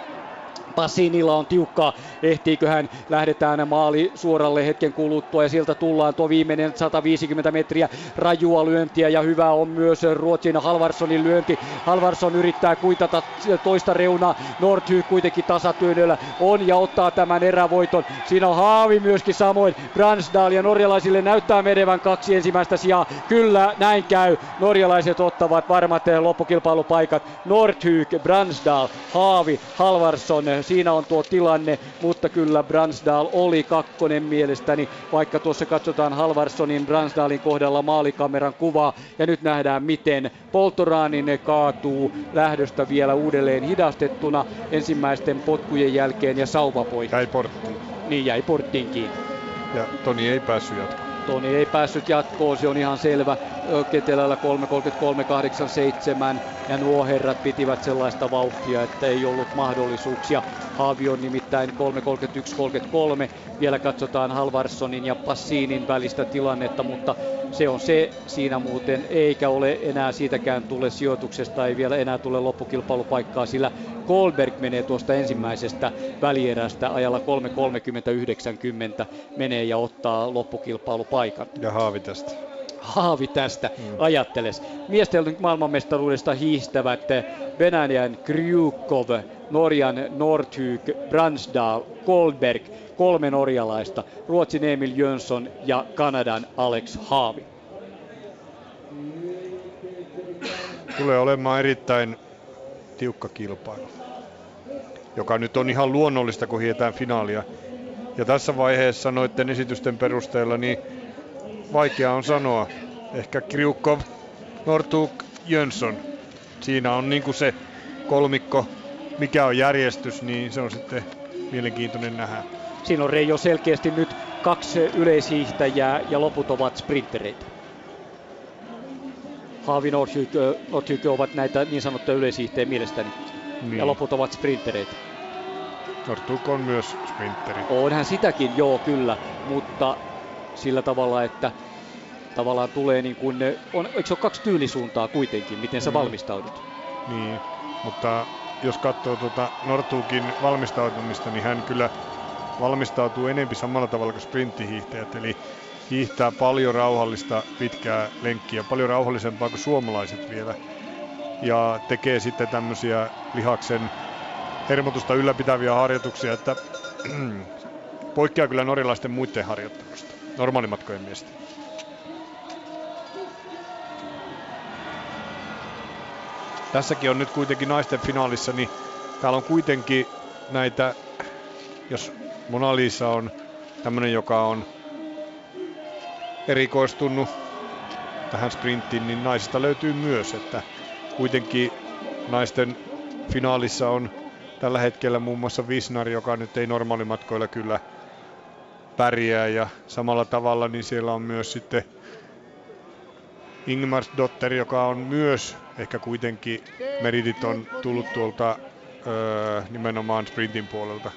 Passinilla on tiukkaa, ehtiikö hän, lähdetään maali suoralle hetken kuluttua ja sieltä tullaan tuo viimeinen 150 metriä rajua lyöntiä ja hyvä on myös Ruotsin Halvarssonin lyönti. Halvarsson yrittää kuitata toista reunaa, Nordhyk kuitenkin tasatyönnöllä on ja ottaa tämän erävoiton. Siinä on Haavi myöskin samoin, Bransdal ja norjalaisille näyttää menevän kaksi ensimmäistä sijaa. Kyllä näin käy, norjalaiset ottavat varmat loppukilpailupaikat. Nordhyk, Bransdal, Haavi, Halvarsson, siinä on tuo tilanne, mutta kyllä Bransdal oli kakkonen mielestäni, vaikka tuossa katsotaan Halvarssonin Bransdalin kohdalla maalikameran kuvaa, ja nyt nähdään miten Poltoraanin kaatuu lähdöstä vielä uudelleen hidastettuna ensimmäisten potkujen jälkeen ja sauva poikki. Jäi porttiin. Niin, jäi porttiin kiinni. Ja Toni ei päässyt jatkoon. Toni ei päässyt jatkoon, se on ihan selvä. Ketelällä 3.33.87 ja nuo herrat pitivät sellaista vauhtia, että ei ollut mahdollisuuksia. Haavi on nimittäin 3.31.33. Vielä katsotaan Halvarssonin ja Passinin välistä tilannetta, mutta se on se siinä muuten, eikä ole enää siitäkään tule sijoituksesta, ei vielä enää tule loppukilpailupaikkaa, sillä Goldberg menee tuosta ensimmäisestä välierästä ajalla 3.30.90 menee ja ottaa loppukilpailupaikan. Ja Haavi tästä. Haavi tästä, mm. ajatteles. Miesten maailmanmestaruudesta hiistävät Venäjän Kryukov, Norjan Nordhyk, Bransdal, Goldberg, kolme norjalaista, Ruotsin Emil Jönsson ja Kanadan Alex Haavi. Tulee olemaan erittäin tiukka kilpailu, joka nyt on ihan luonnollista, kun hietään finaalia. Ja tässä vaiheessa noiden esitysten perusteella niin vaikea on sanoa. Ehkä Kriukov, Nortuk, Jönsson. Siinä on niin se kolmikko, mikä on järjestys, niin se on sitten mielenkiintoinen nähdä. Siinä on Reijo selkeästi nyt kaksi yleishiihtäjää ja loput ovat sprintereitä. Haavi Nordhyk ovat näitä niin sanottuja yleishiihtäjä mielestäni. Niin. Ja loput ovat sprintereitä. Nortuk on myös sprinteri. Onhan sitäkin, joo kyllä, mutta sillä tavalla, että tavallaan tulee niin kuin, on, eikö se ole kaksi tyylisuuntaa kuitenkin, miten sä mm. valmistaudut? Niin, mutta jos katsoo tuota Nortukin valmistautumista, niin hän kyllä valmistautuu enempi samalla tavalla kuin sprinttihiihtäjät, eli hiihtää paljon rauhallista pitkää lenkkiä, paljon rauhallisempaa kuin suomalaiset vielä. Ja tekee sitten tämmöisiä lihaksen hermotusta ylläpitäviä harjoituksia, että poikkeaa kyllä norjalaisten muiden harjoittelusta, normaalimatkojen miestä. Tässäkin on nyt kuitenkin naisten finaalissa, niin täällä on kuitenkin näitä, jos Mona Lisa on tämmöinen, joka on erikoistunut tähän sprinttiin, niin naisista löytyy myös, että kuitenkin naisten finaalissa on tällä hetkellä muun muassa Visnari, joka nyt ei normaalimatkoilla kyllä pärjää ja samalla tavalla niin siellä on myös sitten Dotter, joka on myös ehkä kuitenkin meritit on tullut tuolta nimenomaan sprintin puolelta.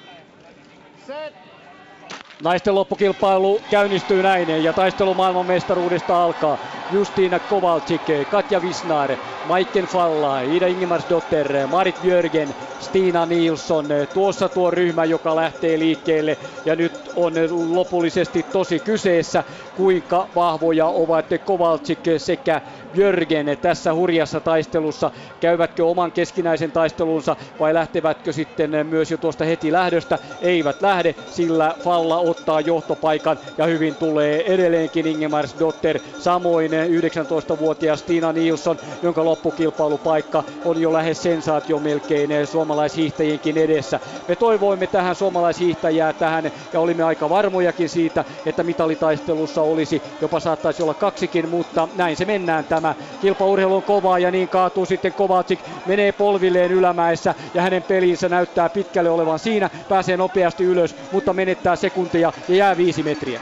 Naisten loppukilpailu käynnistyy näin ja taistelu maailmanmestaruudesta alkaa. Justiina Kovalcik, Katja Visnar, Maiken Falla, Ida Ingemardsdotter, Marit Björgen, Stina Nilsson. Tuossa tuo ryhmä, joka lähtee liikkeelle ja nyt on lopullisesti tosi kyseessä, kuinka vahvoja ovat Kovalchik sekä Jörgen tässä hurjassa taistelussa. Käyvätkö oman keskinäisen taistelunsa vai lähtevätkö sitten myös jo tuosta heti lähdöstä? Eivät lähde, sillä Falla ottaa johtopaikan ja hyvin tulee edelleenkin Ingemars Dotter. Samoin 19-vuotias Stina Nilsson, jonka loppukilpailupaikka on jo lähes sensaatio melkein suomalaishiihtäjienkin edessä. Me toivoimme tähän suomalaishiihtäjää tähän ja olimme aika varmojakin siitä, että mitalitaistelussa olisi jopa saattaisi olla kaksikin, mutta näin se mennään tämä kilpaurheilu on kovaa ja niin kaatuu sitten Kovacic, menee polvilleen ylämäessä ja hänen pelinsä näyttää pitkälle olevan siinä, pääsee nopeasti ylös, mutta menettää sekuntia ja jää viisi metriä.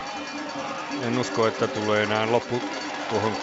En usko, että tulee enää loppu tuohon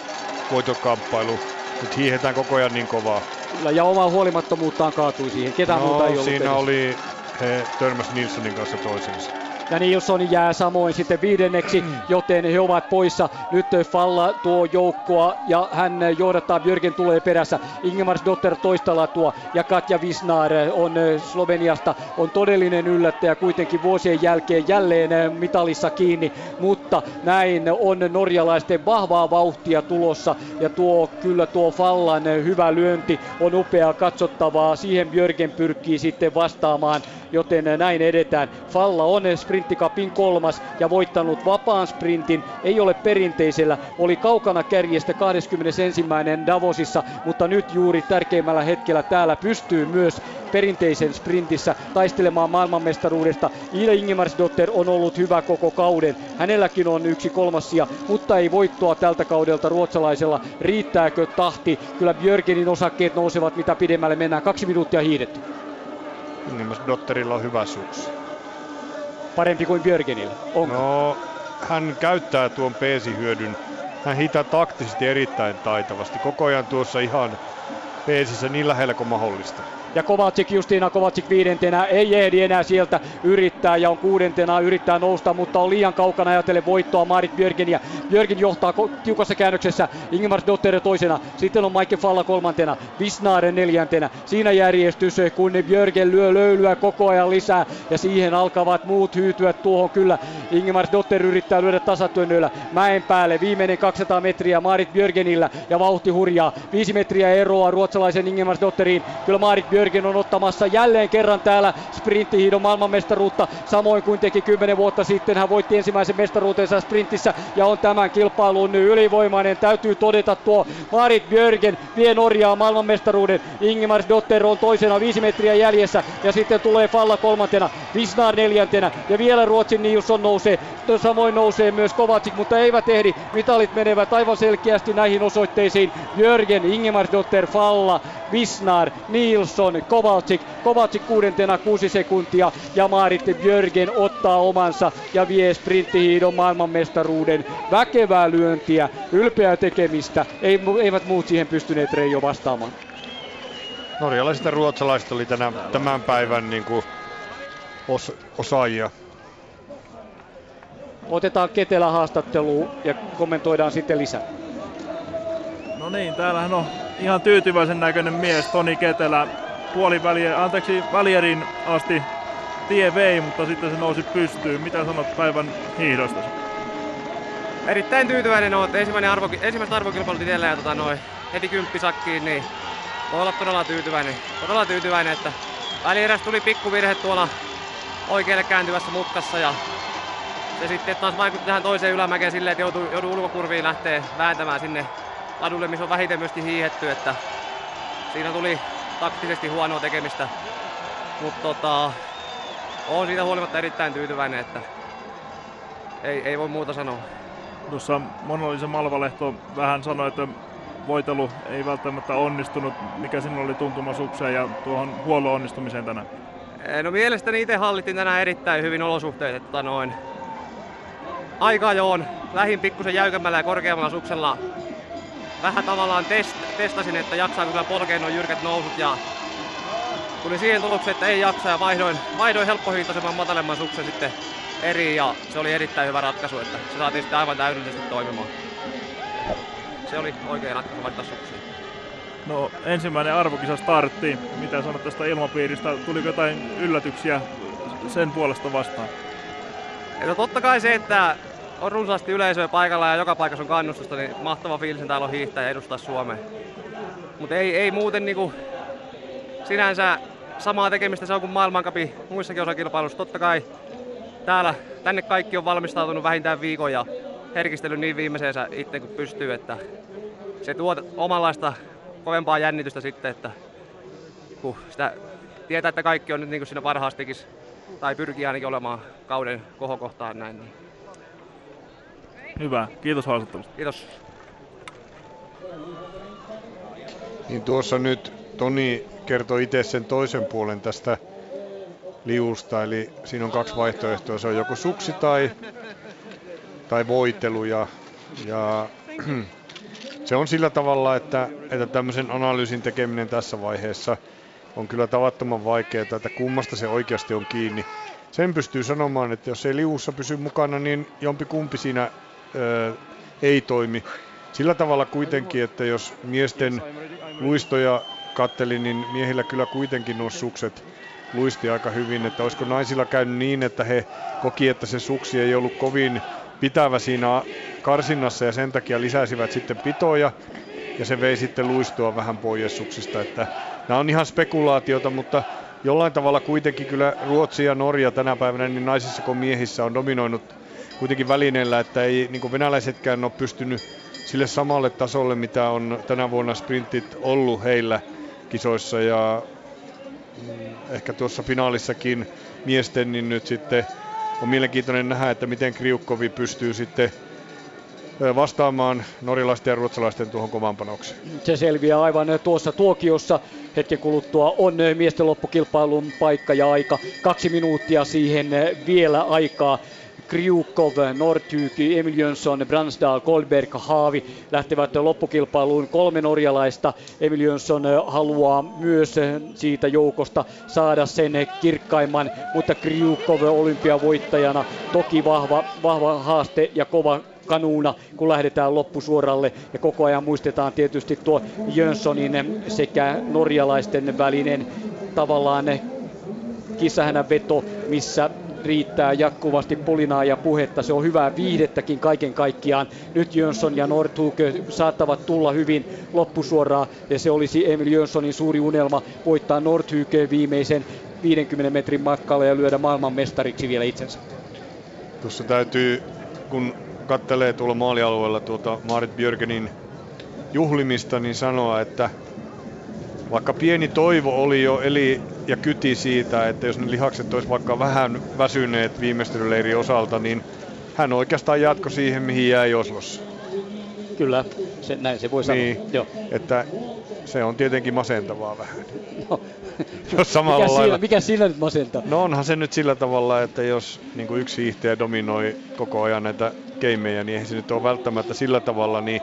voitokamppailuun. Nyt hiihetään koko ajan niin kovaa. Kyllä, ja omaa huolimattomuuttaan kaatui siihen. Ketään no, muuta ei ollut siinä edes. oli, he törmäs Nilssonin kanssa toisensa ja Nilsson jää samoin sitten viidenneksi, joten he ovat poissa. Nyt Falla tuo joukkoa ja hän johdattaa, Björgen tulee perässä. Ingemars Dotter toista latua ja Katja Visnar on Sloveniasta, on todellinen yllättäjä kuitenkin vuosien jälkeen jälleen mitalissa kiinni, mutta näin on norjalaisten vahvaa vauhtia tulossa ja tuo kyllä tuo Fallan hyvä lyönti on upea katsottavaa. Siihen Björgen pyrkii sitten vastaamaan, joten näin edetään. Falla on sprint sprinttikapin kolmas ja voittanut vapaan sprintin. Ei ole perinteisellä, oli kaukana kärjestä 21. Davosissa, mutta nyt juuri tärkeimmällä hetkellä täällä pystyy myös perinteisen sprintissä taistelemaan maailmanmestaruudesta. Ida Ingemarsdotter on ollut hyvä koko kauden. Hänelläkin on yksi kolmassia, mutta ei voittoa tältä kaudelta ruotsalaisella. Riittääkö tahti? Kyllä Björgenin osakkeet nousevat mitä pidemmälle mennään. Kaksi minuuttia hiidetty. Ingemarsdotterilla on hyvä suus parempi kuin Björgenillä? No, hän käyttää tuon peesihyödyn. Hän hitää taktisesti erittäin taitavasti. Koko ajan tuossa ihan peesissä niin lähellä kuin mahdollista. Ja Kovacic, Justiina Kovacic viidentenä, ei ehdi enää sieltä yrittää ja on kuudentena yrittää nousta, mutta on liian kaukana ajatellen voittoa Marit Björgen. Björgen johtaa tiukassa käännöksessä, Ingemar Dotter toisena, sitten on Mike Falla kolmantena, Visnaaren neljäntenä. Siinä järjestys, kun Björgen lyö löylyä koko ajan lisää ja siihen alkavat muut hyytyä tuohon kyllä. Ingemar Dotter yrittää lyödä tasatyönnöillä mäen päälle, viimeinen 200 metriä Marit Björgenillä ja vauhti hurjaa. Viisi metriä eroa ruotsalaisen Ingemar Dotteriin. Kyllä Marit Björgen Jörgen on ottamassa jälleen kerran täällä sprinttihiidon maailmanmestaruutta, samoin kuin teki 10 vuotta sitten. Hän voitti ensimmäisen mestaruutensa sprintissä ja on tämän kilpailun ylivoimainen. Täytyy todeta tuo Marit Björgen vie Norjaa maailmanmestaruuden. Ingemar Dotter on toisena viisi metriä jäljessä ja sitten tulee Falla kolmantena, Visnar neljäntenä ja vielä Ruotsin Nilsson nousee. Samoin nousee myös Kovacic, mutta eivät ehdi. Mitalit menevät aivan selkeästi näihin osoitteisiin. Jörgen, Ingemar Dotter, Falla, Visnar, Nilsson, Kovalcik. Kovalcik kuudentena kuusi sekuntia ja Marit Björgen ottaa omansa ja vie sprinttihiidon maailmanmestaruuden. Väkevää lyöntiä, ylpeää tekemistä. Ei, eivät muut siihen pystyneet Reijo vastaamaan. Norjalaiset ja ruotsalaiset oli tänä, tämän päivän niin kuin os, osaajia. Otetaan Ketelä haastatteluun ja kommentoidaan sitten lisää. No niin, täällähän on ihan tyytyväisen näköinen mies Toni Ketelä. Puoli väliä, anteeksi, välierin asti tie vei, mutta sitten se nousi pystyyn. Mitä sanot päivän hiihdosta? Erittäin tyytyväinen on, että ensimmäinen arvo, ensimmäiset arvokilpailut itsellä ja tota, noin, heti kymppisakkiin, niin voi olla todella tyytyväinen. Todella tyytyväinen, että välierässä tuli pikkuvirhe tuolla oikealle kääntyvässä mutkassa ja se sitten taas vaikutti tähän toiseen ylämäkeen silleen, että joutui, joutui ulkokurviin lähteä vääntämään sinne ladulle, missä on vähiten myöskin hiihetty, että siinä tuli taktisesti huonoa tekemistä. Mutta tota, on siitä huolimatta erittäin tyytyväinen, että ei, ei voi muuta sanoa. Tuossa Mona-Liisa Malvalehto vähän sanoi, että voitelu ei välttämättä onnistunut. Mikä sinulla oli tuntuma sukseen ja tuohon huollon onnistumiseen tänään? No mielestäni itse hallittiin tänään erittäin hyvin olosuhteet. Että noin, aika joon lähin pikkusen jäykemmällä ja korkeammalla suksella vähän tavallaan test, testasin, että jaksaako kyllä polkeen noin jyrkät nousut ja tuli siihen tulokseen, että ei jaksa ja vaihdoin, vaihdoin helppohiintaisemman matalemman suksen sitten eri ja se oli erittäin hyvä ratkaisu, että se saatiin sitten aivan täydellisesti toimimaan. Se oli oikea ratkaisu vaihtaa suksiin. No ensimmäinen arvokisa startti. Mitä sanot tästä ilmapiiristä? Tuliko jotain yllätyksiä sen puolesta vastaan? no totta kai se, että on runsaasti yleisöä paikalla ja joka paikassa on kannustusta, niin mahtava fiilis täällä on hiihtää ja edustaa Suomea. Mutta ei, ei muuten niinku sinänsä samaa tekemistä se on kuin maailmankapi muissakin osakilpailuissa. Totta kai täällä, tänne kaikki on valmistautunut vähintään viikon ja herkistellyt niin viimeiseensä itse kun pystyy, että se tuo omanlaista kovempaa jännitystä sitten, että kun sitä tietää, että kaikki on nyt niin kuin siinä parhaastikin tai pyrkii ainakin olemaan kauden kohokohtaan näin. Niin. Hyvä, kiitos haastattelusta. Kiitos. Niin tuossa nyt Toni kertoi itse sen toisen puolen tästä liusta, eli siinä on kaksi vaihtoehtoa. Se on joko suksi tai, tai voitelu ja, ja se on sillä tavalla, että, että tämmöisen analyysin tekeminen tässä vaiheessa on kyllä tavattoman vaikeaa, että kummasta se oikeasti on kiinni. Sen pystyy sanomaan, että jos ei liussa pysy mukana, niin jompi kumpi siinä ei toimi. Sillä tavalla kuitenkin, että jos miesten luistoja katteli, niin miehillä kyllä kuitenkin nuo sukset luisti aika hyvin. Että olisiko naisilla käynyt niin, että he koki, että se suksi ei ollut kovin pitävä siinä karsinnassa ja sen takia lisäsivät sitten pitoja ja se vei sitten luistoa vähän pois suksista. Että nämä on ihan spekulaatiota, mutta jollain tavalla kuitenkin kyllä Ruotsi ja Norja tänä päivänä niin naisissa kuin miehissä on dominoinut kuitenkin välineellä, että ei niin venäläisetkään ole pystynyt sille samalle tasolle, mitä on tänä vuonna sprintit ollut heillä kisoissa ja mm, ehkä tuossa finaalissakin miesten, niin nyt sitten on mielenkiintoinen nähdä, että miten Kriukkovi pystyy sitten vastaamaan norjalaisten ja ruotsalaisten tuohon kovan panokseen. Se selviää aivan tuossa tuokiossa. Hetken kuluttua on miesten loppukilpailun paikka ja aika. Kaksi minuuttia siihen vielä aikaa. Kriukov, Nortyki, Emil Jönsson, Bransdal, Goldberg, Haavi lähtevät loppukilpailuun. Kolme norjalaista. Emil Jönsson haluaa myös siitä joukosta saada sen kirkkaimman, mutta Kriukov olympiavoittajana toki vahva, vahva haaste ja kova kanuuna, kun lähdetään loppusuoralle. Ja koko ajan muistetaan tietysti tuo Jönssonin sekä norjalaisten välinen tavallaan kissahänän veto, missä riittää jatkuvasti pulinaa ja puhetta. Se on hyvää viihdettäkin kaiken kaikkiaan. Nyt Jönsson ja Northug saattavat tulla hyvin loppusuoraan ja se olisi Emil Jönssonin suuri unelma voittaa Northug viimeisen 50 metrin matkalla ja lyödä maailmanmestariksi vielä itsensä. Tuossa täytyy, kun kattelee tuolla maalialueella tuota Marit Björgenin juhlimista, niin sanoa, että vaikka pieni toivo oli jo eli ja kyti siitä, että jos ne lihakset olisi vaikka vähän väsyneet viimeistelyleirin osalta, niin hän oikeastaan jatko siihen, mihin jäi Oslossa. Kyllä, se, näin se voi niin, sanoa. Joo. Että se on tietenkin masentavaa vähän. No, jos samalla mikä, lailla... siinä, mikä siinä nyt masentaa? No onhan se nyt sillä tavalla, että jos niin kuin yksi hiihtäjä dominoi koko ajan näitä keimejä, niin eihän se nyt ole välttämättä sillä tavalla, niin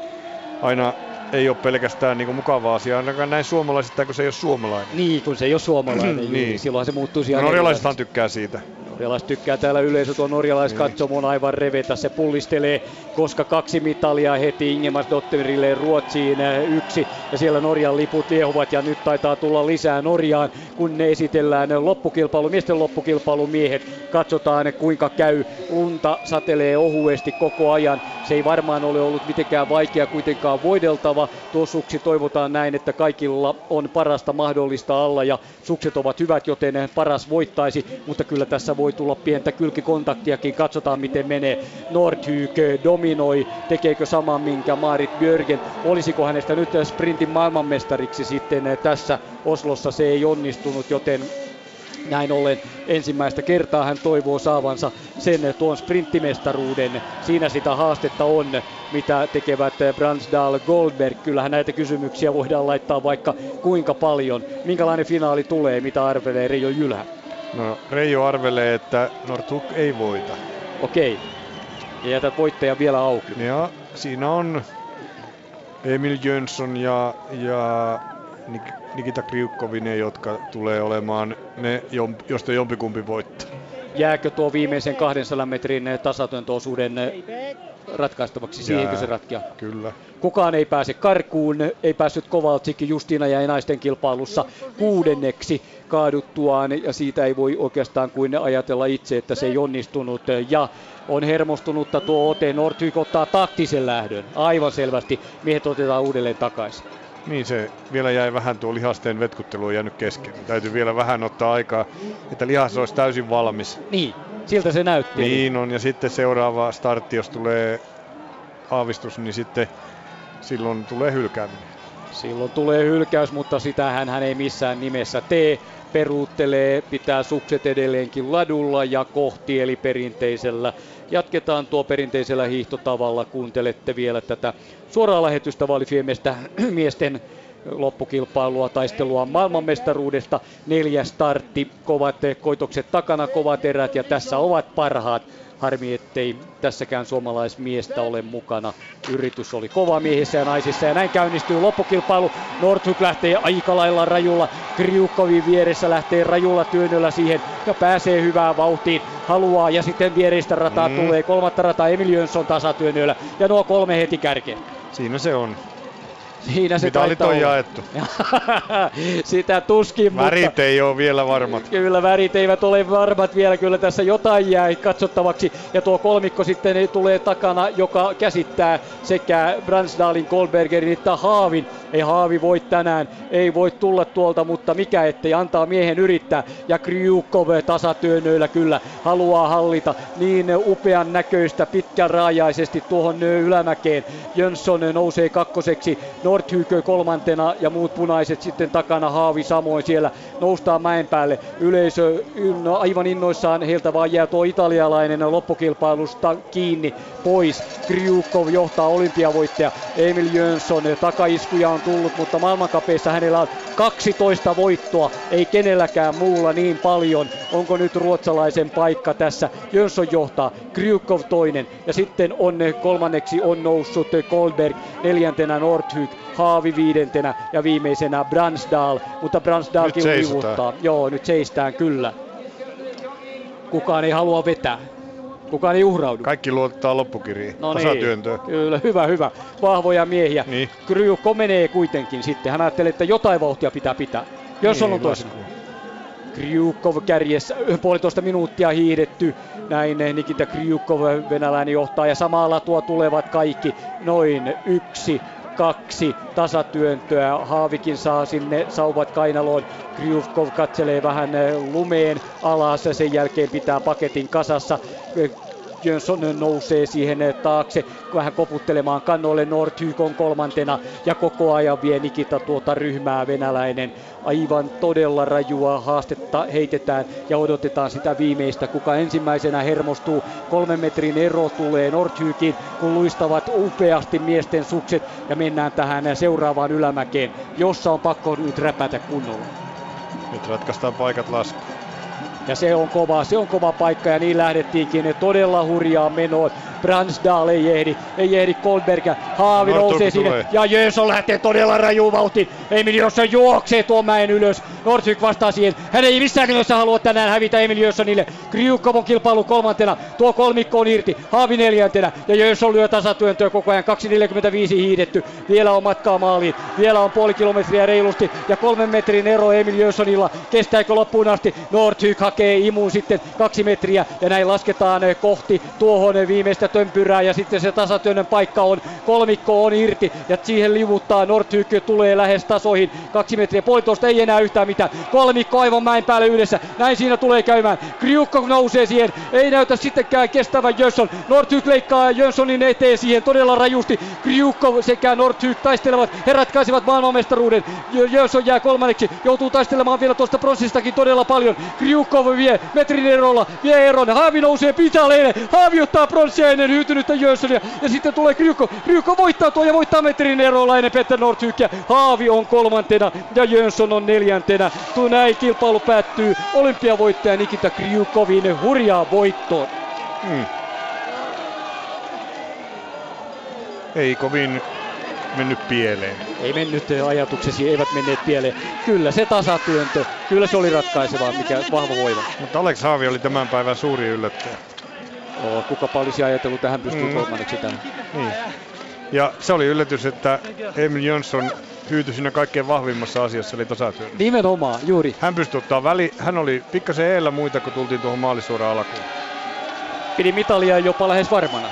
aina ei ole pelkästään niin kuin mukava asia, ainakaan näin suomalaisista, kun se ei ole suomalainen. Niin, kun se ei ole suomalainen, niin. niin silloin se muuttuu ihan Norjalaisethan tykkää siitä. Norjalaiset tykkää täällä yleisö tuon norjalaiskatsomon aivan revetä. Se pullistelee, koska kaksi mitalia heti Ingemar Dotterille Ruotsiin yksi. Ja siellä Norjan liput liehuvat ja nyt taitaa tulla lisää Norjaan, kun ne esitellään loppukilpailu, miesten loppukilpailu miehet. Katsotaan kuinka käy. Lunta satelee ohuesti koko ajan. Se ei varmaan ole ollut mitenkään vaikea kuitenkaan voideltava. Tuo suksi toivotaan näin, että kaikilla on parasta mahdollista alla ja sukset ovat hyvät, joten paras voittaisi. Mutta kyllä tässä voi tulla pientä kylkikontaktiakin. Katsotaan miten menee. Nordhyk dominoi. Tekeekö saman minkä Marit Björgen? Olisiko hänestä nyt sprintin maailmanmestariksi sitten tässä Oslossa? Se ei onnistunut, joten näin ollen ensimmäistä kertaa hän toivoo saavansa sen tuon sprinttimestaruuden. Siinä sitä haastetta on, mitä tekevät Bransdal Goldberg. Kyllähän näitä kysymyksiä voidaan laittaa vaikka kuinka paljon. Minkälainen finaali tulee, mitä arvelee Reijo Jylhä? No Reijo arvelee, että Nortuk ei voita. Okei. Ja jätät voittajan vielä auki. Ja siinä on Emil Jönsson ja, ja Nikita Kriukkovinen, jotka tulee olemaan ne, josta jompikumpi voittaa. jääkö tuo viimeisen 200 metrin tasatyöntöosuuden ratkaistavaksi, siihenkö se ratkia? Kyllä. Kukaan ei pääse karkuun, ei päässyt Kovaltsik, Justina jäi naisten kilpailussa kuudenneksi kaaduttuaan ja siitä ei voi oikeastaan kuin ajatella itse, että se ei onnistunut ja on hermostunutta tuo ote. Nordvik ottaa taktisen lähdön, aivan selvästi. Miehet otetaan uudelleen takaisin. Niin se vielä jäi vähän tuo lihasteen vetkuttelu on jäänyt kesken. Täytyy vielä vähän ottaa aikaa, että lihas olisi täysin valmis. Niin, siltä se näytti. Niin on, ja sitten seuraava startti, jos tulee aavistus, niin sitten silloin tulee hylkääminen. Silloin tulee hylkäys, mutta sitähän hän ei missään nimessä tee. Peruuttelee, pitää sukset edelleenkin ladulla ja kohti eli perinteisellä. Jatketaan tuo perinteisellä hiihtotavalla. Kuuntelette vielä tätä suoraa lähetystä Valifiemestä miesten loppukilpailua, taistelua maailmanmestaruudesta. Neljäs startti, kovat koitokset takana, kovat erät ja tässä ovat parhaat. Harmi, ettei tässäkään suomalaismiestä ole mukana. Yritys oli kova miehissä ja naisissa ja näin käynnistyy loppukilpailu. Nordhuk lähtee aika lailla rajulla. Kriukovin vieressä lähtee rajulla työnnöllä siihen ja pääsee hyvään vauhtiin. Haluaa ja sitten viereistä rataa mm. tulee. Kolmatta rataa Emil Jönsson tasatyönnöllä ja nuo kolme heti kärkeen. Siinä se on. Siinä se Mitalit on olla. jaettu. Sitä tuskin, Värit mutta... ei ole vielä varmat. Kyllä värit eivät ole varmat vielä, kyllä tässä jotain jää katsottavaksi. Ja tuo kolmikko sitten tulee takana, joka käsittää sekä Bransdalin, Goldbergerin että Haavin. Ei Haavi voi tänään, ei voi tulla tuolta, mutta mikä ettei antaa miehen yrittää. Ja Kryukov tasatyönnöillä kyllä haluaa hallita niin upean näköistä pitkän raajaisesti tuohon ylämäkeen. Jönsson nousee kakkoseksi, Nordhykö kolmantena ja muut punaiset sitten takana, Haavi samoin siellä noustaan mäen päälle. Yleisö no, aivan innoissaan, heiltä vaan jää tuo italialainen loppukilpailusta kiinni pois. Kryukov johtaa olympiavoittaja, Emil Jönsson takaiskuja on tullut, mutta maailmankapeissa hänellä on 12 voittoa, ei kenelläkään muulla niin paljon. Onko nyt ruotsalaisen paikka tässä? Jönsson johtaa, Kryukov toinen ja sitten on kolmanneksi on noussut Goldberg, neljäntenä Nordhyk, Haavi viidentenä ja viimeisenä Bransdal, mutta Bransdalkin uivuttaa. Joo, nyt seistään kyllä. Kukaan ei halua vetää. Kukaan ei uhraudu. Kaikki luottaa loppukiriin. No Tasatyöntöön. niin, kyllä, hyvä, hyvä. Vahvoja miehiä. Niin. Kryukko menee kuitenkin sitten. Hän ajattelee, että jotain vauhtia pitää pitää. Jos Niin, on toisena. Kryukov kärjessä, puolitoista minuuttia hiidetty. Näin Nikita Kryukov, venäläinen johtaa ja samalla tuo tulevat kaikki noin yksi, kaksi tasatyöntöä. Haavikin saa sinne sauvat kainaloon. Kryukov katselee vähän lumeen alas sen jälkeen pitää paketin kasassa. Jönsson nousee siihen taakse vähän koputtelemaan kannoille Nordhykon kolmantena ja koko ajan vie Nikita tuota ryhmää venäläinen. Aivan todella rajua haastetta heitetään ja odotetaan sitä viimeistä, kuka ensimmäisenä hermostuu. Kolmen metrin ero tulee Nordhykin, kun luistavat upeasti miesten sukset ja mennään tähän seuraavaan ylämäkeen, jossa on pakko nyt räpätä kunnolla. Nyt ratkaistaan paikat lasku. Ja se on kova, se on kova paikka ja niin lähdettiinkin todella hurjaa menoon. Bransdal ei ehdi, ei ehdi Goldberg, Haavi Northup nousee sinne tulee. ja Jönsson lähtee todella rajuun vauhtiin. Emil Jönsson juoksee tuon mäen ylös. Nordhyk vastaa siihen. Hän ei missään nimessä halua tänään hävitä Emil Jönssonille. Kryukov on kilpailu kolmantena. Tuo kolmikko on irti. Haavi neljäntenä. Ja Jönsson lyö tasatyöntöä koko ajan. 2.45 hiidetty. Vielä on matkaa maaliin. Vielä on puoli kilometriä reilusti. Ja kolmen metrin ero Emil Jönssonilla. Kestääkö loppuun asti? Nordhyk hakee imuun sitten kaksi metriä. Ja näin lasketaan eh, kohti tuohon eh, viimeistä tömpyrää. Ja sitten se tasatyönnön paikka on. Kolmikko on irti. Ja siihen livuttaa. Nordhyk tulee lähes tasoihin. Kaksi metriä puolitoista ei enää yhtään mitään. Kolmikko aivan mäen päälle yhdessä. Näin siinä tulee käymään. Kryukko nousee siihen. Ei näytä sittenkään kestävän Jönsson. Nordhyk leikkaa Jönssonin eteen siihen todella rajusti. Kryukko sekä Nordhyk taistelevat. He ratkaisevat maailmanmestaruuden. Jö- Jönsson jää kolmanneksi. Joutuu taistelemaan vielä tuosta pronssistakin todella paljon. Kryukko vie metrin erolla. Vie eron. Haavi nousee pitaleille. Haavi ottaa pronssia ennen hyytynyttä Jönssonia. Ja sitten tulee Kryukko. Kryukko voittaa tuo ja voittaa metrin erolla ennen Petter Nordhykia. Haavi on kolmantena ja Jönsson on neljäntenä. Tuo näin kilpailu päättyy olympiavoittaja Nikita Kryukovin hurjaa voittoon. Hmm. Ei kovin mennyt pieleen. Ei mennyt ajatuksesi, eivät menneet pieleen. Kyllä se tasatyöntö, kyllä se oli ratkaiseva, mikä vahva voima. Mutta Alex Haavi oli tämän päivän suuri yllättäjä. Oh, kukapa olisi ajatellut, että hän pystyy mm. kolmanneksi tänään. Niin. Ja se oli yllätys, että Emil Jönsson hyytyi siinä kaikkein vahvimmassa asiassa, eli tasatyön. Nimenomaan, juuri. Hän pystyi ottaa väli, hän oli pikkasen eellä muita, kun tultiin tuohon maalisuoraan alkuun. Pidi mitalia jopa lähes varmana.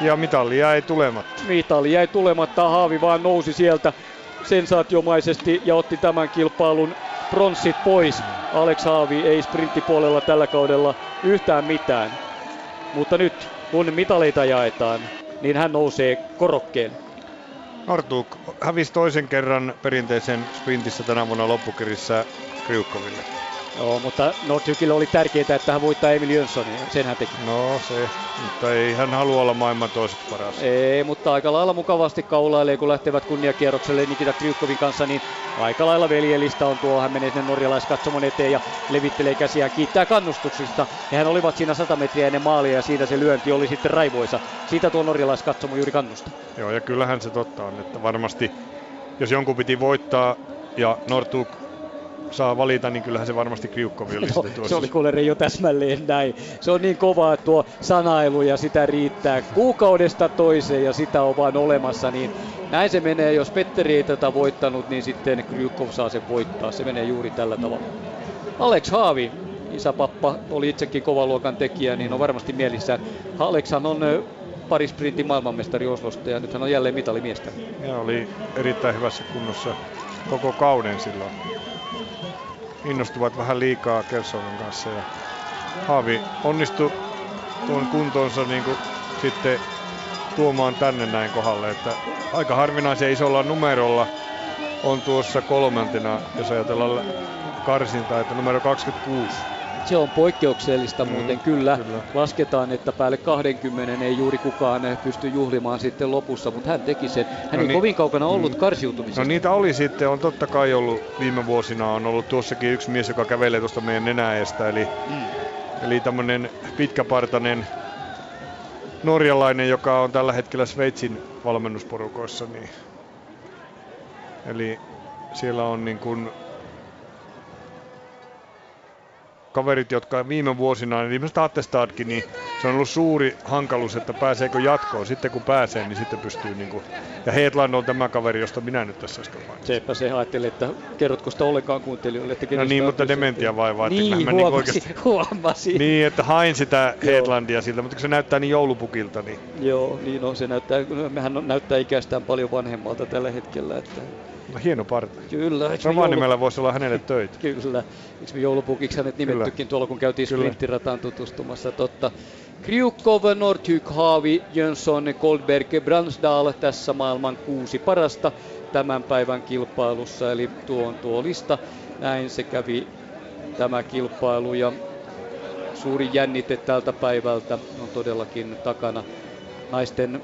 Ja mitali jäi tulematta. Mitali jäi tulematta, Haavi vaan nousi sieltä sensaatiomaisesti ja otti tämän kilpailun pronssit pois. Alex Haavi ei sprinttipuolella tällä kaudella yhtään mitään. Mutta nyt, kun mitaleita jaetaan, niin hän nousee korokkeelle. Artuk hävisi toisen kerran perinteisen sprintissä tänä vuonna loppukirissä Kriukkoville. Joo, mutta Nordhykille oli tärkeää, että hän voittaa Emil Jönssonin, sen hän teki. No se, mutta ei hän halua olla maailman toiseksi paras. Ei, mutta aika lailla mukavasti kaulailee, kun lähtevät kunniakierrokselle Nikita Kriukkovin kanssa, niin aika lailla veljellistä on tuo. Hän menee sinne norjalaiskatsomon eteen ja levittelee käsiä kiittää kannustuksista. Ja hän olivat siinä 100 metriä ennen maalia ja siitä se lyönti oli sitten raivoisa. Siitä tuo norjalaiskatsomo juuri kannusta. Joo, ja kyllähän se totta on, että varmasti jos jonkun piti voittaa ja Nortuk saa valita, niin kyllähän se varmasti Kriukkovi oli no, Se oli kuule jo täsmälleen näin. Se on niin kovaa tuo sanailu ja sitä riittää kuukaudesta toiseen ja sitä on vaan olemassa, niin näin se menee. Jos Petteri ei tätä voittanut, niin sitten Kriukkov saa sen voittaa. Se menee juuri tällä tavalla. Alex Haavi, isäpappa, oli itsekin kovan luokan tekijä, niin on varmasti mielissään. Alexhan on sprintin maailmanmestari Oslosta ja nyt hän on jälleen mitalimiestä. Ja oli erittäin hyvässä kunnossa koko kauden silloin innostuvat vähän liikaa Kersonin kanssa. Ja Haavi onnistui tuon kuntonsa niin kuin sitten tuomaan tänne näin kohdalle. Että aika harvinaisen isolla numerolla on tuossa kolmantena, jos ajatellaan karsintaa, että numero 26 se on poikkeuksellista mm, muuten kyllä. kyllä. Lasketaan, että päälle 20 ei juuri kukaan pysty juhlimaan sitten lopussa, mutta hän teki sen. Hän no ei niin, kovin kaukana ollut mm. karsiutumisesta. No niitä oli sitten, on totta kai ollut viime vuosina, on ollut tuossakin yksi mies, joka kävelee tuosta meidän nenäestä, eli, mm. eli tämmöinen pitkäpartainen norjalainen, joka on tällä hetkellä Sveitsin valmennusporukoissa. Niin. Eli siellä on niin kuin kaverit, jotka viime vuosina, niin viimeiset Attestadkin, niin se on ollut suuri hankaluus, että pääseekö jatkoon. Sitten kun pääsee, niin sitten pystyy niin kuin... Ja Heetland on tämä kaveri, josta minä nyt tässä äsken mainitsin. Sepä se ajattelee, että kerrotko sitä ollenkaan kuuntelijoille. Että no niin, mutta dementia vaivaa. Niin, mä huomasi, niin oikeasti, huomasi. Niin, että hain sitä Heetlandia siltä, mutta kun se näyttää niin joulupukilta. Niin... Joo, niin on. Se näyttää, mehän näyttää ikästään paljon vanhemmalta tällä hetkellä. Että No, hieno parta. Kyllä. Romanimellä joulu... voisi olla hänelle töitä. Kyllä. Eikö me joulupukiksi hänet nimettykin Kyllä. tuolla, kun käytiin sprinttirataan tutustumassa. Totta. Kryukov, Nordhyk, Haavi, Jönsson, Goldberg, Bransdal tässä maailman kuusi parasta tämän päivän kilpailussa. Eli tuo on tuo lista. Näin se kävi tämä kilpailu ja suuri jännite tältä päivältä on todellakin takana. Naisten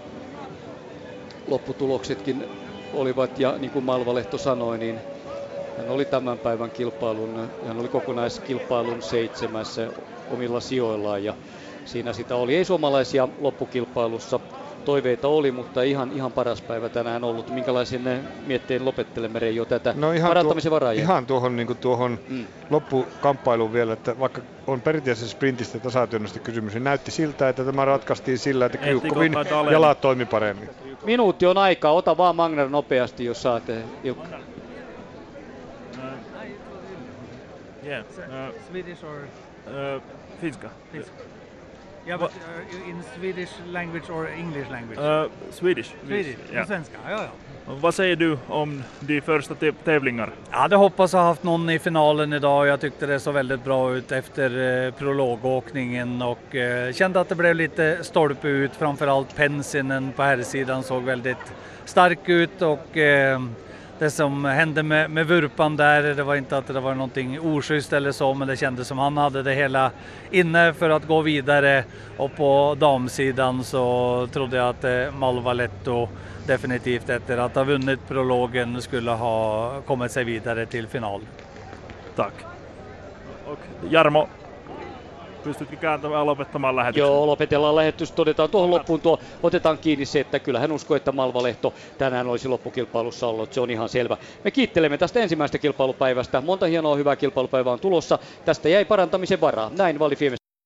lopputuloksetkin olivat ja niin kuin Malvalehto sanoi, niin hän oli tämän päivän kilpailun, hän oli kokonaiskilpailun seitsemässä omilla sijoillaan ja siinä sitä oli. Ei suomalaisia loppukilpailussa toiveita oli, mutta ihan, ihan paras päivä tänään ollut. Minkälaisen mietteen lopettelemme Reijo tätä no ihan parantamisen tuo, varaa? Ihan tuohon, niin tuohon mm. loppukamppailuun vielä, että vaikka on perinteisesti sprintistä tasatyönnöstä kysymys, niin näytti siltä, että tämä ratkaistiin sillä, että Kriukkovin jalat toimi paremmin. Minuutti on aikaa, ota vaan Magner nopeasti, jos saat Ilkka. Yeah. Uh, Swedish or? Uh, Finska. Finska. Yeah, but uh, in Swedish language or English language? Uh, Swedish. Swedish, ja. svenska, ja, ja. Vad säger du om de första tävlingar? Jag hade hoppats ha haft någon i finalen idag. Jag tyckte det såg väldigt bra ut efter eh, prologåkningen och eh, kände att det blev lite stolpe ut. Framförallt Pensinen på herrsidan såg väldigt stark ut och eh, det som hände med, med vurpan där, det var inte att det var någonting oschysst eller så, men det kändes som han hade det hela inne för att gå vidare. Och på damsidan så trodde jag att eh, Malvaletto definitivt efter att ha vunnit prologen skulle ha kommit sig vidare till final. Tack. Och Jarmo? Pystytkö kääntämään lopettamaan lähetyksen? Joo, lopetellaan lähetys. Todetaan tuohon loppuun tuo, otetaan kiinni se, että kyllä hän uskoo, että Malva Lehto tänään olisi loppukilpailussa ollut. Se on ihan selvä. Me kiittelemme tästä ensimmäisestä kilpailupäivästä. Monta hienoa hyvää kilpailupäivää on tulossa. Tästä jäi parantamisen varaa. Näin Valifiemes